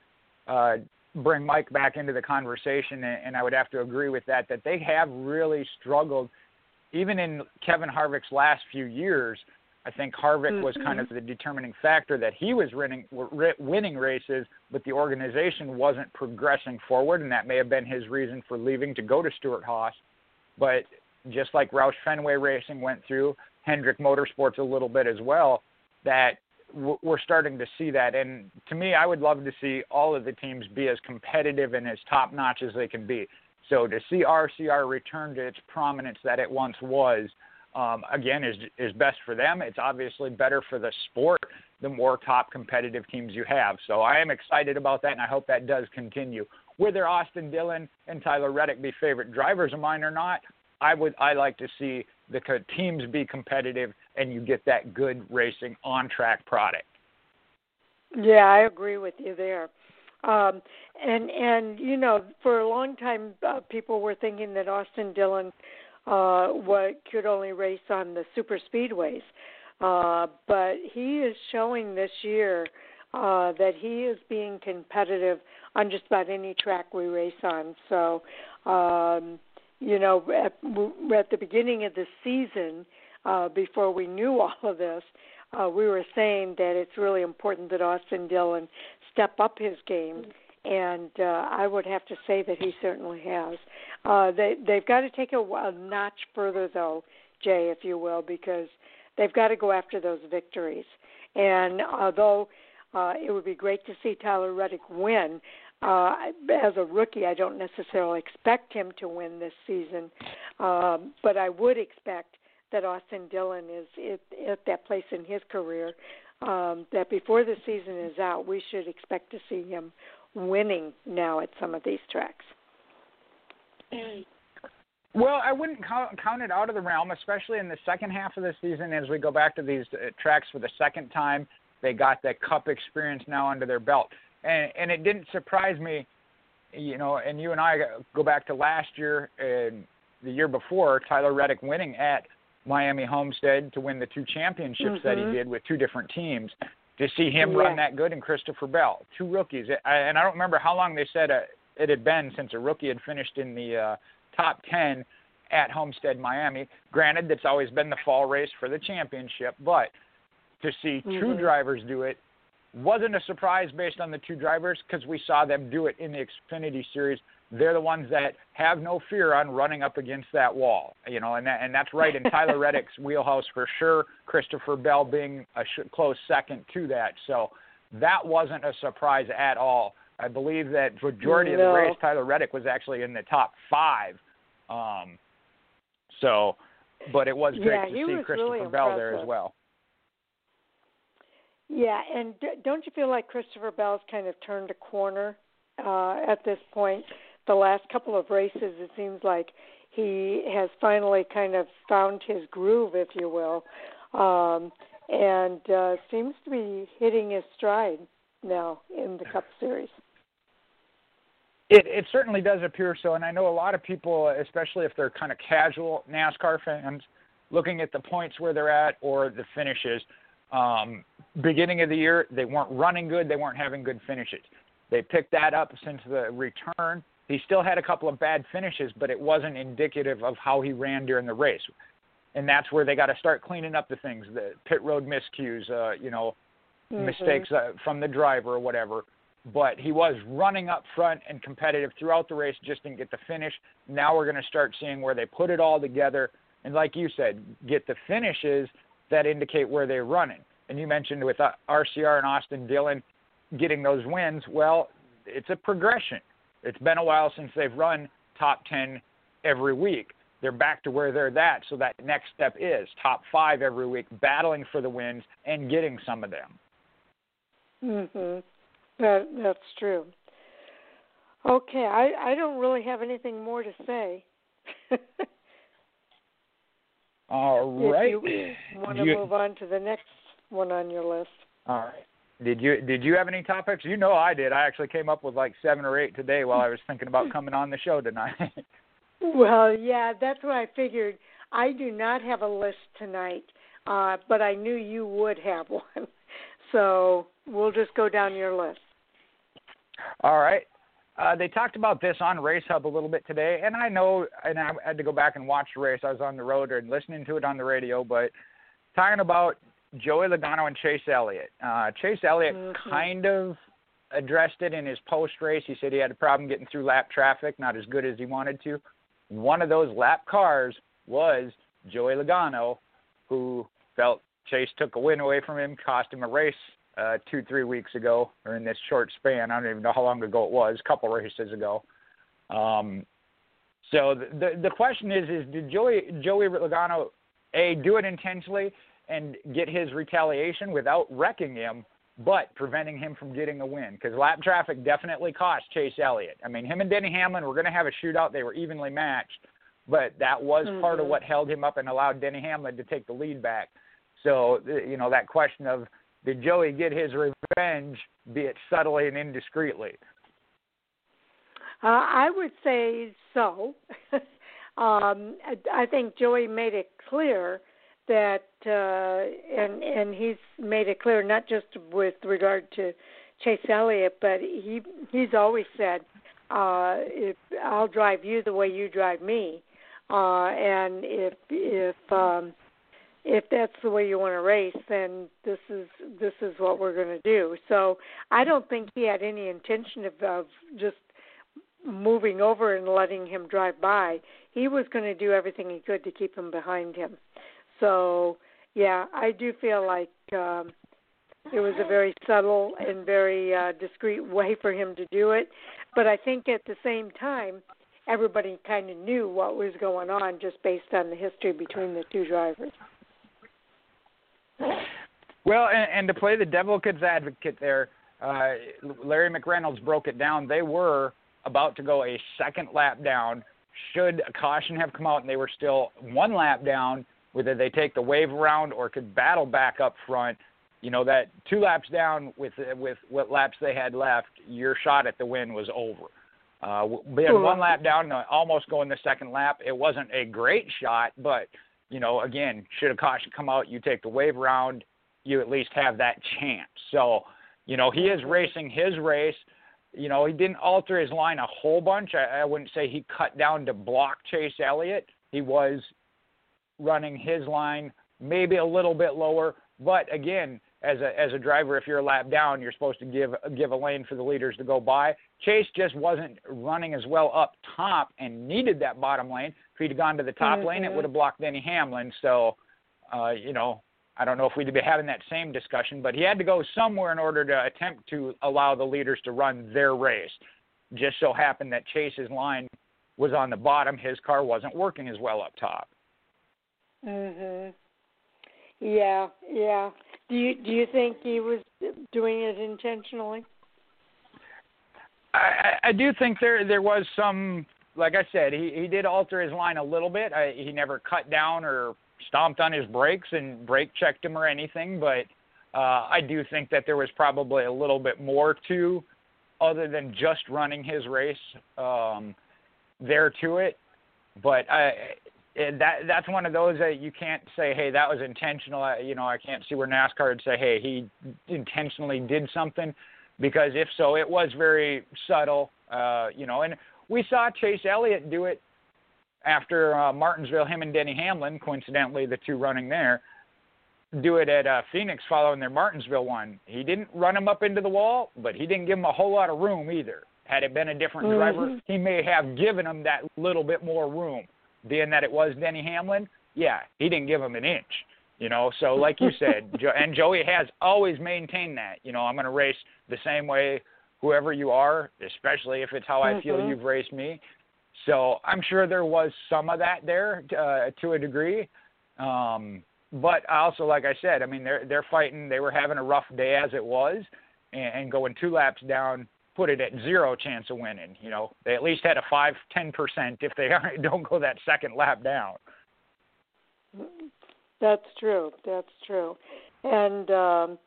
Speaker 13: uh, bring Mike back into the conversation, and, and I would have to agree with that. That they have really struggled, even in Kevin Harvick's last few years. I think Harvick mm-hmm. was kind of the determining factor that he was winning winning races, but the organization wasn't progressing forward, and that may have been his reason for leaving to go to Stewart-Haas. But just like Roush Fenway Racing went through, Hendrick Motorsports a little bit as well, that we're starting to see that. And to me, I would love to see all of the teams be as competitive and as top notch as they can be. So to see RCR return to its prominence that it once was, um, again, is is best for them. It's obviously better for the sport the more top competitive teams you have. So I am excited about that, and I hope that does continue. Whether Austin Dillon and Tyler Reddick be favorite drivers of mine or not, I would I like to see the teams be competitive and you get that good racing on track product.
Speaker 1: Yeah, I agree with you there. Um, and and you know, for a long time, uh, people were thinking that Austin Dillon uh, what could only race on the super speedways, uh, but he is showing this year uh, that he is being competitive on just about any track we race on. So um, you know, at, at the beginning of the season, uh, before we knew all of this, uh, we were saying that it's really important that Austin Dillon step up his game, and uh, I would have to say that he certainly has. Uh, they they've got to take a, a notch further, though, Jay, if you will, because they've got to go after those victories. And although uh, it would be great to see Tyler Reddick win, uh, as a rookie, I don't necessarily expect him to win this season, um, but I would expect that Austin Dillon is at, at that place in his career um, that before the season is out, we should expect to see him winning now at some of these tracks.
Speaker 13: Well, I wouldn't count, it out of the realm, especially in the second half of the season as we go back to these uh, tracks for the second time. They got that cup experience now under their belt and and it didn't surprise me, you know. And you and I go back to last year and the year before, Tyler Reddick winning at Miami Homestead to win the two championships
Speaker 1: mm-hmm.
Speaker 13: that he did with two different teams. To see him
Speaker 1: yeah.
Speaker 13: run that good and Christopher Bell, two rookies, and I don't remember how long they said uh, it had been since a rookie had finished in the uh, top ten at Homestead, Miami. Granted, that's always been the fall race for the championship, but to see
Speaker 1: mm-hmm.
Speaker 13: two drivers do it wasn't a surprise based on the two drivers because we saw them do it in the Xfinity Series. They're the ones that have no fear on running up against that wall, you know, and that, and that's right in Tyler Reddick's wheelhouse for sure. Christopher Bell being a sh- close second to that, so that wasn't a surprise at all. I believe that majority
Speaker 1: no.
Speaker 13: of the race, Tyler Reddick was actually in the top five. Um, so, but it was great
Speaker 1: yeah,
Speaker 13: to see Christopher
Speaker 1: really
Speaker 13: Bell there as well.
Speaker 1: Yeah, and don't you feel like Christopher Bell's kind of turned a corner uh, at this point? The last couple of races, it seems like he has finally kind of found his groove, if you will, um, and uh, seems to be hitting his stride now in the Cup Series.
Speaker 13: It it certainly does appear so, and I know a lot of people, especially if they're kind of casual NASCAR fans, looking at the points where they're at or the finishes. Um, beginning of the year, they weren't running good. They weren't having good finishes. They picked that up since the return. He still had a couple of bad finishes, but it wasn't indicative of how he ran during the race. And that's where they got to start cleaning up the things, the pit road miscues, uh, you know,
Speaker 1: mm-hmm.
Speaker 13: mistakes uh, from the driver or whatever. But he was running up front and competitive throughout the race, just didn't get the finish. Now we're going to start seeing where they put it all together. And like you said, get the finishes that indicate where they're running. And you mentioned with RCR and Austin Dillon getting those wins. Well, it's a progression. It's been a while since they've run top 10 every week. They're back to where they're at. So that next step is top five every week, battling for the wins and getting some of them.
Speaker 1: Mhm. That that's true. Okay, I I don't really have anything more to say.
Speaker 13: All right.
Speaker 1: If you want to
Speaker 13: you-
Speaker 1: move on to the next one on your list.
Speaker 13: All right. Did you did you have any topics? You know I did. I actually came up with like seven or eight today while I was thinking about coming on the show tonight.
Speaker 1: Well, yeah, that's what I figured. I do not have a list tonight, uh, but I knew you would have one. So we'll just go down your list.
Speaker 13: All right. Uh, they talked about this on Race Hub a little bit today, and I know, and I had to go back and watch the race. I was on the road and listening to it on the radio, but talking about Joey Logano and Chase Elliott. Uh, Chase Elliott
Speaker 1: Mhm.
Speaker 13: kind of addressed it in his post race. He said he had a problem getting through lap traffic, not as good as he wanted to. One of those lap cars was Joey Logano, who felt Chase took a win away from him, cost him a race uh, two, three weeks ago, or in this short span. I don't even know how long ago it was, a couple races ago. Um, so the, the the question is, is did Joey Joey Logano a do it intentionally and get his retaliation without wrecking him, but preventing him from getting a win? Because lap traffic definitely cost Chase Elliott. I mean, him and Denny Hamlin were going to have a shootout. They were evenly matched, but that was part of
Speaker 1: Mhm.
Speaker 13: what held him up and allowed Denny Hamlin to take the lead back. So you know that question of did Joey get his revenge, be it subtly and indiscreetly?
Speaker 1: Uh, I would say so. um, I, think Joey made it clear that, uh, and and he's made it clear not just with regard to Chase Elliott, but he he's always said, uh, "If I'll drive you the way you drive me," uh, and if if um, if that's the way you want to race, then this is this is what we're going to do. So I don't think he had any intention of, of just moving over and letting him drive by. He was going to do everything he could to keep him behind him. So yeah, I do feel like um, it was a very subtle and very uh, discreet way for him to do it. But I think at the same time, everybody kind of knew what was going on just based on the history between the two drivers.
Speaker 13: Well, and, and to play the devil's advocate there, uh, Larry McReynolds broke it down. They were about to go a second lap down. Should a caution have come out and they were still one lap down, whether they take the wave around or could battle back up front, you know that two laps down with with what laps they had left, your shot at the win was over. Uh, had one lap down, almost going the second lap. It wasn't a great shot, but you know, again, should a caution come out, you take the wave round, you at least have that chance. So, you know, he is racing his race. You know, he didn't alter his line a whole bunch. I, I wouldn't say he cut down to block Chase Elliott. He was running his line maybe a little bit lower, but again, as a as a driver, if you're a lap down, you're supposed to give give a lane for the leaders to go by. Chase just wasn't running as well up top and needed that bottom lane. If he'd gone to the top lane, it would have blocked Denny Hamlin. So, uh, you know, I don't know if we'd be having that same discussion, but he had to go somewhere in order to attempt to allow the leaders to run their race. Just so happened that Chase's line was on the bottom. His car wasn't working as well up top.
Speaker 1: Mhm. Yeah, yeah. Do you do you think he was doing it intentionally?
Speaker 13: I, I do think there there was some. Like I said, he he did alter his line a little bit. I, he never cut down or stomped on his brakes and brake checked him or anything, but uh, I do think that there was probably a little bit more to other than just running his race um, there to it. But I, that that's one of those that you can't say, hey, that was intentional. I, you know, I can't see where NASCAR would say, hey, he intentionally did something, because if so, it was very subtle. Uh, you know, and we saw Chase Elliott do it after uh, Martinsville. Him and Denny Hamlin, coincidentally, the two running there, do it at uh, Phoenix following their Martinsville one. He didn't run him up into the wall, but he didn't give him a whole lot of room either. Had it been a different mm-hmm. driver, he may have given him that little bit more room. Being that it was Denny Hamlin, yeah, he didn't give him an inch. You know, so like you said, and Joey has always maintained that. You know, I'm going to race the same way, whoever you are, especially if it's how I feel
Speaker 1: mm-hmm.
Speaker 13: you've raced me. So I'm sure there was some of that there uh, to a degree. Um, but also, like I said, I mean they're they're fighting. They were having a rough day as it was, and, and going two laps down put it at zero chance of winning. You know, they at least had a five ten percent if they don't go that second lap down.
Speaker 1: That's true. That's true, and um,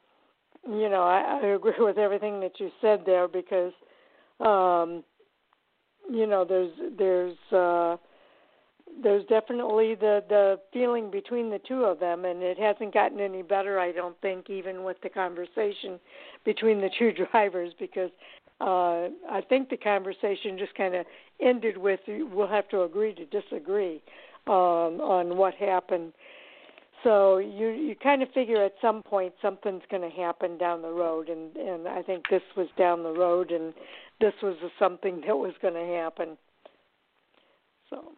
Speaker 1: you know I, I agree with everything that you said there because um, you know there's there's uh, there's definitely the the feeling between the two of them and it hasn't gotten any better i don't think even with the conversation between the two drivers because uh i think the conversation just kind of ended with we'll have to agree to disagree um on what happened. So you you kind of figure at some point something's going to happen down the road and and i think this was down the road and this was something that was going to happen. So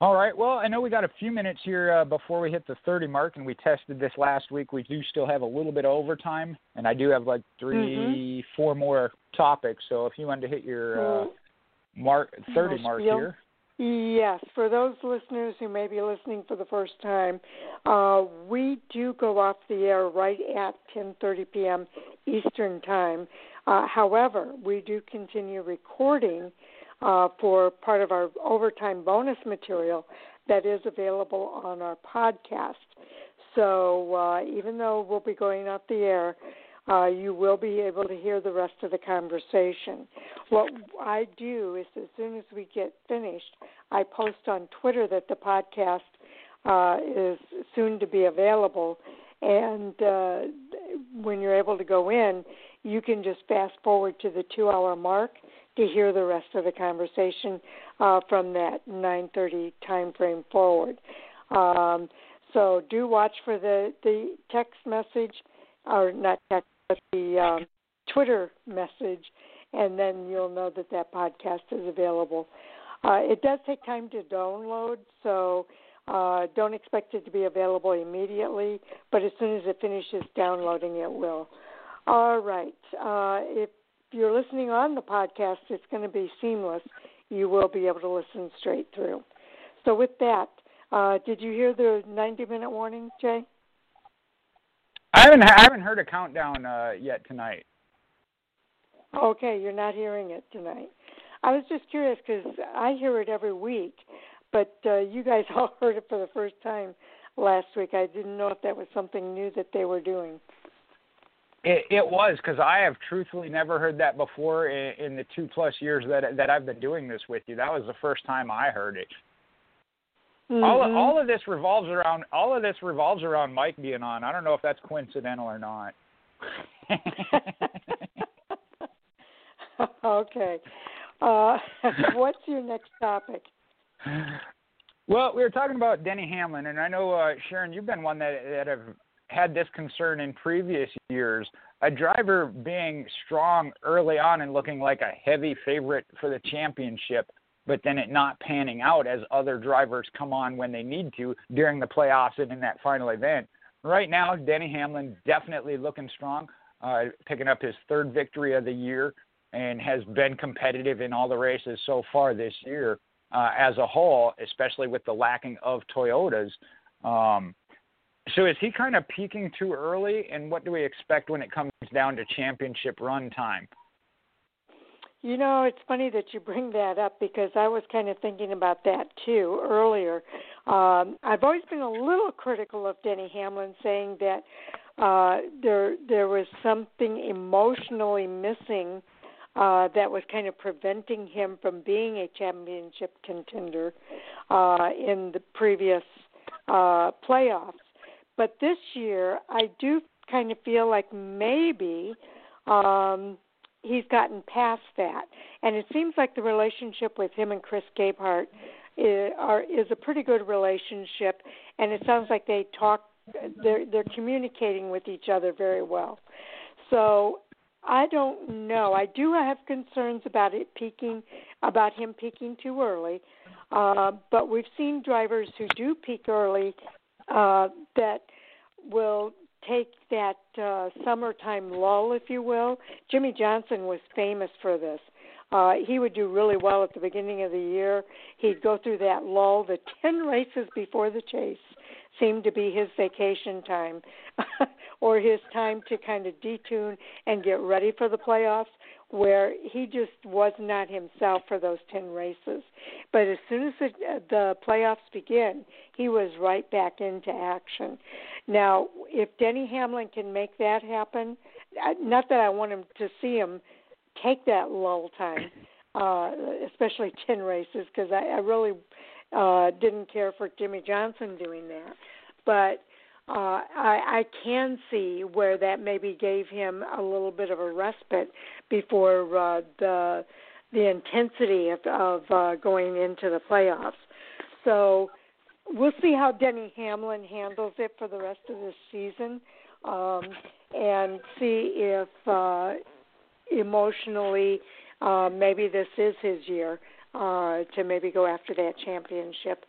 Speaker 13: all right. Well, I know we got a few minutes here uh, before we hit the 30 mark, and we tested this last week. We do still have a little bit of overtime, and I do have like 3
Speaker 1: mm-hmm.
Speaker 13: four more topics. So if you wanted to hit your uh, mark 30 mark here.
Speaker 1: Yes, for those listeners who may be listening for the first time, uh, we do go off the air right at 10:30 p.m. Eastern Time. Uh, however, we do continue recording uh, for part of our overtime bonus material that is available on our podcast. So uh, even though we'll be going off the air, uh, you will be able to hear the rest of the conversation. What I do is, as soon as we get finished, I post on Twitter that the podcast uh, is soon to be available. And uh, when you're able to go in, you can just fast forward to the two hour mark to hear the rest of the conversation uh, from that 9:30 time frame forward. Um, so do watch for the the text message, or not text, but the um, Twitter message, and then you'll know that that podcast is available. Uh, it does take time to download, so uh, don't expect it to be available immediately. But as soon as it finishes downloading, it will. All right. Uh, if you're listening on the podcast, it's going to be seamless. You will be able to listen straight through. So, with that, uh, did you hear the 90 minute warning, Jay?
Speaker 13: I haven't I haven't heard a countdown uh, yet tonight.
Speaker 1: Okay, you're not hearing it tonight. I was just curious because I hear it every week, but uh, you guys all heard it for the first time last week. I didn't know if that was something new that they were doing.
Speaker 13: It, it was because I have truthfully never heard that before in, in the two plus years that that I've been doing this with you. That was the first time I heard it.
Speaker 1: Mm-hmm.
Speaker 13: All of, all of this revolves around all of this revolves around Mike being on. I don't know if that's coincidental or not.
Speaker 1: okay. Uh, what's your next topic?
Speaker 13: Well, we were talking about Denny Hamlin, and I know uh, Sharon, you've been one that that have had this concern in previous years. A driver being strong early on and looking like a heavy favorite for the championship, but then it not panning out as other drivers come on when they need to during the playoffs and in that final event. Right now, Denny Hamlin definitely looking strong, uh, picking up his third victory of the year and has been competitive in all the races so far this year uh, as a whole, especially with the lacking of Toyotas. Um, So is he kind of peaking too early? And what do we expect when it comes down to championship run time?
Speaker 1: You know, it's funny that you bring that up because I was kind of thinking about that too earlier. Um, I've always been a little critical of Denny Hamlin, saying that uh, there there was something emotionally missing uh, that was kind of preventing him from being a championship contender uh, in the previous uh, playoffs. But this year, I do kind of feel like maybe um, he's gotten past that, and it seems like the relationship with him and Chris Gabehart is, are, is a pretty good relationship, and it sounds like they talk. They're they're communicating with each other very well. So I don't know. I do have concerns about it peaking, about him peaking too early. Uh, but we've seen drivers who do peak early uh, that will take that uh, summertime lull, if you will. Jimmie Johnson was famous for this. Uh, he would do really well at the beginning of the year. He'd go through that lull. The 10 races before the chase seemed to be his vacation time or his time to kind of detune and get ready for the playoffs where he just was not himself for those 10 races. But as soon as the, the playoffs begin, he was right back into action. Now, if Denny Hamlin can make that happen, not that I want him to see him take that lull time, uh, especially 10 races, because I, I really uh, didn't care for Jimmie Johnson doing that. But uh, I, I can see where that maybe gave him a little bit of a respite before uh, the the intensity of, of uh, going into the playoffs. So we'll see how Denny Hamlin handles it for the rest of this season, um, and see if uh, emotionally uh, maybe this is his year uh, to maybe go after that championship.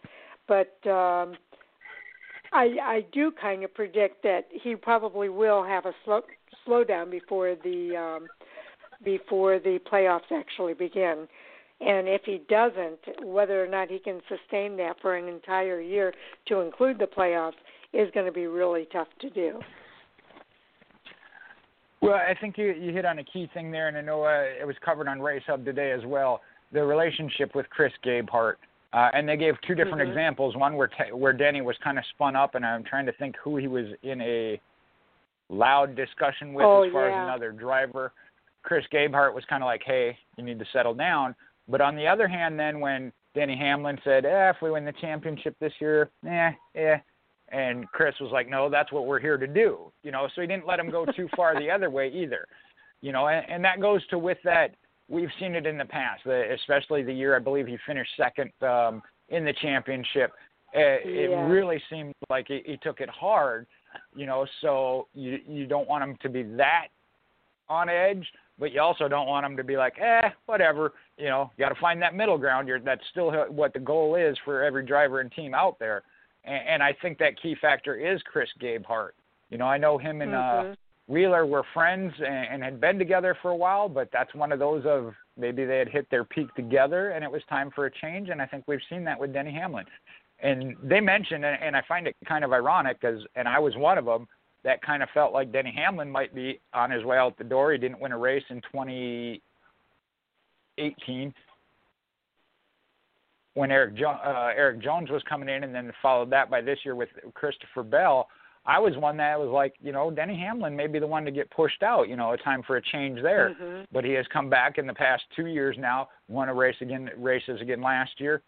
Speaker 1: But um, I I do kind of predict that he probably will have a slow slowdown before the um, before the playoffs actually begin. And if he doesn't, whether or not he can sustain that for an entire year to include the playoffs is going to be really tough to do.
Speaker 13: Well, I think you you hit on a key thing there, and I know uh, it was covered on Race Hub today as well. The relationship with Chris Gabehart. Uh, and they gave two different
Speaker 1: mm-hmm.
Speaker 13: examples. One where te- where Denny was kind of spun up, and I'm trying to think who he was in a loud discussion with
Speaker 1: oh,
Speaker 13: as far
Speaker 1: yeah.
Speaker 13: as another driver. Chris Gabehart was kind of like, "Hey, you need to settle down." But on the other hand, then when Denny Hamlin said, eh, "If we win the championship this year, eh, eh," and Chris was like, "No, that's what we're here to do," you know. So he didn't let him go too far the other way either, you know. And, and that goes to with that we've seen it in the past, especially the year I believe he finished second um, in the championship. It,
Speaker 1: yeah.
Speaker 13: it really seemed like he, he took it hard, you know. So you you don't want him to be that on edge, but you also don't want him to be like, eh, whatever. You know, you got to find that middle ground. You're, that's still what the goal is for every driver and team out there. And, and I think that key factor is Chris Gabehart. You know, I know him and
Speaker 1: mm-hmm.
Speaker 13: uh, Wheeler were friends and, and had been together for a while, but that's one of those of maybe they had hit their peak together and it was time for a change. And I think we've seen that with Denny Hamlin. And they mentioned, and, and I find it kind of ironic because, and I was one of them, that kind of felt like Denny Hamlin might be on his way out the door. He didn't win a race in 2018 when Erik jo- uh, Erik Jones was coming in, and then followed that by this year with Christopher Bell. I was one that was like, you know, Denny Hamlin may be the one to get pushed out. You know, a time for a change there.
Speaker 1: Mm-hmm.
Speaker 13: But he has come back in the past two years now, won a race again, races again last year,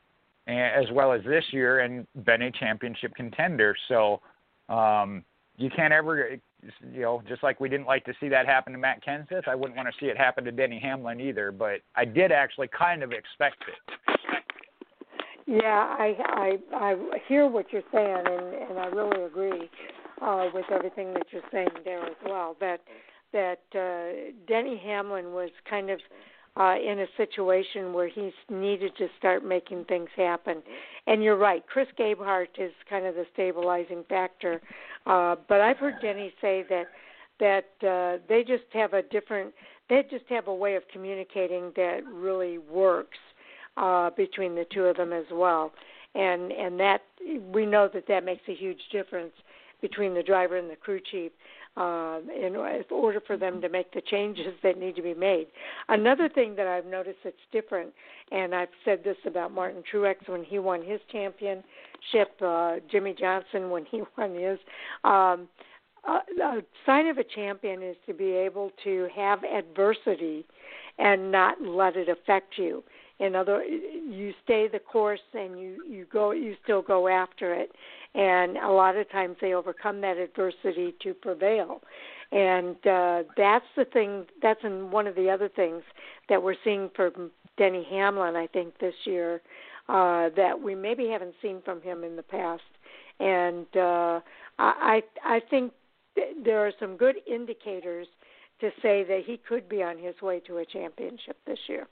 Speaker 13: as well as this year, and been a championship contender. So um, you can't ever, you know, just like we didn't like to see that happen to Matt Kenseth, I wouldn't want to see it happen to Denny Hamlin either. But I did actually kind of expect it.
Speaker 1: Yeah, I I I hear what you're saying, and and I really agree uh, with everything that you're saying there as well. That that uh, Denny Hamlin was kind of uh, in a situation where he needed to start making things happen. And you're right, Chris Gabehart is kind of the stabilizing factor. Uh, but I've heard Denny say that that uh, they just have a different, they just have a way of communicating that really works uh, between the two of them as well. and and that we know that that makes a huge difference between the driver and the crew chief uh, in order for them to make the changes that need to be made. Another thing that I've noticed that's different, and I've said this about Martin Truex when he won his championship, uh, Jimmie Johnson when he won his. Um, uh, a sign of a champion is to be able to have adversity and not let it affect you. In other, you stay the course and you you go you still go after it, and a lot of times they overcome that adversity to prevail, and uh, that's the thing. That's in one of the other things that we're seeing from Denny Hamlin. I think this year uh, that we maybe haven't seen from him in the past, and uh, I I think there are some good indicators to say that he could be on his way to a championship this year.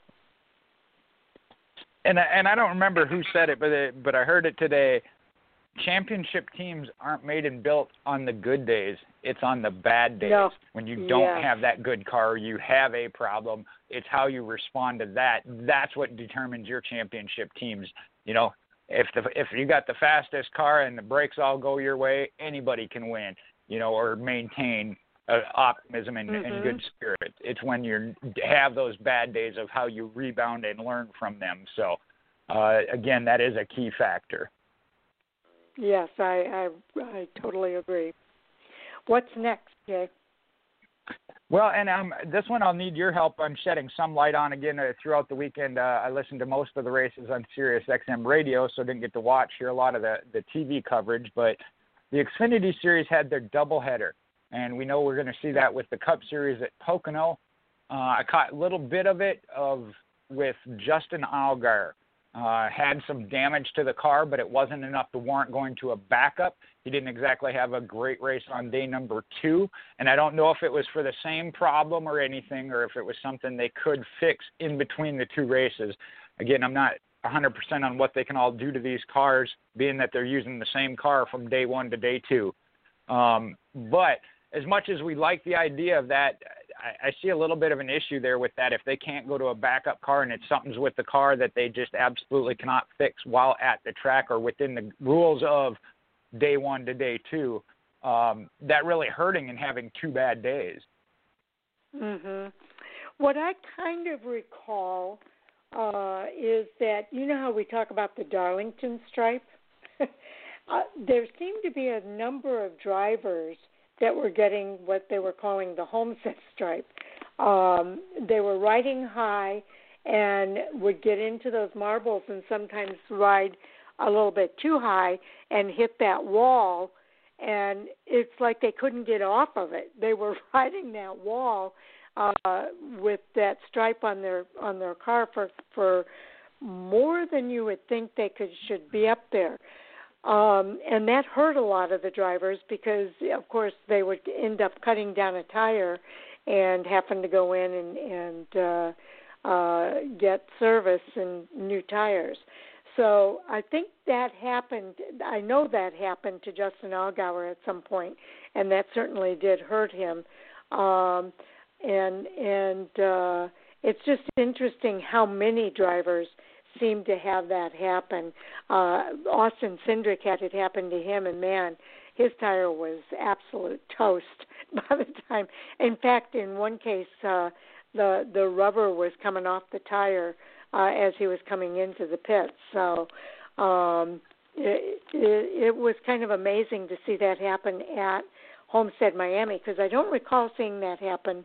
Speaker 13: And and I don't remember who said it, but it, but I heard it today. Championship teams aren't made and built on the good days. It's on the bad days.
Speaker 1: No.
Speaker 13: When you don't
Speaker 1: Yeah.
Speaker 13: have that good car, you have a problem. It's how you respond to that. That's what determines your championship teams. You know, if the if you got the fastest car and the brakes all go your way, anybody can win. You know, or maintain uh, optimism and, and
Speaker 1: Mhm.
Speaker 13: good spirit. It's when you have those bad days of how you rebound and learn from them. So, uh, again, that is a key factor.
Speaker 1: Yes, I I, I totally agree. What's next, Jay?
Speaker 13: Well, and um, this one I'll need your help on shedding some light on again uh, throughout the weekend. Uh, I listened to most of the races on Sirius XM radio, so didn't get to watch hear a lot of the the TV coverage. But the Xfinity Series had their doubleheader, and we know we're going to see that with the Cup Series at Pocono. Uh, I caught a little bit of it of with Justin Allgaier. Uh, had some damage to the car, but it wasn't enough to warrant going to a backup. He didn't exactly have a great race on day number two, and I don't know if it was for the same problem or anything, or if it was something they could fix in between the two races. Again, I'm not 100% on what they can all do to these cars, being that they're using the same car from day one to day two. Um, but as much as we like the idea of that, I, I see a little bit of an issue there with that. If they can't go to a backup car and it's something's with the car that they just absolutely cannot fix while at the track or within the rules of day one to day two, um, that really hurting and having two bad days.
Speaker 1: Mm-hmm. What I kind of recall uh, is that you know how we talk about the Darlington stripe. uh, there seemed to be a number of drivers that were getting what they were calling the homestead stripe. Um, they were riding high and would get into those marbles and sometimes ride a little bit too high and hit that wall and it's like they couldn't get off of it. They were riding that wall uh with that stripe on their on their car for for more than you would think they could should be up there. Um and that hurt a lot of the drivers because of course they would end up cutting down a tire and having to go in and and uh uh get service and new tires. So I think that happened. I know that happened to Justin Allgaier at some point, and that certainly did hurt him. Um, and and uh, it's just interesting how many drivers seem to have that happen. Uh, Austin Cindric had it happen to him, and man, his tire was absolute toast by the time. In fact, in one case, uh, the the rubber was coming off the tire uh, as he was coming into the pits. So um, it, it, it was kind of amazing to see that happen at Homestead, Miami, because I don't recall seeing that happen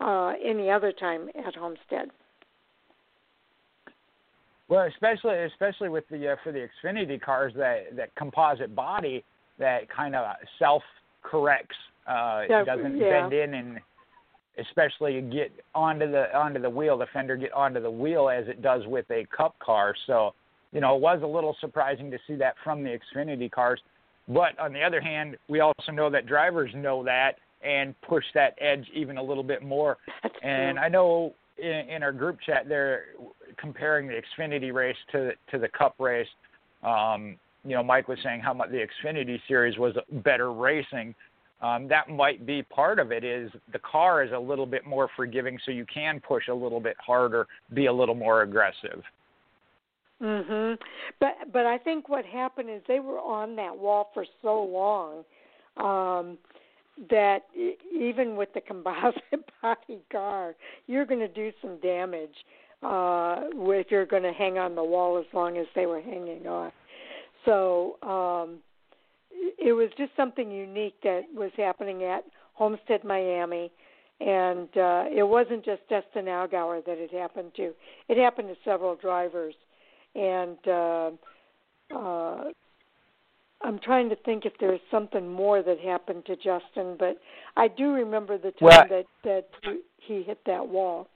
Speaker 1: uh, any other time at Homestead.
Speaker 13: Well, especially especially with the uh, for the Xfinity cars that that composite body that kind of self corrects, uh, doesn't
Speaker 1: yeah.
Speaker 13: bend in and especially get onto the onto the wheel, the fender get onto the wheel as it does with a cup car. So, you know, it was a little surprising to see that from the Xfinity cars. But on the other hand, we also know that drivers know that and push that edge even a little bit more.
Speaker 1: That's
Speaker 13: And
Speaker 1: true.
Speaker 13: I know in, in our group chat there, comparing the Xfinity race to to the Cup race, um, you know, Mike was saying how much the Xfinity series was better racing. Um, that might be part of it. Is the car is a little bit more forgiving, so you can push a little bit harder, be a little more aggressive.
Speaker 1: Mhm. But but I think what happened is they were on that wall for so long um that even with the composite body car, you're going to do some damage uh if you're going to hang on the wall as long as they were hanging on. So, um it was just something unique that was happening at Homestead Miami and uh it wasn't just Dustin Allgaier that it happened to. It happened to several drivers and uh uh I'm trying to think if there's something more that happened to Justin, but I do remember the time
Speaker 13: Well-
Speaker 1: that that he hit that wall.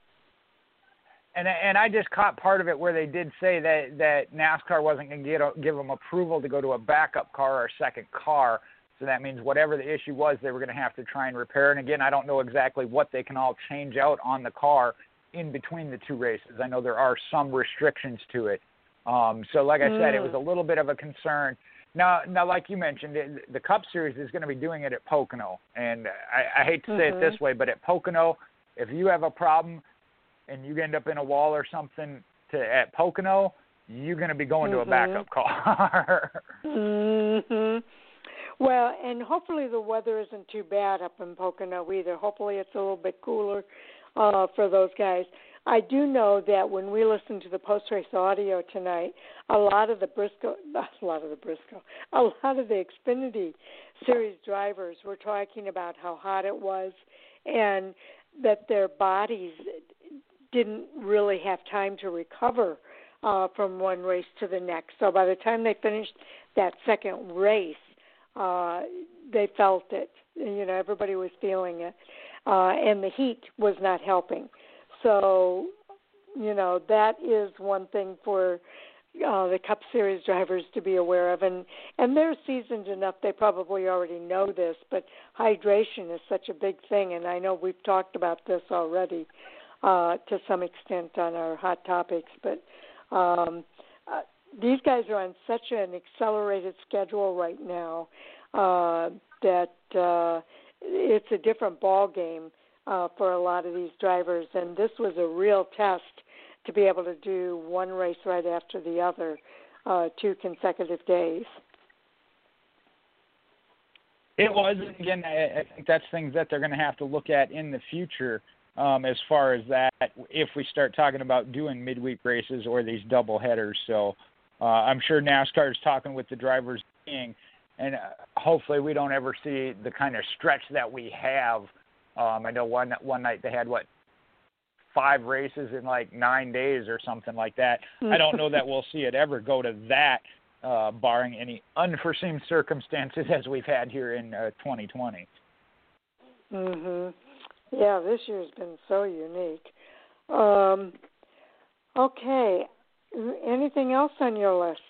Speaker 13: And and I just caught part of it where they did say that that NASCAR wasn't going to get a, give them approval to go to a backup car or a second car. So that means whatever the issue was, they were going to have to try and repair. And again, I don't know exactly what they can all change out on the car in between the two races. I know there are some restrictions to it. Um, so, like I said, it was a little bit of a concern. Now, now, like you mentioned, the Cup Series is going to be doing it at Pocono, and I, I hate to say
Speaker 1: Mhm.
Speaker 13: it this way, but at Pocono, if you have a problem and you end up in a wall or something to at Pocono, you're going to be going to a backup car.
Speaker 1: Mhm. Well, and hopefully the weather isn't too bad up in Pocono either. Hopefully it's a little bit cooler uh for those guys. I do know that when we listened to the post race audio tonight, a lot of the Briscoe, a lot of the Briscoe, a lot of the Xfinity series drivers were talking about how hot it was, and that their bodies didn't really have time to recover uh, from one race to the next. So by the time they finished that second race, uh, they felt it. You know, everybody was feeling it, uh, and the heat was not helping. So, you know, that is one thing for uh, the Cup Series drivers to be aware of, and and they're seasoned enough; they probably already know this. But hydration is such a big thing, and I know we've talked about this already uh, to some extent on our hot topics. But um, uh, these guys are on such an accelerated schedule right now uh, that uh, it's a different ball game uh, for a lot of these drivers, and this was a real test to be able to do one race right after the other, uh, two consecutive days.
Speaker 13: It was, again, I, think that's things that they're going to have to look at in the future um, as far as that if we start talking about doing midweek races or these double headers. So uh, I'm sure NASCAR is talking with the drivers, and uh, hopefully we don't ever see the kind of stretch that we have. Um, I know one one night they had what five races in like nine days or something like that. I don't know that we'll see it ever go to that, uh, barring any unforeseen circumstances as we've had here in uh, 2020.
Speaker 1: Mhm. Yeah, this year's been so unique. Um, okay. Anything else on your list?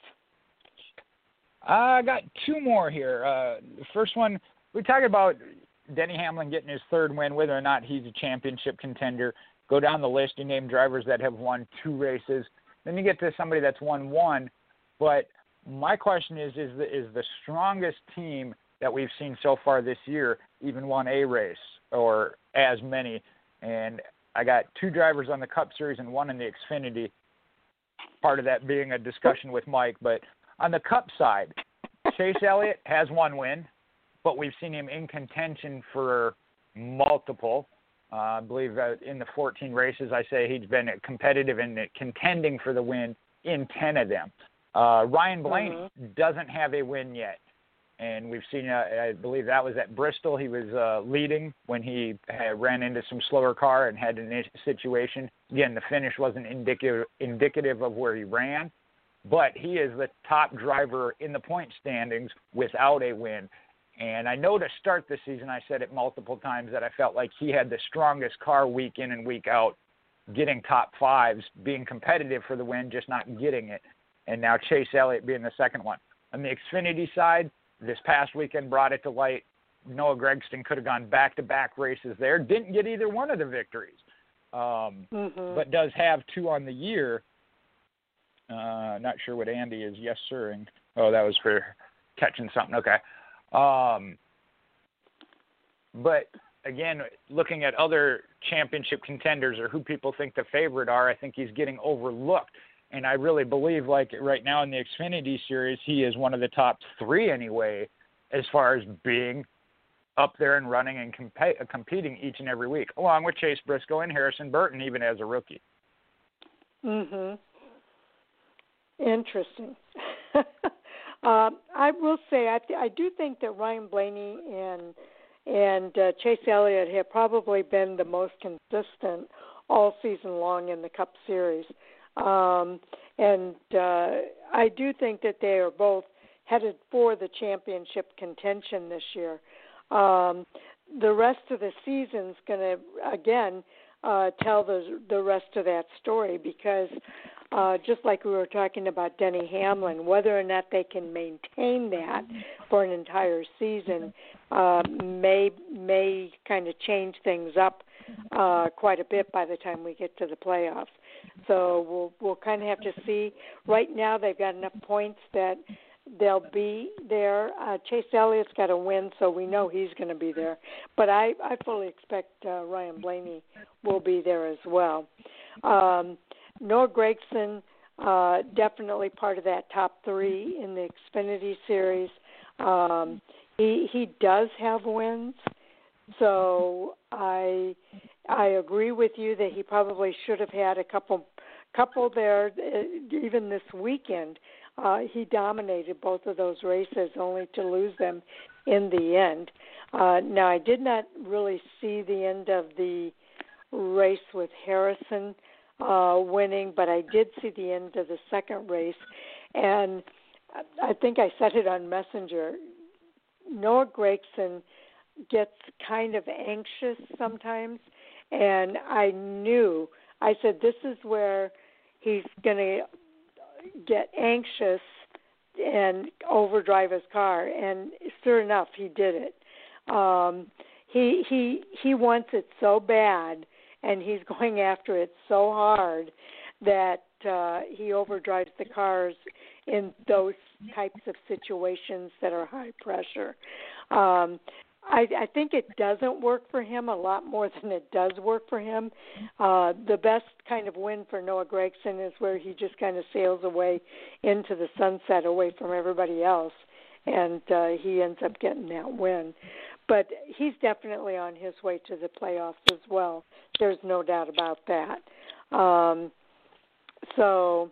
Speaker 13: I got two more here. Uh, the first one, we talked about Denny Hamlin getting his third win, whether or not he's a championship contender. Go down the list, you name drivers that have won two races. Then you get to somebody that's won one. But my question is, is the, is the strongest team that we've seen so far this year even won a race or as many? And I got two drivers on the Cup Series and one in the Xfinity. Part of that being a discussion with Mike, but on the Cup side, Chase Elliott has one win, but we've seen him in contention for multiple. Uh, I believe uh, in the 14 races, I say he's been competitive and contending for the win in 10 of them. Uh, Ryan Blaney doesn't have a win yet, and we've seen. Uh, I believe that was at Bristol. He was uh, leading when he ran into some slower car and had an is- situation. Again, the finish wasn't indicative indicative of where he ran, but he is the top driver in the point standings without a win. And I know to start the season, I said it multiple times that I felt like he had the strongest car week in and week out, getting top fives, being competitive for the win, just not getting it. And now Chase Elliott being the second one. On the Xfinity side, this past weekend brought it to light. Noah Gragson could have gone back to back races there, didn't get either one of the victories, um,
Speaker 1: Mhm.
Speaker 13: but does have two on the year. Uh, not sure what Andy is yes sirring. Oh, that was for catching something. Okay. Um, but again, looking at other championship contenders or who people think the favorite are, I think he's getting overlooked. And I really believe, like right now in the Xfinity Series, he is one of the top three anyway, as far as being up there and running and comp- competing each and every week, along with Chase Briscoe and Harrison Burton, even as a rookie.
Speaker 1: Mhm. Interesting. Um, I will say I, th- I do think that Ryan Blaney and and uh, Chase Elliott have probably been the most consistent all season long in the Cup Series. Um, and uh, I do think that they are both headed for the championship contention this year. Um, the rest of the season's going to again uh, tell the the rest of that story because uh, just like we were talking about Denny Hamlin, whether or not they can maintain that for an entire season uh, may may kind of change things up uh, quite a bit by the time we get to the playoffs. So we'll we'll kind of have to see. Right now, they've got enough points that they'll be there. Uh, Chase Elliott's got a win, so we know he's going to be there. But I I fully expect uh, Ryan Blaney will be there as well. Um, Noah Gragson, uh, definitely part of that top three in the Xfinity series. Um, he he does have wins, so I I agree with you that he probably should have had a couple couple there uh, even this weekend. Uh, he dominated both of those races, only to lose them in the end. Uh, now I did not really see the end of the race with Harrison uh, winning, but I did see the end of the second race, and I think I said it on Messenger. Noah Gragson gets kind of anxious sometimes, and I knew. I said this is where he's going to get anxious and overdrive his car, and sure enough, he did it. Um, he he he wants it so bad and he's going after it so hard that uh, he overdrives the cars in those types of situations that are high pressure. Um, I, I think it doesn't work for him a lot more than it does work for him. Uh, the best kind of win for Noah Gragson is where he just kind of sails away into the sunset, away from everybody else, and uh, he ends up getting that win but he's definitely on his way to the playoffs as well. There's no doubt about that. Um, so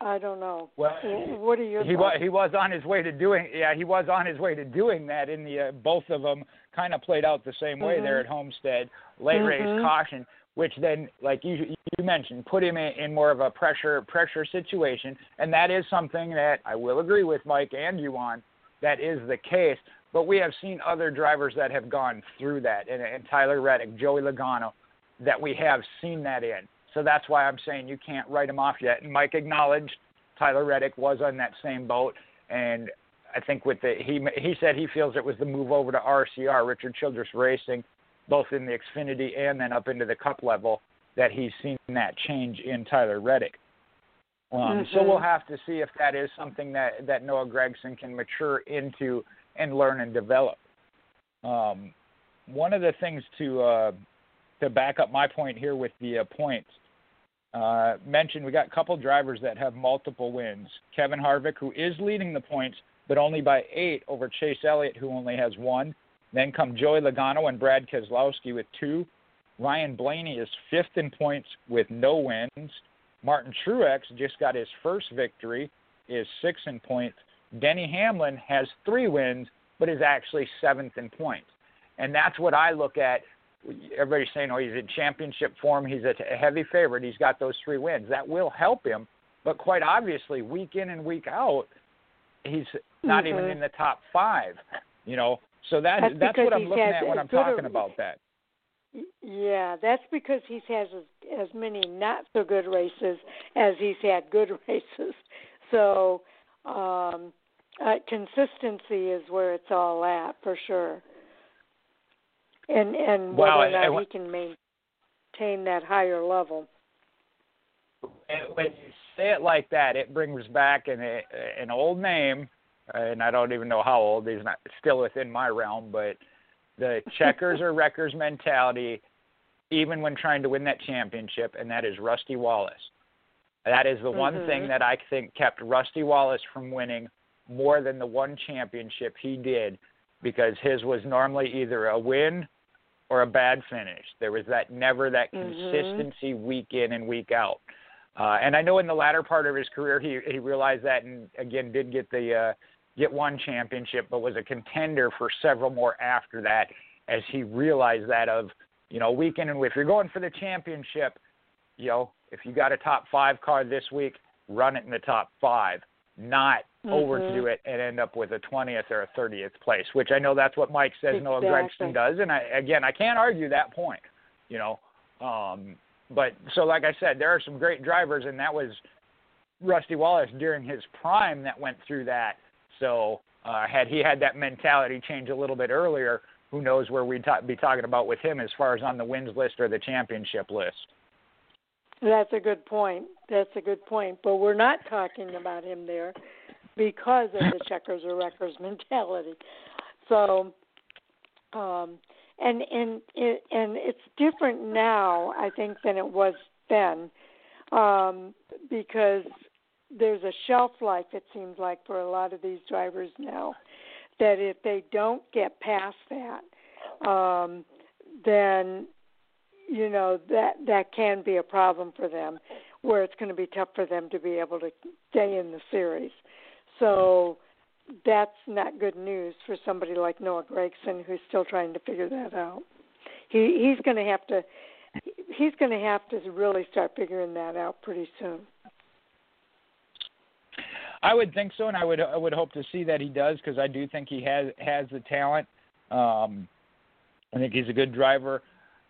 Speaker 1: I don't know.
Speaker 13: Well,
Speaker 1: what are your
Speaker 13: he
Speaker 1: thoughts?
Speaker 13: was he was on his way to doing yeah he was on his way to doing that in the uh, both of them kind of played out the same way
Speaker 1: mm-hmm.
Speaker 13: there at Homestead late
Speaker 1: mm-hmm.
Speaker 13: race caution which then like you you mentioned put him in, in more of a pressure pressure situation and that is something that I will agree with Mike and you on that is the case but we have seen other drivers that have gone through that, and, and Tyler Reddick, Joey Logano, that we have seen that in. So that's why I'm saying you can't write him off yet. And Mike acknowledged Tyler Reddick was on that same boat, and I think with the he he said he feels it was the move over to RCR, Richard Childress Racing, both in the Xfinity and then up into the Cup level, that he's seen that change in Tyler Reddick. Um,
Speaker 1: mm-hmm.
Speaker 13: So we'll have to see if that is something that that Noah Gragson can mature into and learn and develop. Um, one of the things to uh, to back up my point here with the uh, points uh, mentioned, we got a couple drivers that have multiple wins. Kevin Harvick, who is leading the points, but only by eight over Chase Elliott, who only has one. Then come Joey Logano and Brad Keselowski with two. Ryan Blaney is fifth in points with no wins. Martin Truex just got his first victory, is sixth in points. Denny Hamlin has three wins, but is actually seventh in points. And that's what I look at. Everybody's saying, oh, he's in championship form. He's a heavy favorite. He's got those three wins. That will help him. But quite obviously, week in and week out, he's not
Speaker 1: mm-hmm.
Speaker 13: even in the top five. You know, so that
Speaker 1: that's,
Speaker 13: that's what I'm looking
Speaker 1: at
Speaker 13: when I'm talking about that.
Speaker 1: Yeah, that's because he's has as, as many not so good races as he's had good races. So um, uh, consistency is where it's all at for sure, and and whether
Speaker 13: well,
Speaker 1: or not
Speaker 13: and,
Speaker 1: he can maintain that higher level.
Speaker 13: When you say it like that, it brings back an an old name, and I don't even know how old. He's not still within my realm, but the checkers or wreckers mentality, even when trying to win that championship, and that is Rusty Wallace. That is the one
Speaker 1: Mhm.
Speaker 13: thing that I think kept Rusty Wallace from winning more than the one championship he did because his was normally either a win or a bad finish. There was that never that
Speaker 1: Mhm.
Speaker 13: consistency week in and week out. Uh, and I know in the latter part of his career he he realized that and again did get the uh, get one championship, but was a contender for several more after that as he realized that of you know week in and if you're going for the championship, you know if you got a top five car this week, run it in the top five, not overdo
Speaker 1: Mhm.
Speaker 13: it and end up with a 20th or a 30th place, which I know that's what Mike says Noah Gragson does, and I again I can't argue that point, you know. Um, but so like I said, there are some great drivers, and that was Rusty Wallace during his prime that went through that. So uh, had he had that mentality change a little bit earlier, who knows where we'd ta- be talking about with him as far as on the wins list or the championship list.
Speaker 1: That's a good point. That's a good point. But we're not talking about him there because of the checkers or wreckers mentality. So, um, and and it, and it's different now, I think, than it was then, um, because there's a shelf life. It seems like for a lot of these drivers now, that if they don't get past that, um, then you know that that can be a problem for them where it's going to be tough for them to be able to stay in the series so that's not good news for somebody like Noah Gragson who's still trying to figure that out he he's going to have to he's going to have to really start figuring that out pretty soon
Speaker 13: I would think so, and I would I would hope to see that he does because I do think he has has the talent. Um, I think he's a good driver.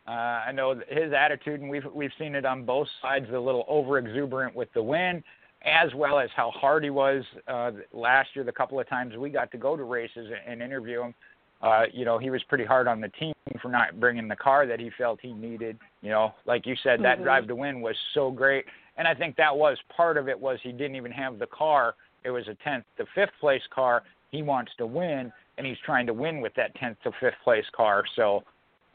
Speaker 13: Uh, I know his attitude, and we've we've seen it on both sides, a little over exuberant with the win, as well as how hard he was uh, last year. The couple of times we got to go to races and, interview him, uh, you know, he was pretty hard on the team for not bringing the car that he felt he needed. You know, like you said, that
Speaker 1: Mhm.
Speaker 13: drive to win was so great, and I think that was part of it. Was he didn't even have the car; it was a tenth to fifth place car. He wants to win, and he's trying to win with that tenth to fifth place car. So.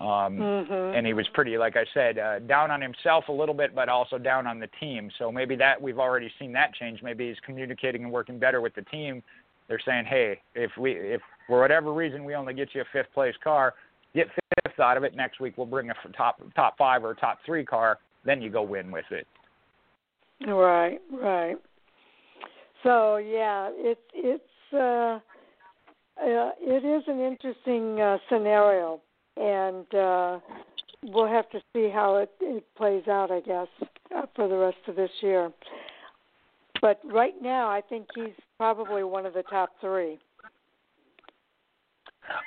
Speaker 13: Um,
Speaker 1: Mhm.
Speaker 13: and he was pretty, like I said, uh, down on himself a little bit, but also down on the team. So maybe that we've already seen that change. Maybe he's communicating and working better with the team. They're saying, hey, if we, if for whatever reason we only get you a fifth place car, get fifth out of it. Next week we'll bring a top top five or top three car. Then you go win with it.
Speaker 1: Right, right. So yeah, it's it's uh, uh, it is an interesting uh, scenario, and uh, we'll have to see how it, it plays out, I guess, uh, for the rest of this year. But right now, I think he's probably one of the top three.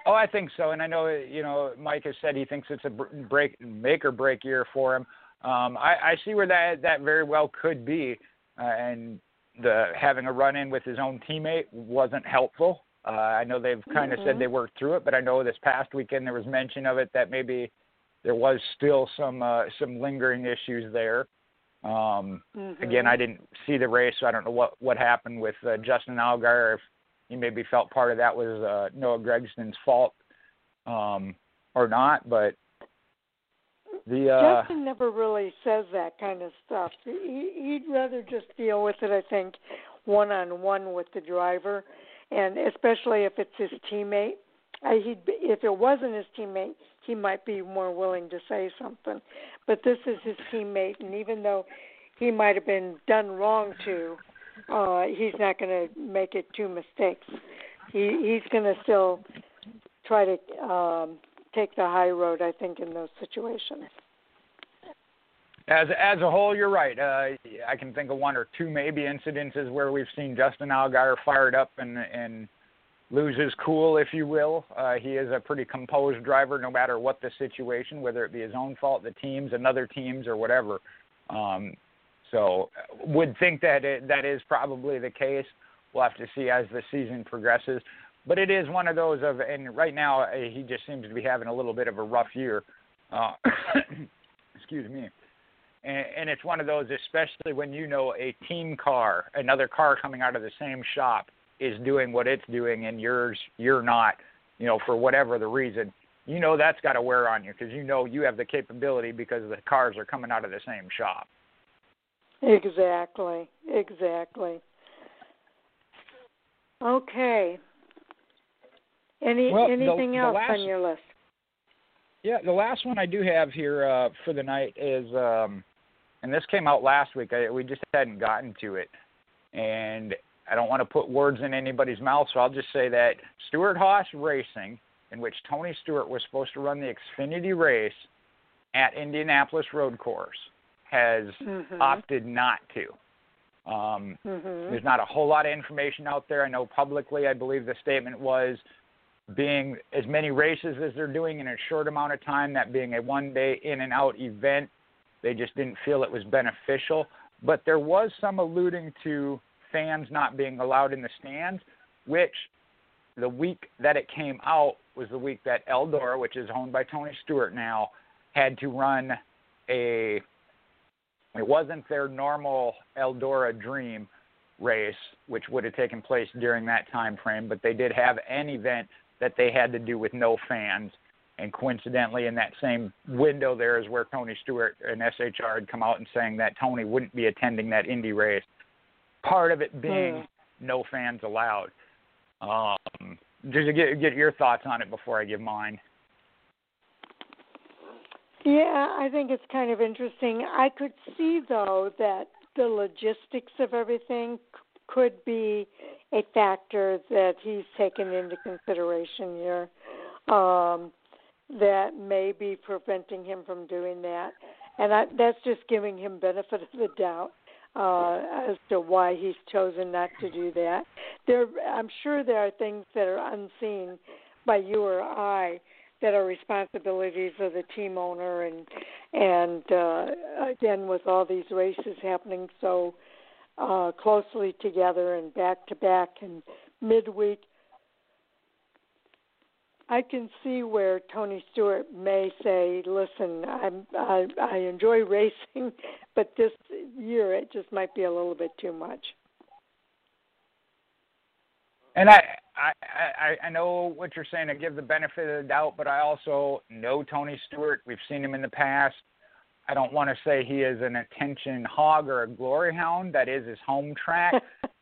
Speaker 13: Oh, I think so, and I know you know Mike has said he thinks it's a break make or break year for him. Um, I, I see where that that very well could be, uh, and the having a run in with his own teammate wasn't helpful. Uh, I know they've kind of
Speaker 1: Mhm.
Speaker 13: said they worked through it, but I know this past weekend there was mention of it that maybe there was still some uh, some lingering issues there. Um,
Speaker 1: Mhm.
Speaker 13: Again, I didn't see the race, so I don't know what what happened with uh, Justin Allgaier. If he maybe felt part of that was uh, Noah Gragson's fault um, or not, but the uh,
Speaker 1: Justin never really says that kind of stuff. He, he'd rather just deal with it, I think, one on one with the driver, and especially if it's his teammate. Uh, he'd be, if it wasn't his teammate, he might be more willing to say something. But this is his teammate, and even though he might have been done wrong to, uh, he's not going to make it two mistakes. He he's going to still try to um, take the high road. I think in those situations.
Speaker 13: As as a whole, you're right. Uh, I can think of one or two maybe incidences where we've seen Justin Allgaier fired up and and lose his cool, if you will. Uh, he is a pretty composed driver, no matter what the situation, whether it be his own fault, the team's, another team's, or whatever. Um, so, would think that it, that is probably the case. We'll have to see as the season progresses. But it is one of those of, and right now uh, he just seems to be having a little bit of a rough year. Uh, excuse me and, and it's one of those, especially when you know a team car, another car coming out of the same shop, is doing what it's doing, and yours, you're not. You know, for whatever the reason, you know that's got to wear on you because you know you have the capability because the cars are coming out of the same shop.
Speaker 1: Exactly. Exactly. Okay. Any
Speaker 13: well,
Speaker 1: anything
Speaker 13: the,
Speaker 1: else
Speaker 13: the last,
Speaker 1: on your list?
Speaker 13: Yeah, the last one I do have here uh, for the night is, um, and this came out last week. I, we just hadn't gotten to it, and I don't want to put words in anybody's mouth, so I'll just say that Stewart-Haas Racing, in which Tony Stewart was supposed to run the Xfinity race at Indianapolis Road Course, has
Speaker 1: mm-hmm.
Speaker 13: opted not to. Um,
Speaker 1: mm-hmm.
Speaker 13: There's not a whole lot of information out there. I know publicly, I believe the statement was being as many races as they're doing in a short amount of time, that being a one day in and out event, they just didn't feel it was beneficial. But there was some alluding to fans not being allowed in the stands, which the week that it came out was the week that Eldora, which is owned by Tony Stewart now, had to run a it wasn't their normal Eldora Dream race, which would have taken place during that time frame, but they did have an event that they had to do with no fans. And coincidentally, in that same window, there is where Tony Stewart and SHR had come out and saying that Tony wouldn't be attending that Indy race. Part of it being
Speaker 1: mm.
Speaker 13: no fans allowed. Um, just to get get your thoughts on it before I give mine.
Speaker 1: Yeah, I think it's kind of interesting. I could see though that the logistics of everything could be a factor that he's taken into consideration here. Um, that may be preventing him from doing that, and I, that's just giving him benefit of the doubt uh, as to why he's chosen not to do that. There, I'm sure there are things that are unseen by you or I that are responsibilities of the team owner and and uh, again with all these races happening so uh, closely together and back to back and midweek I can see where Tony Stewart may say, "Listen, I'm, I I enjoy racing, but this year it just might be a little bit too much."
Speaker 13: And I, I, I, I know what you're saying I give the benefit of the doubt, but I also know Tony Stewart. We've seen him in the past. I don't want to say he is an attention hog or a glory hound. That is his home track.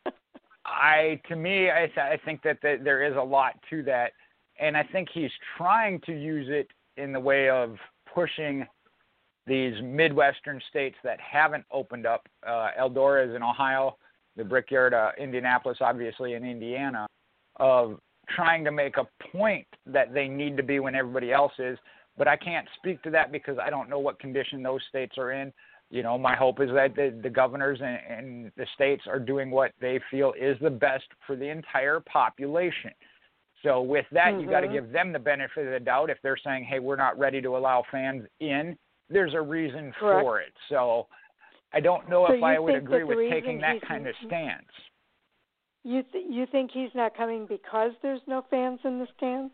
Speaker 13: I, to me, I, I think that the, there is a lot to that, and I think he's trying to use it in the way of pushing these midwestern states that haven't opened up. Uh, Eldora is in Ohio the Brickyard, uh, Indianapolis, obviously in Indiana, of trying to make a point that they need to be when everybody else is. But I can't speak to that because I don't know what condition those states are in. You know, my hope is that the, the governors and, and the states are doing what they feel is the best for the entire population. So with that,
Speaker 1: mm-hmm.
Speaker 13: you got to give them the benefit of the doubt. If they're saying, "Hey, we're not ready to allow fans in," there's a reason
Speaker 1: Correct.
Speaker 13: for it. So I don't know
Speaker 1: so
Speaker 13: if I would agree
Speaker 1: with
Speaker 13: taking that kind of stance.
Speaker 1: You th- you think he's not coming because there's no fans in the stands?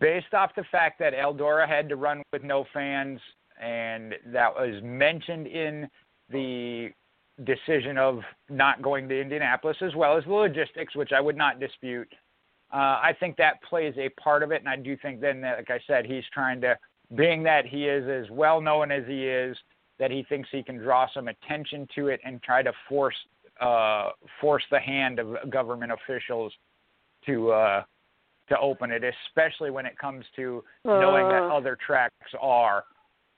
Speaker 13: Based off the fact that Eldora had to run with no fans, and that was mentioned in the decision of not going to Indianapolis, as well as the logistics, which I would not dispute. Uh, I think that plays a part of it, and I do think then, that, like I said, he's trying to, being that he is as well known as he is, that he thinks he can draw some attention to it and try to force uh, force the hand of government officials to uh, to open it, especially when it comes to uh. knowing that other tracks are.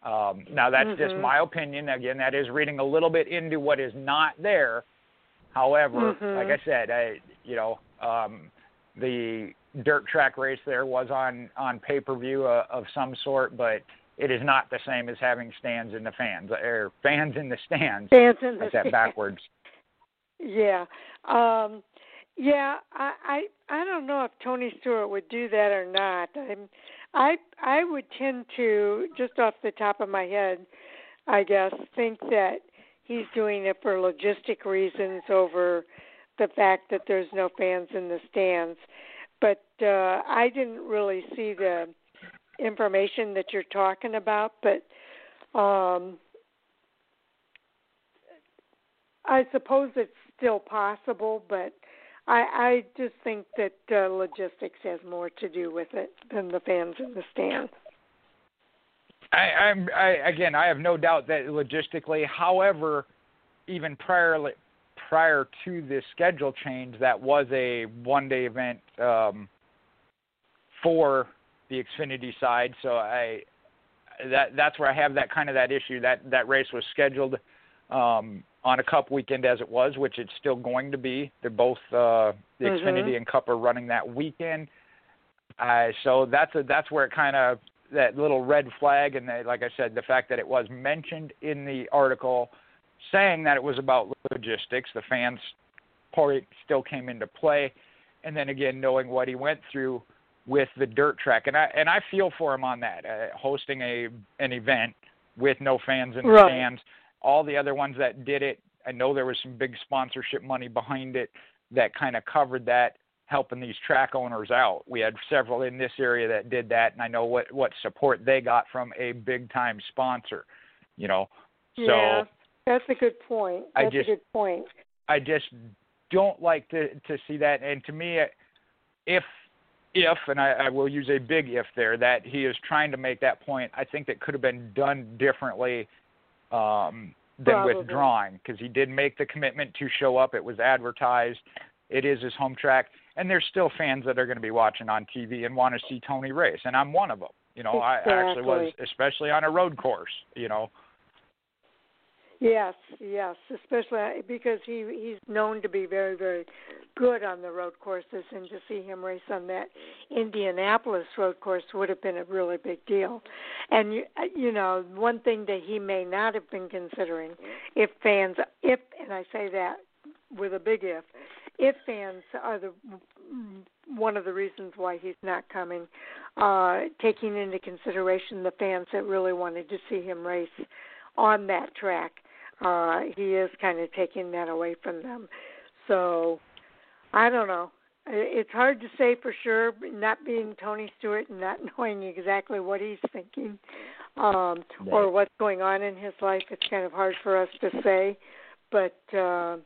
Speaker 13: Um, now that's
Speaker 1: mm-hmm.
Speaker 13: just my opinion. Again, that is reading a little bit into what is not there. However,
Speaker 1: mm-hmm.
Speaker 13: like I said, I you know um, the dirt track race there was on on pay per view uh, of some sort, but it is not the same as having stands in the fans or fans in the stands.
Speaker 1: Fans in the
Speaker 13: That's that backwards.
Speaker 1: Yeah. Um yeah, I, I I don't know if Tony Stewart would do that or not. I'm I I would tend to just off the top of my head, I guess, think that he's doing it for logistic reasons over the fact that there's no fans in the stands. But uh I didn't really see the information that you're talking about, but um, I suppose it's still possible, but I, I just think that uh, logistics has more to do with it than the fans in the stands.
Speaker 13: I, I'm I, again. I have no doubt that logistically, however, even prior prior to this schedule change, that was a one-day event um, for the Xfinity side. So I that that's where I have that kind of that issue. That that race was scheduled um, on a Cup weekend as it was, which it's still going to be. They're both uh, the
Speaker 1: mm-hmm.
Speaker 13: Xfinity and Cup are running that weekend. Uh, so that's a, that's where it kind of that little red flag, and the, like I said, the fact that it was mentioned in the article saying that it was about logistics, the fans part still came into play, and then again knowing what he went through with the dirt track, and I and I feel for him on that, uh, hosting a an event with no fans in the
Speaker 1: right.
Speaker 13: stands. All the other ones that did it, I know there was some big sponsorship money behind it that kind of covered that helping these track owners out. We had several in this area that did that, and I know what what support they got from a big time sponsor. You know, so
Speaker 1: yeah, that's a good point. That's
Speaker 13: I just,
Speaker 1: a good point.
Speaker 13: I just don't like to to see that, and to me, if if and I, I will use a big if there that he is trying to make that point, I think that could have been done differently. Um, than
Speaker 1: Probably.
Speaker 13: withdrawing because he did make the commitment to show up. It was advertised. It is his home track and there's still fans that are going to be watching on TV and want to see Tony race, and I'm one of them. You know,
Speaker 1: exactly.
Speaker 13: I actually was, especially on a road course. You know.
Speaker 1: Yes, yes, especially because he he's known to be very very good on the road courses, and to see him race on that Indianapolis road course would have been a really big deal. And you you know one thing that he may not have been considering if fans if and I say that with a big if if fans are the one of the reasons why he's not coming, uh, taking into consideration the fans that really wanted to see him race on that track, uh, he is kind of taking that away from them. So I don't know. It's hard to say for sure, not being Tony Stewart and not knowing exactly what he's thinking um, or what's going on in his life. It's kind of hard for us to say, but uh,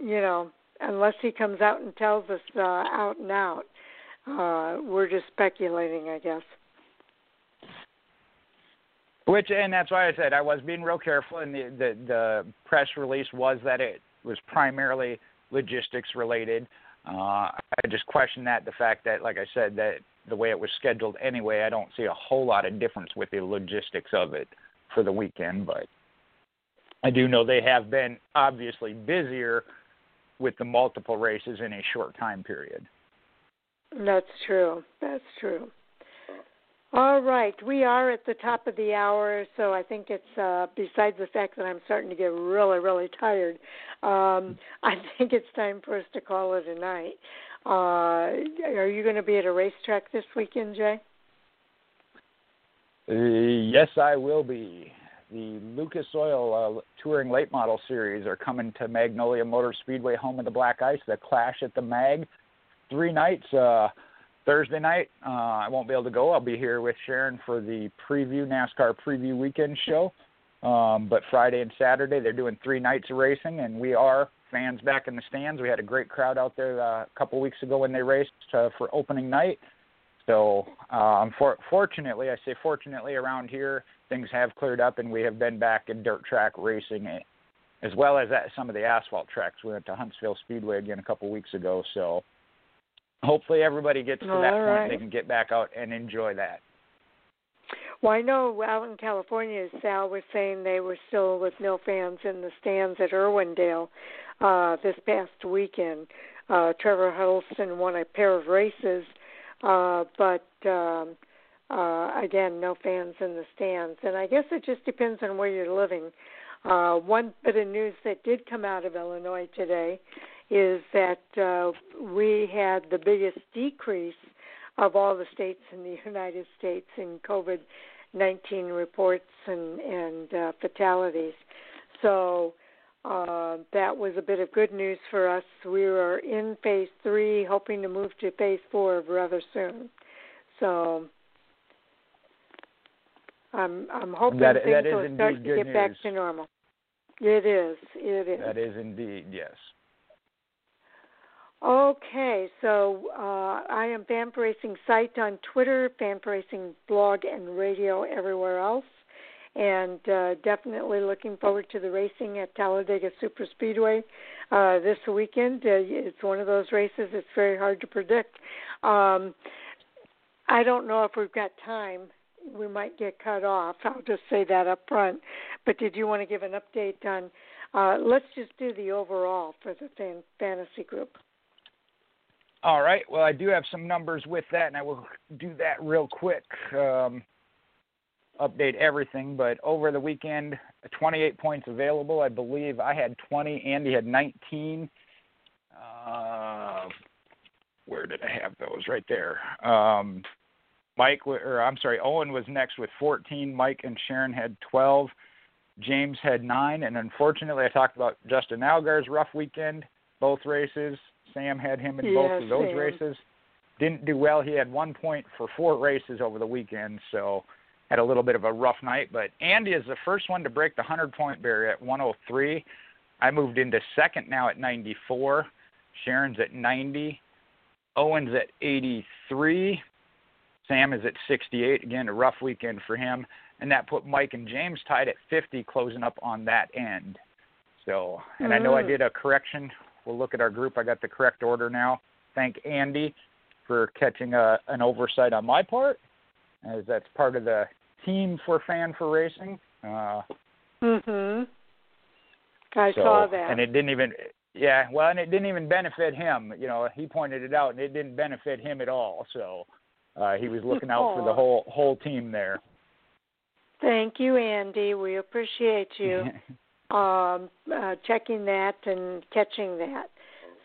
Speaker 1: you know, unless he comes out and tells us uh, out and out, uh, we're just speculating, I guess.
Speaker 13: Which and that's why I said I was being real careful, and the the, the press release was that it was primarily logistics related. Uh, I just question that the fact that, like I said, that the way it was scheduled anyway, I don't see a whole lot of difference with the logistics of it for the weekend, but I do know they have been obviously busier with the multiple races in a short time period.
Speaker 1: That's true. That's true. All right, we are at the top of the hour, so I think it's uh, besides the fact that I'm starting to get really, really tired. Um, I think it's time for us to call it a night. Uh, are you going to be at a racetrack this weekend, Jay?
Speaker 13: Uh, yes, I will be the Lucas Oil uh, Touring Late Model Series are coming to Magnolia Motor Speedway, home of the Black Ice. The Clash at the Mag, three nights. Uh, Thursday night, uh, I won't be able to go. I'll be here with Sharon for the preview NASCAR preview weekend show. Um, but Friday and Saturday, they're doing three nights of racing, and we are fans back in the stands. We had a great crowd out there uh, a couple weeks ago when they raced uh, for opening night. So, um, for, fortunately, I say fortunately around here, things have cleared up and we have been back in dirt track racing as well as at some of the asphalt tracks. We went to Huntsville Speedway again a couple weeks ago, so hopefully everybody gets to
Speaker 1: All
Speaker 13: that
Speaker 1: right.
Speaker 13: point they can get back out and enjoy that.
Speaker 1: Well, I know out in California, Sal was saying they were still with no fans in the stands at Irwindale uh, this past weekend. Uh, Trevor Huddleston won a pair of races, uh, but um, uh, again, no fans in the stands. And I guess it just depends on where you're living. Uh, one bit of news that did come out of Illinois today is that uh, we had the biggest decrease of all the states in the United States in COVID 19 reports and, and uh, fatalities. So uh, that was a bit of good news for us. We are in phase three, hoping to move to phase four rather soon. So I'm I'm hoping
Speaker 13: that,
Speaker 1: things
Speaker 13: that
Speaker 1: will start to get
Speaker 13: news.
Speaker 1: back to normal. It is. It is.
Speaker 13: That is indeed, yes.
Speaker 1: Okay, so uh, I am Fan Racing site on Twitter, Fan Racing blog and radio everywhere else, and uh, definitely looking forward to the racing at Talladega Super Speedway uh, this weekend. Uh, it's one of those races it's very hard to predict. Um, I don't know if we've got time. We might get cut off. I'll just say that up front. But did you want to give an update on? Uh, let's just do the overall for the fan, fantasy group.
Speaker 13: All right. Well, I do have some numbers with that, and I will do that real quick. Um, update everything, but over the weekend, 28 points available. I believe I had 20. Andy had 19. Uh, where did I have those? Right there. Um, Mike, or I'm sorry, Owen was next with 14. Mike and Sharon had 12. James had nine, and unfortunately, I talked about Justin Allgaier's rough weekend, both races. Sam had him in both of those
Speaker 1: Sam.
Speaker 13: races. Didn't do well. He had one point for four races over the weekend, so had a little bit of a rough night. But Andy is the first one to break the 100 point barrier at 103. I moved into second now at 94. Sharon's at 90. Owen's at 83. Sam is at 68. Again, a rough weekend for him. And that put Mike and James tied at 50, closing up on that end. So, and I know I
Speaker 1: Mm.
Speaker 13: did a correction. We'll look at our group. I got the correct order now. Thank Andy for catching a, an oversight on my part, as that's part of the team for Fan4Racing. Uh,
Speaker 1: Mhm. I
Speaker 13: so,
Speaker 1: saw that.
Speaker 13: And it didn't even, yeah, well, and it didn't even benefit him. You know, he pointed it out, and it didn't benefit him at all. So uh, he was looking out for the whole whole team there.
Speaker 1: Thank you, Andy. We appreciate you um, uh, checking that and catching that.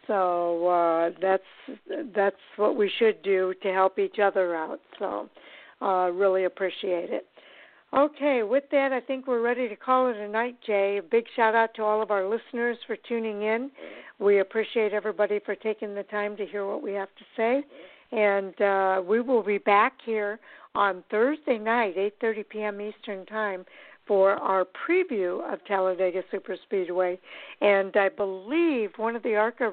Speaker 1: So uh, that's that's what we should do to help each other out. So uh, really appreciate it. Okay, with that, I think we're ready to call it a night, Jay. A big shout out to all of our listeners for tuning in. We appreciate everybody for taking the time to hear what we have to say. And uh, we will be back here on Thursday night, 8:30 p.m. Eastern Time, for our preview of Talladega Super Speedway. And I believe one of the ARCA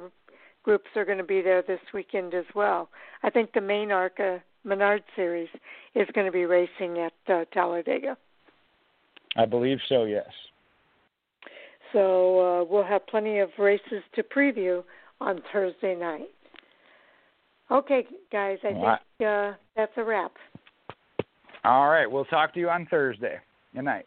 Speaker 1: groups are going to be there this weekend as well. I think the main ARCA Menard series is going to be racing at uh, Talladega.
Speaker 13: I believe so. Yes.
Speaker 1: So uh, we'll have plenty of races to preview on Thursday night. Okay, guys, I
Speaker 13: Well,
Speaker 1: think uh, that's a wrap.
Speaker 13: All right. We'll talk to you on Thursday. Good night.